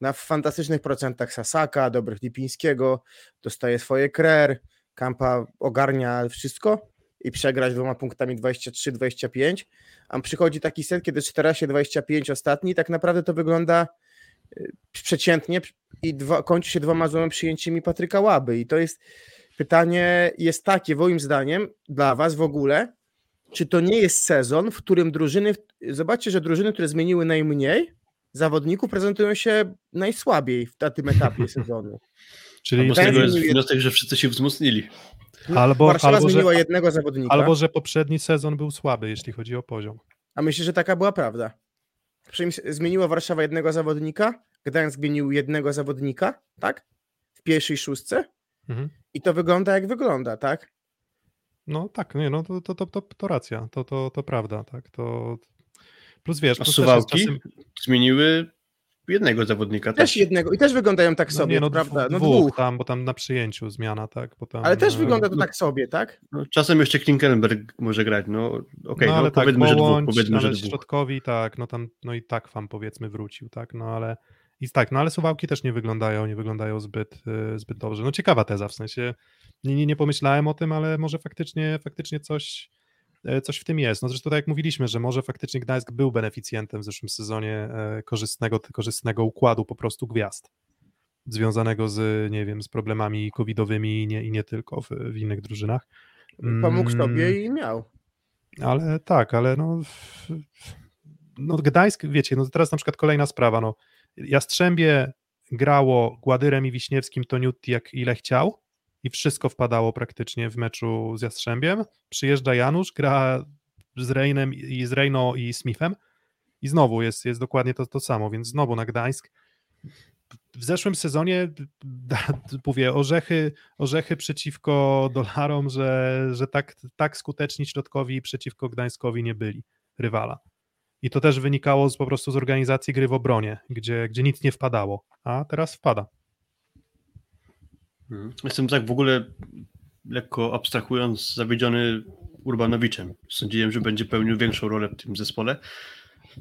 na fantastycznych procentach Sasaka, dobrych Lipińskiego, dostaje swoje krer, Kampa ogarnia wszystko i przegrać dwoma punktami 23-25, a przychodzi taki set, kiedy 14-25 ostatni tak naprawdę to wygląda y, przeciętnie i dwa, kończy się dwoma złymi przyjęciami Patryka Łaby. I to jest pytanie jest takie moim zdaniem dla was w ogóle, czy to nie jest sezon, w którym drużyny, zobaczcie, że drużyny, które zmieniły najmniej zawodników prezentują się najsłabiej w na tym etapie *laughs* sezonu. Czyli z tego jest wniosek, że wszyscy się wzmocnili. Albo- Warszawa albo, że- zmieniła jednego zawodnika, albo, że poprzedni sezon był słaby, jeśli chodzi o poziom. a myślę, że taka była prawda. Zmieniła Warszawa jednego zawodnika, Gdańsk zmienił jednego zawodnika, tak? W pierwszej szóstce Mhm. I to wygląda jak wygląda, tak? No tak, nie, no to, to, to, to, to racja, to, to, to prawda, tak, to plus wiesz, A suwałki czasem, zmieniły jednego zawodnika Też też. jednego i też wyglądają tak no sobie, nie, no prawda? No dwóch, dwóch. tam, bo tam na przyjęciu zmiana, tak, bo tam, Ale też e, wygląda to tak sobie, tak? No, czasem jeszcze Klinkenberg może grać, no okej, no no, ale tak, powiedzmy, że dwóch, powiedzmy, że ale dwóch. środkowi tak, no tam, no i tak wam powiedzmy wrócił, tak, no ale i tak, no ale Suwałki też nie wyglądają, nie wyglądają zbyt, y, zbyt dobrze. No ciekawa teza, w sensie nie, nie, nie pomyślałem o tym, ale może faktycznie, faktycznie coś, e, coś w tym jest. No zresztą tak jak mówiliśmy, że może faktycznie Gdańsk był beneficjentem w zeszłym sezonie e, korzystnego, korzystnego układu po prostu gwiazd związanego z, nie wiem, z problemami covidowymi i nie, i nie tylko w, w innych drużynach. Pomógł Mm, sobie i miał. ale tak, ale no, no Gdańsk, wiecie, no teraz na przykład kolejna sprawa, no Jastrzębie grało Gładyrem i Wiśniewskim Toniutti jak ile chciał i wszystko wpadało praktycznie w meczu z Jastrzębiem, przyjeżdża Janusz, gra z Reinem i z Rejno i Smithem i znowu jest, jest dokładnie to, to samo, więc znowu na Gdańsk w zeszłym sezonie mówię, orzechy, orzechy przeciwko dolarom, że, że tak, tak skuteczni środkowi przeciwko Gdańskowi nie byli rywala. I to też wynikało z, po prostu z organizacji gry w obronie, gdzie, gdzie nic nie wpadało, a teraz wpada. Mhm. Jestem tak w ogóle lekko abstrahując zawiedziony Urbanowiczem. Sądziłem, że będzie pełnił większą rolę w tym zespole,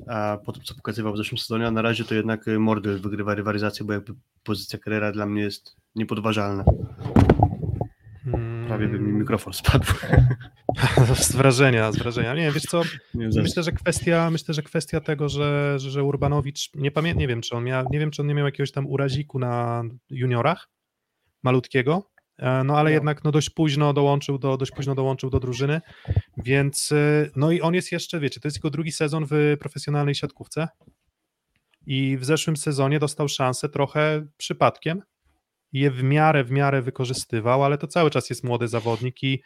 a po tym, co pokazywał w zeszłym sezonie, a na razie to jednak Mordel wygrywa rywalizację, bo jakby pozycja Carrera dla mnie jest niepodważalna. Prawie by mi mikrofon spadł. *laughs* z wrażenia, z wrażenia. Nie, wiesz co, Nie myślę, że kwestia, myślę, że kwestia tego, że, że, Urbanowicz, nie pamiętam, nie wiem, czy on miał, nie wiem, czy on nie miał jakiegoś tam uraziku na juniorach, malutkiego, e, no ale Miał. jednak no dość późno dołączył do, dość późno dołączył do drużyny, więc e, no i on jest jeszcze, wiecie, to jest jego drugi sezon w profesjonalnej siatkówce i w zeszłym sezonie dostał szansę trochę przypadkiem je w miarę, w miarę wykorzystywał, ale to cały czas jest młody zawodnik i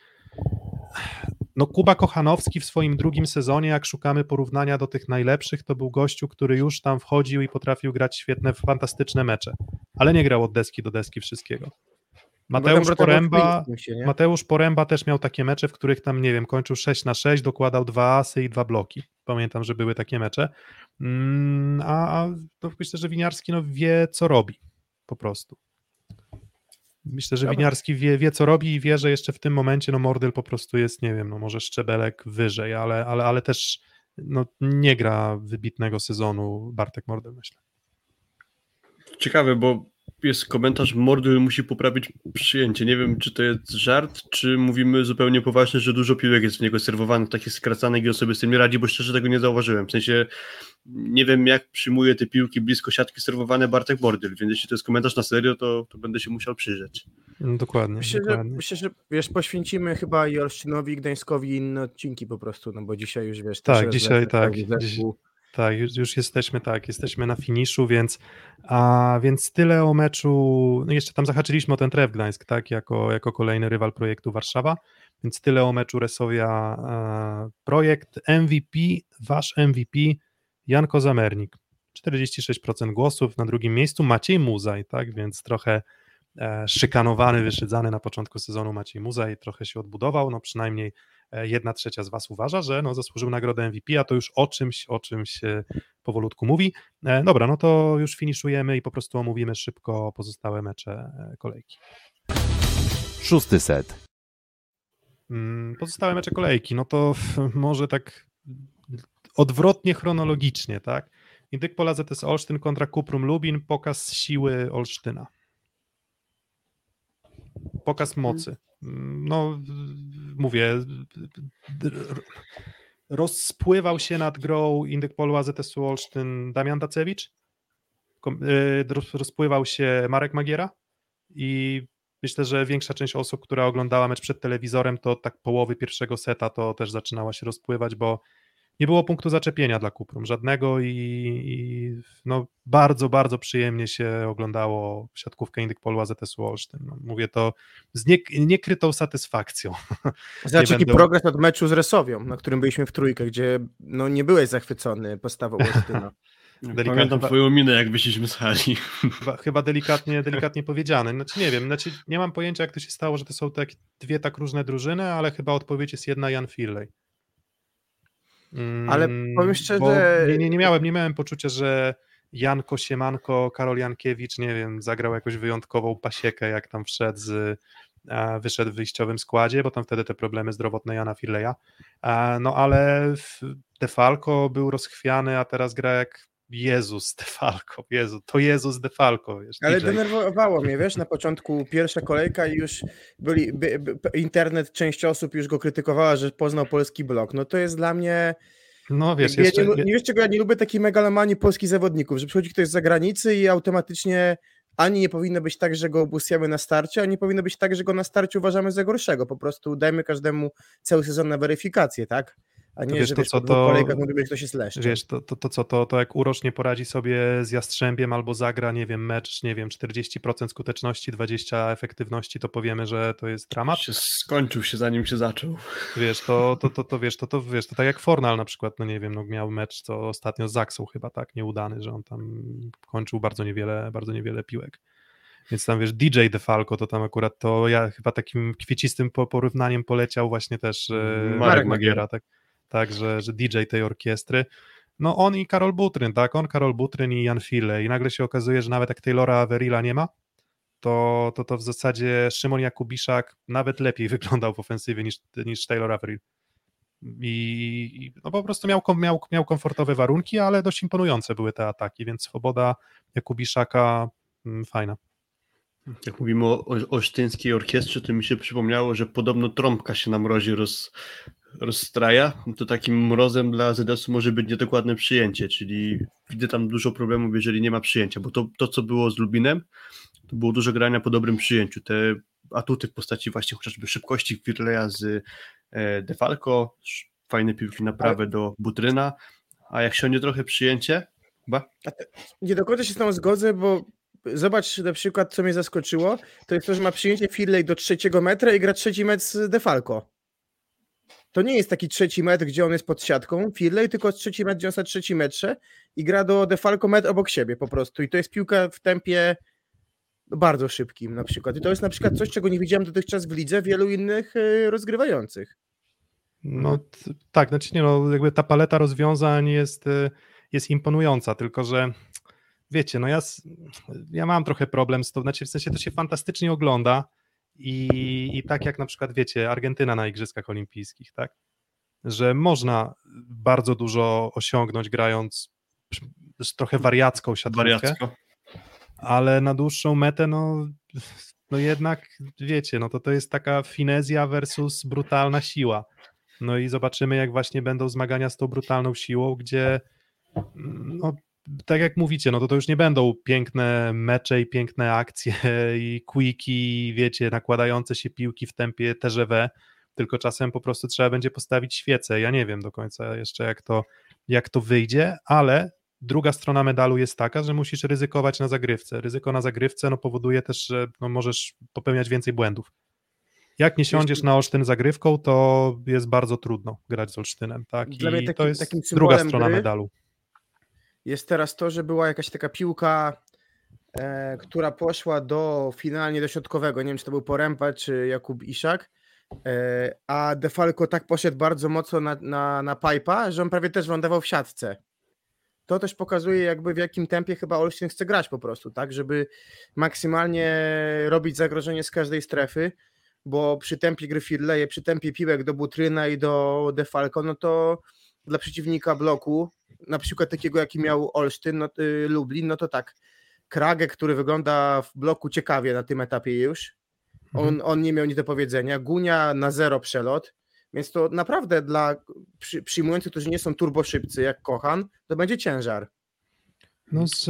no Kuba Kochanowski w swoim drugim sezonie, jak szukamy porównania do tych najlepszych, to był gościu, który już tam wchodził i potrafił grać świetne, fantastyczne mecze, ale nie grał od deski do deski wszystkiego. Mateusz Potem Poręba? Mateusz Poręba też miał takie mecze, w których tam, nie wiem, kończył 6 na 6, dokładał dwa asy i dwa bloki. Pamiętam, że były takie mecze. Mm, A, a to myślę, że Winiarski no, wie, co robi po prostu. Myślę, że. Winiarski wie, wie, co robi i wie, że jeszcze w tym momencie no Mordyl po prostu jest, nie wiem, no może szczebelek wyżej, ale, ale, ale też no, nie gra wybitnego sezonu Bartek Mordyl, myślę. Ciekawe, bo jest komentarz, Mordel musi poprawić przyjęcie. Nie wiem, czy to jest żart, czy mówimy zupełnie poważnie, że dużo piłek jest w niego serwowanych, takich skracanych i on sobie z tym nie radzi, bo szczerze tego nie zauważyłem. W sensie nie wiem, jak przyjmuje te piłki blisko siatki serwowane Bartek Mordel, więc jeśli to jest komentarz na serio, to, to będę się musiał przyjrzeć. No, dokładnie. Myślę, że, dokładnie. myślę, że wiesz, poświęcimy chyba i Olsztynowi, i Gdańskowi inne odcinki po prostu, no bo dzisiaj już wiesz... Tak, dzisiaj tak, zespół. Tak, już, już jesteśmy tak, jesteśmy na finiszu, więc, a, więc tyle o meczu. No jeszcze tam zahaczyliśmy o ten Tref Gdańsk, tak, jako, jako kolejny rywal projektu Warszawa, więc tyle o meczu Resowia projekt MVP, wasz MVP Janko Zamernik. 46% głosów, na drugim miejscu Maciej Muzaj, tak, więc trochę e, szykanowany, wyszydzany na początku sezonu Maciej Muzaj, trochę się odbudował, no przynajmniej jedna trzecia z Was uważa, że no, zasłużył nagrodę MVP, a to już o czymś, o czymś się powolutku mówi. E, Dobra, no to już finiszujemy i po prostu omówimy szybko pozostałe mecze e, kolejki. Szósty set. Mm, Pozostałe mecze kolejki, no to może tak odwrotnie chronologicznie, tak? Indyk Pola ZS Olsztyn kontra Kuprum Lubin, pokaz siły Olsztyna. Pokaz mocy. No, mówię, rozpływał się nad grą Indyk Polu AZS Olsztyn Damian Dacewicz, y, roz- rozpływał się Marek Magiera i myślę, że większa część osób, która oglądała mecz przed telewizorem, to tak połowy pierwszego seta to też zaczynała się rozpływać, bo nie było punktu zaczepienia dla Kuprum, żadnego i, i no, bardzo, bardzo przyjemnie się oglądało siatkówkę Indyk Polu AZS Olsztyn. No, mówię to z nie, niekrytą satysfakcją. Zobacz, *laughs* jaki będę- progres od meczu z Resowią, na którym byliśmy w trójkę, gdzie no nie byłeś zachwycony postawą *laughs* Olsztyna. Delikatnie, Pamiętam chyba, twoją minę, jak wyszliśmy z hali. chyba, chyba delikatnie, delikatnie powiedziane. Znaczy nie wiem, znaczy nie mam pojęcia jak to się stało, że to są tak, dwie tak różne drużyny, ale chyba odpowiedź jest jedna Jan Firley. Mm, Ale powiem szczerze- bo Nie, nie, nie, miałem, nie miałem poczucia, że Janko Siemanko, Karol Jankiewicz, nie wiem, zagrał jakąś wyjątkową pasiekę, jak tam wszedł z, wyszedł w wyjściowym składzie, bo tam wtedy te problemy zdrowotne Jana Firleja. E, No ale Defalco był rozchwiany, a teraz gra jak Jezus Defalco. Jezu, to Jezus Defalco. Wiesz, Ale DJ. denerwowało mnie, wiesz, na początku pierwsza kolejka i już byli, by, by, internet, część osób już go krytykowała, że poznał polski blok. No to jest dla mnie, No wiesz, jakby jeszcze, ja nie, nie wiesz czego ja nie lubię takiej megalomanii polskich zawodników, że przychodzi ktoś z zagranicy i automatycznie ani nie powinno być tak, że go obusjamy na starcie, ani nie powinno być tak, że go na starcie uważamy za gorszego. Po prostu dajmy każdemu cały sezon na weryfikację, tak? A nie, wiesz, że to wiesz, co to- kolejkach ktoś jest leszczem. Wiesz, to, to, to co, to, to jak Urosz nie poradzi sobie z Jastrzębiem albo zagra, nie wiem, mecz, nie wiem, 40% skuteczności, 20% efektywności, to powiemy, że to jest dramat. Się skończył się zanim się zaczął. Wiesz, to, to, to, to wiesz, to, to wiesz, to tak jak Fornal na przykład, no nie wiem, no miał mecz to ostatnio z Zaksą chyba tak nieudany, że on tam kończył bardzo niewiele, bardzo niewiele piłek. Więc tam wiesz, DJ DeFalco to tam akurat to ja chyba takim kwiecistym po- porównaniem poleciał właśnie też e, Marek Marek Magiera. Magiera, tak, tak że, DJ tej orkiestry. No on i Karol Butryn, tak, on, Karol Butryn i Jan File i nagle się okazuje, że nawet jak Taylora Averilla nie ma, to, to, to w zasadzie Szymon Jakubiszak nawet lepiej *laughs* wyglądał w ofensywie niż, niż Taylor Averill. I, no po prostu miał, miał, miał komfortowe warunki, ale dość imponujące były te ataki, więc swoboda Jakubiszaka mm, fajna. Jak mówimy o, o orkiestrze, to mi się przypomniało, że podobno trąbka się na mrozie roz, rozstraja. To takim mrozem dla ZS-u może być niedokładne przyjęcie, czyli widzę tam dużo problemów, jeżeli nie ma przyjęcia, bo to, to co było z Lubinem, to było dużo grania po dobrym przyjęciu. Te atuty w postaci właśnie chociażby szybkości Firleja z e, Defalco, fajne piłki na prawe do Butryna, a jak siądzie trochę przyjęcie, chyba Nie do końca się z tą zgodzę, bo zobacz na przykład, co mnie zaskoczyło, to jest to, że ma przyjęcie Firley do trzeciego metra i gra trzeci metr z Defalco. To nie jest taki trzeci metr, gdzie on jest pod siatką Firley, tylko trzeci metr, gdzie on jest na trzecim metrze i gra do Defalco metr obok siebie po prostu. I to jest piłka w tempie bardzo szybkim na przykład. I to jest na przykład coś, czego nie widziałem dotychczas w lidze wielu innych y, rozgrywających. No tak, znaczy nie no, jakby ta paleta rozwiązań jest, y, jest imponująca, tylko że wiecie, no ja, ja mam trochę problem z to, znaczy w sensie to się fantastycznie ogląda i, i tak jak na przykład wiecie, Argentyna na Igrzyskach Olimpijskich, tak? Że można bardzo dużo osiągnąć grając trochę wariacką siatkówkę, wariacko. ale na dłuższą metę, no, no jednak, wiecie, no to to jest taka finezja versus brutalna siła. No i zobaczymy, jak właśnie będą zmagania z tą brutalną siłą, gdzie, no, tak jak mówicie, no to to już nie będą piękne mecze i piękne akcje *laughs* i quicki, wiecie, nakładające się piłki w tempie TGV, tylko czasem po prostu trzeba będzie postawić świecę. Ja nie wiem do końca jeszcze, jak to, jak to wyjdzie, ale druga strona medalu jest taka, że musisz ryzykować na zagrywce. Ryzyko na zagrywce no, powoduje też, że no, możesz popełniać więcej błędów. Jak nie siądziesz na Olsztyn zagrywką, to jest bardzo trudno grać z Olsztynem. Tak? I to jest druga strona gry medalu. Jest teraz to, że była jakaś taka piłka, e, która poszła do finalnie do środkowego. Nie wiem, czy to był Porępa, czy Jakub Iszak. E, a Defalco tak poszedł bardzo mocno na, na, na pipa, że on prawie też lądował w siatce. To też pokazuje, jakby w jakim tempie chyba Olsztyn chce grać po prostu, tak, żeby maksymalnie robić zagrożenie z każdej strefy, bo przy tempie gry Firleje, przy tempie piłek do Butryna i do Defalco, no to dla przeciwnika bloku, na przykład takiego, jaki miał Olsztyn, no, y, Lublin, no to tak, Kragę, który wygląda w bloku ciekawie na tym etapie już, on, on nie miał nic do powiedzenia, Gunia na zero przelot, więc to naprawdę dla przy, przyjmujących, którzy nie są turboszybcy, jak Kochan, to będzie ciężar. No z,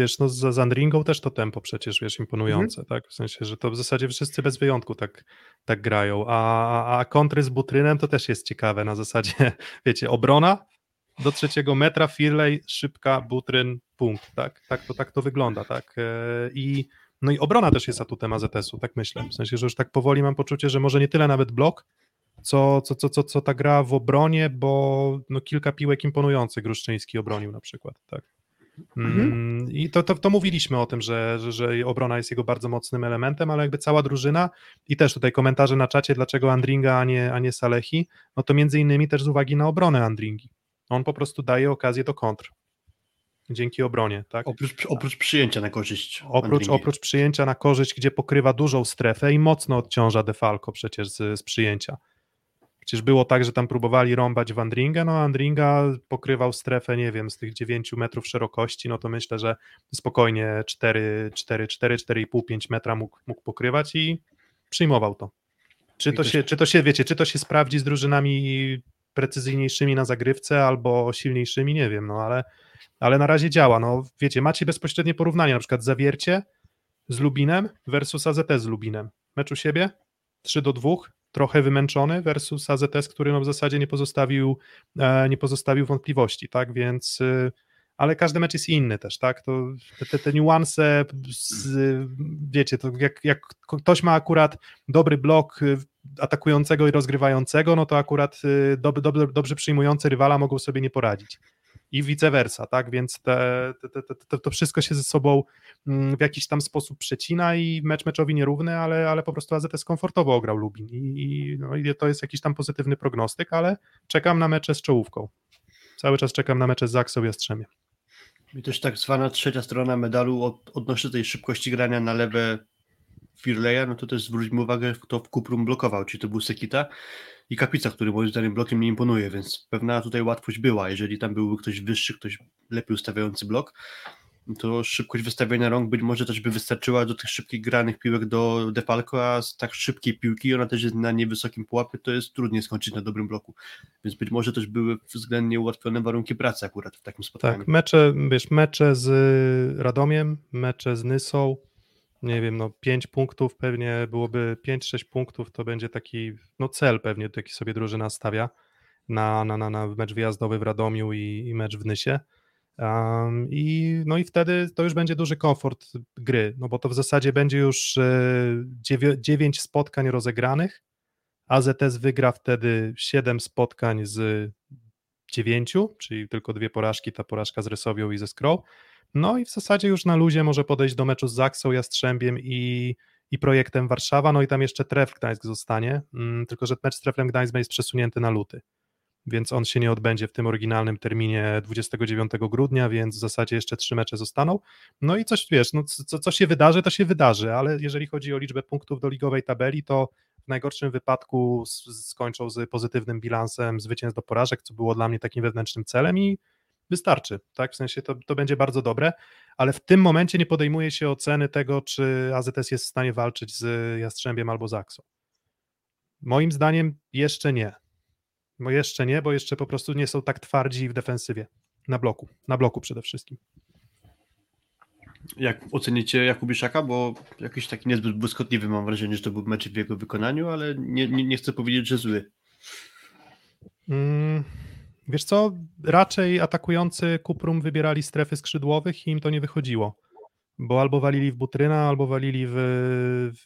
wiesz, no z Zandringą też to tempo przecież, wiesz, imponujące, tak? W sensie, że to w zasadzie wszyscy bez wyjątku tak, tak grają, a, a- a kontry z Butrynem to też jest ciekawe na zasadzie, *laughs* wiecie, obrona do trzeciego metra, Firley, szybka, Butryn, punkt, tak? Tak to, tak to wygląda, tak? E, I no i obrona też jest atutem AZS-u, tak myślę, w sensie, że już tak powoli mam poczucie, że może nie tyle nawet blok, co, co, co, co, co ta gra w obronie, bo no, kilka piłek imponujących Gruszczyński obronił na przykład, tak. Mm, I to, to, to mówiliśmy o tym, że, że, że obrona jest jego bardzo mocnym elementem, ale jakby cała drużyna i też tutaj komentarze na czacie, dlaczego Andringa, a nie, a nie Salehi, no to między innymi też z uwagi na obronę Andringi. On po prostu daje okazję do kontr. Dzięki obronie, tak? Oprócz, oprócz przyjęcia na korzyść. Oprócz, Andringi. oprócz przyjęcia na korzyść, gdzie pokrywa dużą strefę i mocno odciąża Defalco przecież z, z przyjęcia. Przecież było tak, że tam próbowali rąbać w Andringa, no Andringa pokrywał strefę, nie wiem, z tych 9 metrów szerokości, no to myślę, że spokojnie 4, 4, 4, 4,5, 5 metra mógł, mógł pokrywać i przyjmował to. Czy to, się, czy to się, wiecie, czy to się sprawdzi z drużynami precyzyjniejszymi na zagrywce albo silniejszymi, nie wiem, no ale, ale na razie działa, no wiecie, macie bezpośrednie porównanie, na przykład Zawiercie z Lubinem versus AZS z Lubinem. Mecz u siebie 3 do 2, trochę wymęczony versus AZS, który no w zasadzie nie pozostawił, e, nie pozostawił wątpliwości, tak, więc y, ale każdy mecz jest inny też, tak, to te, te, niuanse, z, wiecie, to jak, jak ktoś ma akurat dobry blok y, atakującego i rozgrywającego, no to akurat y, dob, dob, dobrze przyjmujący rywala mogą sobie nie poradzić i vice versa, tak, więc te, te, te, to wszystko się ze sobą mm, w jakiś tam sposób przecina i mecz meczowi nierówny, ale, ale po prostu AZS komfortowo ograł Lubin i, no, i to jest jakiś tam pozytywny prognostyk, ale czekam na mecze z czołówką. Cały czas czekam na mecze z Zaksą i Jastrzębiem. I też tak zwana trzecia strona medalu od, odnośnie tej szybkości grania na lewe Firleja, no to też zwróćmy uwagę, kto w Kuprum blokował, czy to był Sekita i Kapica, który moim zdaniem blokiem nie imponuje, więc pewna tutaj łatwość była. Jeżeli tam byłby ktoś wyższy, ktoś lepiej ustawiający blok, to szybkość wystawienia rąk być może też by wystarczyła do tych szybkich granych piłek do Defalco, a z tak szybkiej piłki, ona też jest na niewysokim pułapie, to jest trudniej skończyć na dobrym bloku. Więc być może też były względnie ułatwione warunki pracy akurat w takim spotkaniu. Tak, mecze, wiesz, mecze z Radomiem, mecze z Nysą, nie wiem, no 5 punktów pewnie byłoby 5-6 punktów, to będzie taki, no cel pewnie, taki sobie drużyna stawia na, na, na, na mecz wyjazdowy w Radomiu i, i mecz w Nysie. Um, i, no i wtedy to już będzie duży komfort gry, no bo to w zasadzie będzie już e, 9 spotkań rozegranych, AZS wygra wtedy 7 spotkań z 9, czyli tylko dwie porażki, ta porażka z Rysowią i ze Skrą. No i w zasadzie już na luzie może podejść do meczu z Zaksą, Jastrzębiem i, i projektem Warszawa, no i tam jeszcze Tref Gdańsk zostanie, mm, tylko że mecz z Treflem Gdańsk jest przesunięty na luty, więc on się nie odbędzie w tym oryginalnym terminie 29 grudnia, więc w zasadzie jeszcze trzy mecze zostaną. No i coś, wiesz, no, co, co się wydarzy, to się wydarzy, ale jeżeli chodzi o liczbę punktów do ligowej tabeli, to w najgorszym wypadku skończą z pozytywnym bilansem zwycięstw do porażek, co było dla mnie takim wewnętrznym celem i wystarczy, tak? W sensie to, to będzie bardzo dobre, ale w tym momencie nie podejmuje się oceny tego, czy AZS jest w stanie walczyć z Jastrzębiem albo Zaksą. Moim zdaniem jeszcze nie. Bo jeszcze nie, bo jeszcze po prostu nie są tak twardzi w defensywie. Na bloku, na bloku przede wszystkim. Jak ocenicie Jakubiszaka, bo jakiś taki niezbyt błyskotliwy mam wrażenie, że to był mecz w jego wykonaniu, ale nie, nie, nie chcę powiedzieć, że zły. Mm, wiesz co, raczej atakujący Kuprum wybierali strefy skrzydłowych i im to nie wychodziło. Bo albo walili w Butryna, albo walili w,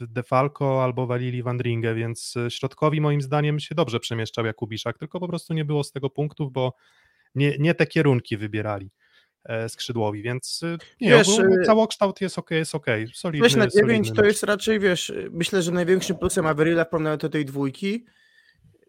w Defalco, albo walili w Andringę, więc środkowi moim zdaniem się dobrze przemieszczał Jakubiszak, tylko po prostu nie było z tego punktów, bo nie, nie te kierunki wybierali e, skrzydłowi, więc e, nie, Wiesz, e, całokształt jest ok, jest ok, solidny, Weź na 9 solidny to jest raczej, wiesz, myślę, że największym plusem Averilla w porównaniu do tej dwójki,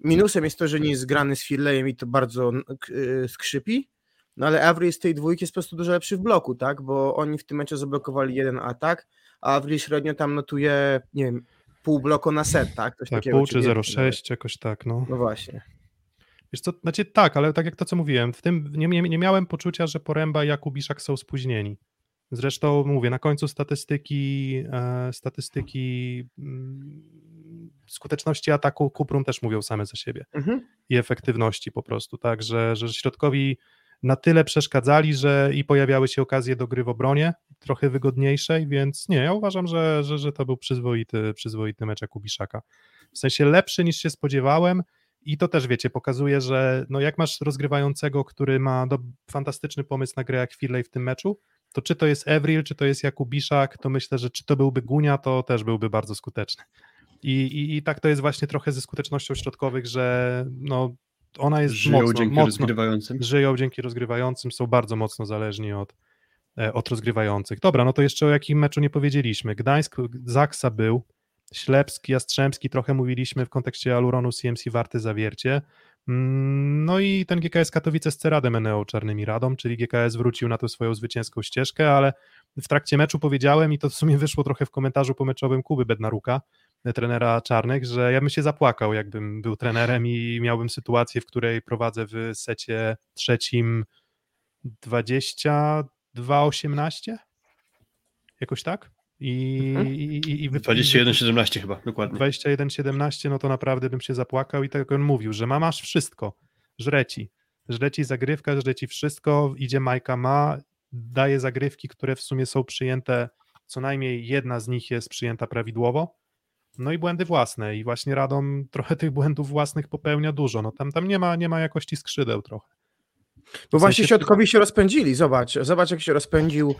minusem jest to, że nie jest zgrany z Firlejem i to bardzo y, skrzypi, no ale Avril z tej dwójki jest po prostu dużo lepszy w bloku, tak, bo oni w tym meczu zablokowali jeden atak, a Avril średnio tam notuje, nie wiem, pół bloku na set, tak, coś Tak, takiego. pół czy czy więcej 0,6, jakoś tak, no. No właśnie. Wiesz co, znaczy tak, ale tak jak to, co mówiłem, w tym nie, nie, nie miałem poczucia, że Poręba i Jakubiszak są spóźnieni. Zresztą mówię, na końcu statystyki e, statystyki mm, skuteczności ataku Kuprum też mówią same za siebie Mhm. i efektywności po prostu, tak, że, że środkowi na tyle przeszkadzali, że i pojawiały się okazje do gry w obronie, trochę wygodniejszej, więc nie, ja uważam, że, że, że to był przyzwoity, przyzwoity mecz Jakubiszaka. W sensie lepszy niż się spodziewałem i to też, wiecie, pokazuje, że no jak masz rozgrywającego, który ma do, fantastyczny pomysł na grę jak Firley w tym meczu, to czy to jest Evril, czy to jest Jakubiszak, to myślę, że czy to byłby Gunia, to też byłby bardzo skuteczny. I, i, I tak to jest właśnie trochę ze skutecznością środkowych, że no, ona jest Żyją mocno, dzięki mocno, rozgrywającym. żyją dzięki rozgrywającym, są bardzo mocno zależni od, e, od rozgrywających. Dobra, no to jeszcze o jakim meczu nie powiedzieliśmy. Gdańsk, Zaksa był, Ślepski, Jastrzębski, trochę mówiliśmy w kontekście Aluronu CMC Warty Zawiercie. Mm, No i ten GKS Katowice z Ceradem Eneo Czarnymi Radą, czyli GKS wrócił na tę swoją zwycięską ścieżkę, ale w trakcie meczu powiedziałem i to w sumie wyszło trochę w komentarzu pomeczowym Kuby Bednaruka, trenera Czarnych, że ja bym się zapłakał, jakbym był trenerem i miałbym sytuację, w której prowadzę w secie trzecim 22-18? Jakoś tak? I, i, i, i wy- 21-17 chyba, dokładnie. 21-17, no to naprawdę bym się zapłakał i tak jak on mówił, że ma masz wszystko, żre ci, żre ci zagrywka, żre ci wszystko, idzie Majka ma, daje zagrywki, które w sumie są przyjęte, co najmniej jedna z nich jest przyjęta prawidłowo, no i błędy własne i właśnie Radom trochę tych błędów własnych popełnia dużo, no tam, tam nie, ma, nie ma jakości skrzydeł trochę. Bo właśnie sensie- środkowi się rozpędzili, zobacz, zobacz jak się rozpędził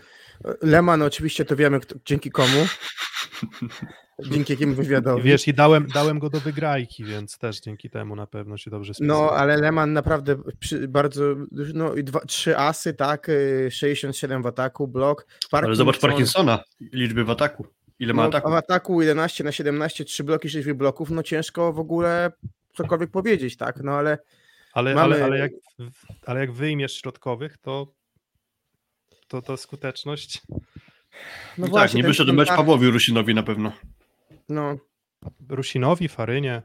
Leman, oczywiście to wiemy kto, dzięki komu, *laughs* dzięki jakiemu wywiadowi. Wiesz, i dałem, dałem go do wygrajki, więc też dzięki temu na pewno się dobrze spisywał. No, ale Leman naprawdę przy, bardzo, no i dwa, trzy asy, tak, y, 67 w ataku, blok. Ale zobacz Parkinson- Parkinsona, liczby w ataku. Ile ma No, ataku? w ataku 11 na 17, 3 bloki, 6 bloków, no ciężko w ogóle cokolwiek powiedzieć, tak, no ale Ale, Mamy- ale, ale, jak, ale jak wyjmiesz środkowych, to, to, to skuteczność. no tak, właśnie. nie ten- wyszedł ten mecz tak, Pawłowi Rusinowi na pewno. No, Rusinowi, Farynie,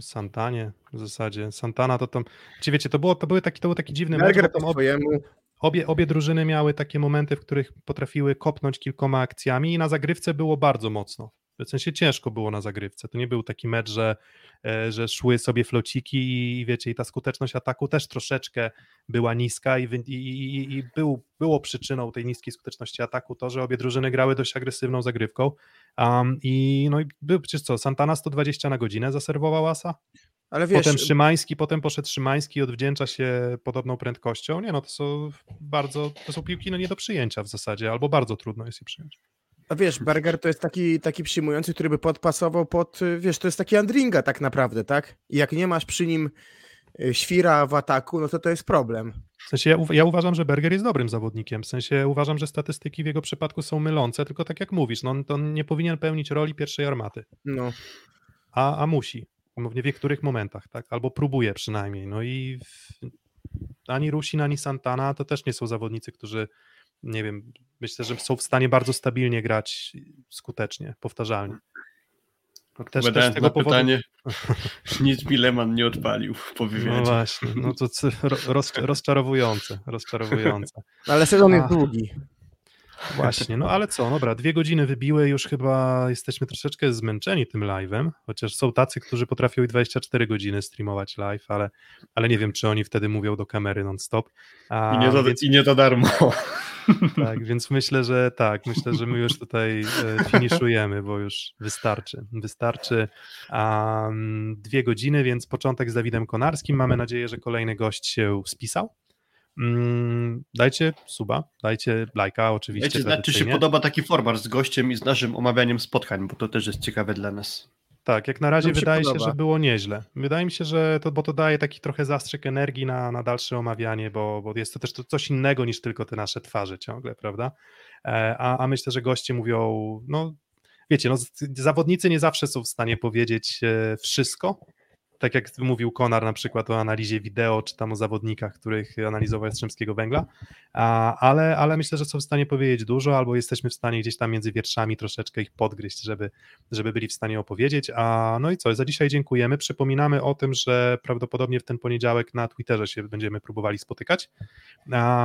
Santanie w zasadzie. Santana to tam. Czy wiecie, to, było, to, były taki, to był taki dziwny mecz, Berger tam po ob, swojemu, obie, obie drużyny miały takie momenty, w których potrafiły kopnąć kilkoma akcjami i na zagrywce było bardzo mocno. W sensie ciężko było na zagrywce. To nie był taki mecz, że, e, że szły sobie flociki i wiecie, i ta skuteczność ataku też troszeczkę była niska i, i, i, i był, było przyczyną tej niskiej skuteczności ataku to, że obie drużyny grały dość agresywną zagrywką. Um, I no i był przecież co, Santana 120 na godzinę zaserwował Asa? Ale wiesz, Potem Szymański, potem poszedł Szymański i odwdzięcza się podobną prędkością. Nie no, to są bardzo, to są piłki no nie do przyjęcia w zasadzie, albo bardzo trudno jest je przyjąć. a wiesz, Berger to jest taki, taki przyjmujący, który by podpasował pod, y, wiesz, to jest taki Andringa tak naprawdę, tak? I jak nie masz przy nim y, świra w ataku, no to to jest problem. W sensie ja, ja uważam, że Berger jest dobrym zawodnikiem, w sensie uważam, że statystyki w jego przypadku są mylące, tylko tak jak mówisz, no on, to on nie powinien pełnić roli pierwszej armaty, No, a, a musi, w niektórych momentach, tak, albo próbuje przynajmniej, no i w, ani Rusin, ani Santana to też nie są zawodnicy, którzy nie wiem, myślę, że są w stanie bardzo stabilnie grać skutecznie, powtarzalnie. Też, też Odpowiadając tego na powodu, pytanie, *laughs* nic mi Leman nie odpalił po no wywiadzie. właśnie, no to roz, rozczarowujące, rozczarowujące. *laughs* ale sezon jest A. długi. Właśnie, no ale co, dobra, dwie godziny wybiły, już chyba jesteśmy troszeczkę zmęczeni tym live'em, chociaż są tacy, którzy potrafią i 24 godziny streamować live, ale, ale nie wiem, czy oni wtedy mówią do kamery non-stop. A, I nie, za, więc, I nie za darmo. tak, więc myślę, że tak, myślę, że my już tutaj e, finiszujemy, bo już wystarczy. Wystarczy um, dwie godziny, więc początek z Dawidem Konarskim. Mamy nadzieję, że kolejny gość się spisał. Mm, dajcie suba, dajcie lajka oczywiście. Wiecie, znać, czy się podoba taki format z gościem i z naszym omawianiem spotkań, bo to też jest ciekawe dla nas. Tak, jak na razie się wydaje się, podoba. że było nieźle. Wydaje mi się, że to, bo to daje taki trochę zastrzyk energii na, na dalsze omawianie, bo, bo jest to też to coś innego niż tylko te nasze twarze ciągle, prawda? E, A, a myślę, że goście mówią, no wiecie, no, zawodnicy nie zawsze są w stanie powiedzieć e, wszystko, tak jak mówił Konar na przykład o analizie wideo, czy tam o zawodnikach, których analizował Jastrzębskiego Węgla, ale, ale myślę, że są w stanie powiedzieć dużo, albo jesteśmy w stanie gdzieś tam między wierszami troszeczkę ich podgryźć, żeby, żeby byli w stanie opowiedzieć. A no i co, za dzisiaj dziękujemy. Przypominamy o tym, że prawdopodobnie w ten poniedziałek na Twitterze się będziemy próbowali spotykać.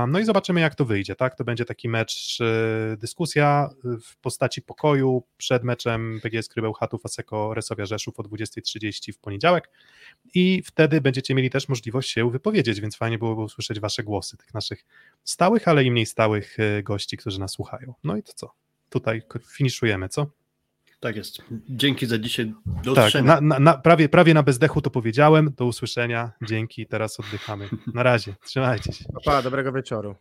No i zobaczymy, jak to wyjdzie. Tak? To będzie taki mecz, e, dyskusja w postaci pokoju przed meczem PGS Krybeł Chatów Aseko Resowia Rzeszów o 20.30 w poniedziałek. I wtedy będziecie mieli też możliwość się wypowiedzieć, więc fajnie byłoby usłyszeć wasze głosy, tych naszych stałych, ale i mniej stałych e, gości, którzy nas słuchają. No i to co? Tutaj finiszujemy, co? Tak jest. Dzięki za dzisiaj. Do Tak, usłyszenia. na, na, na, prawie, prawie na bezdechu to powiedziałem. Do usłyszenia. Dzięki, teraz oddychamy. Na razie, trzymajcie się. Pa, dobrego wieczoru.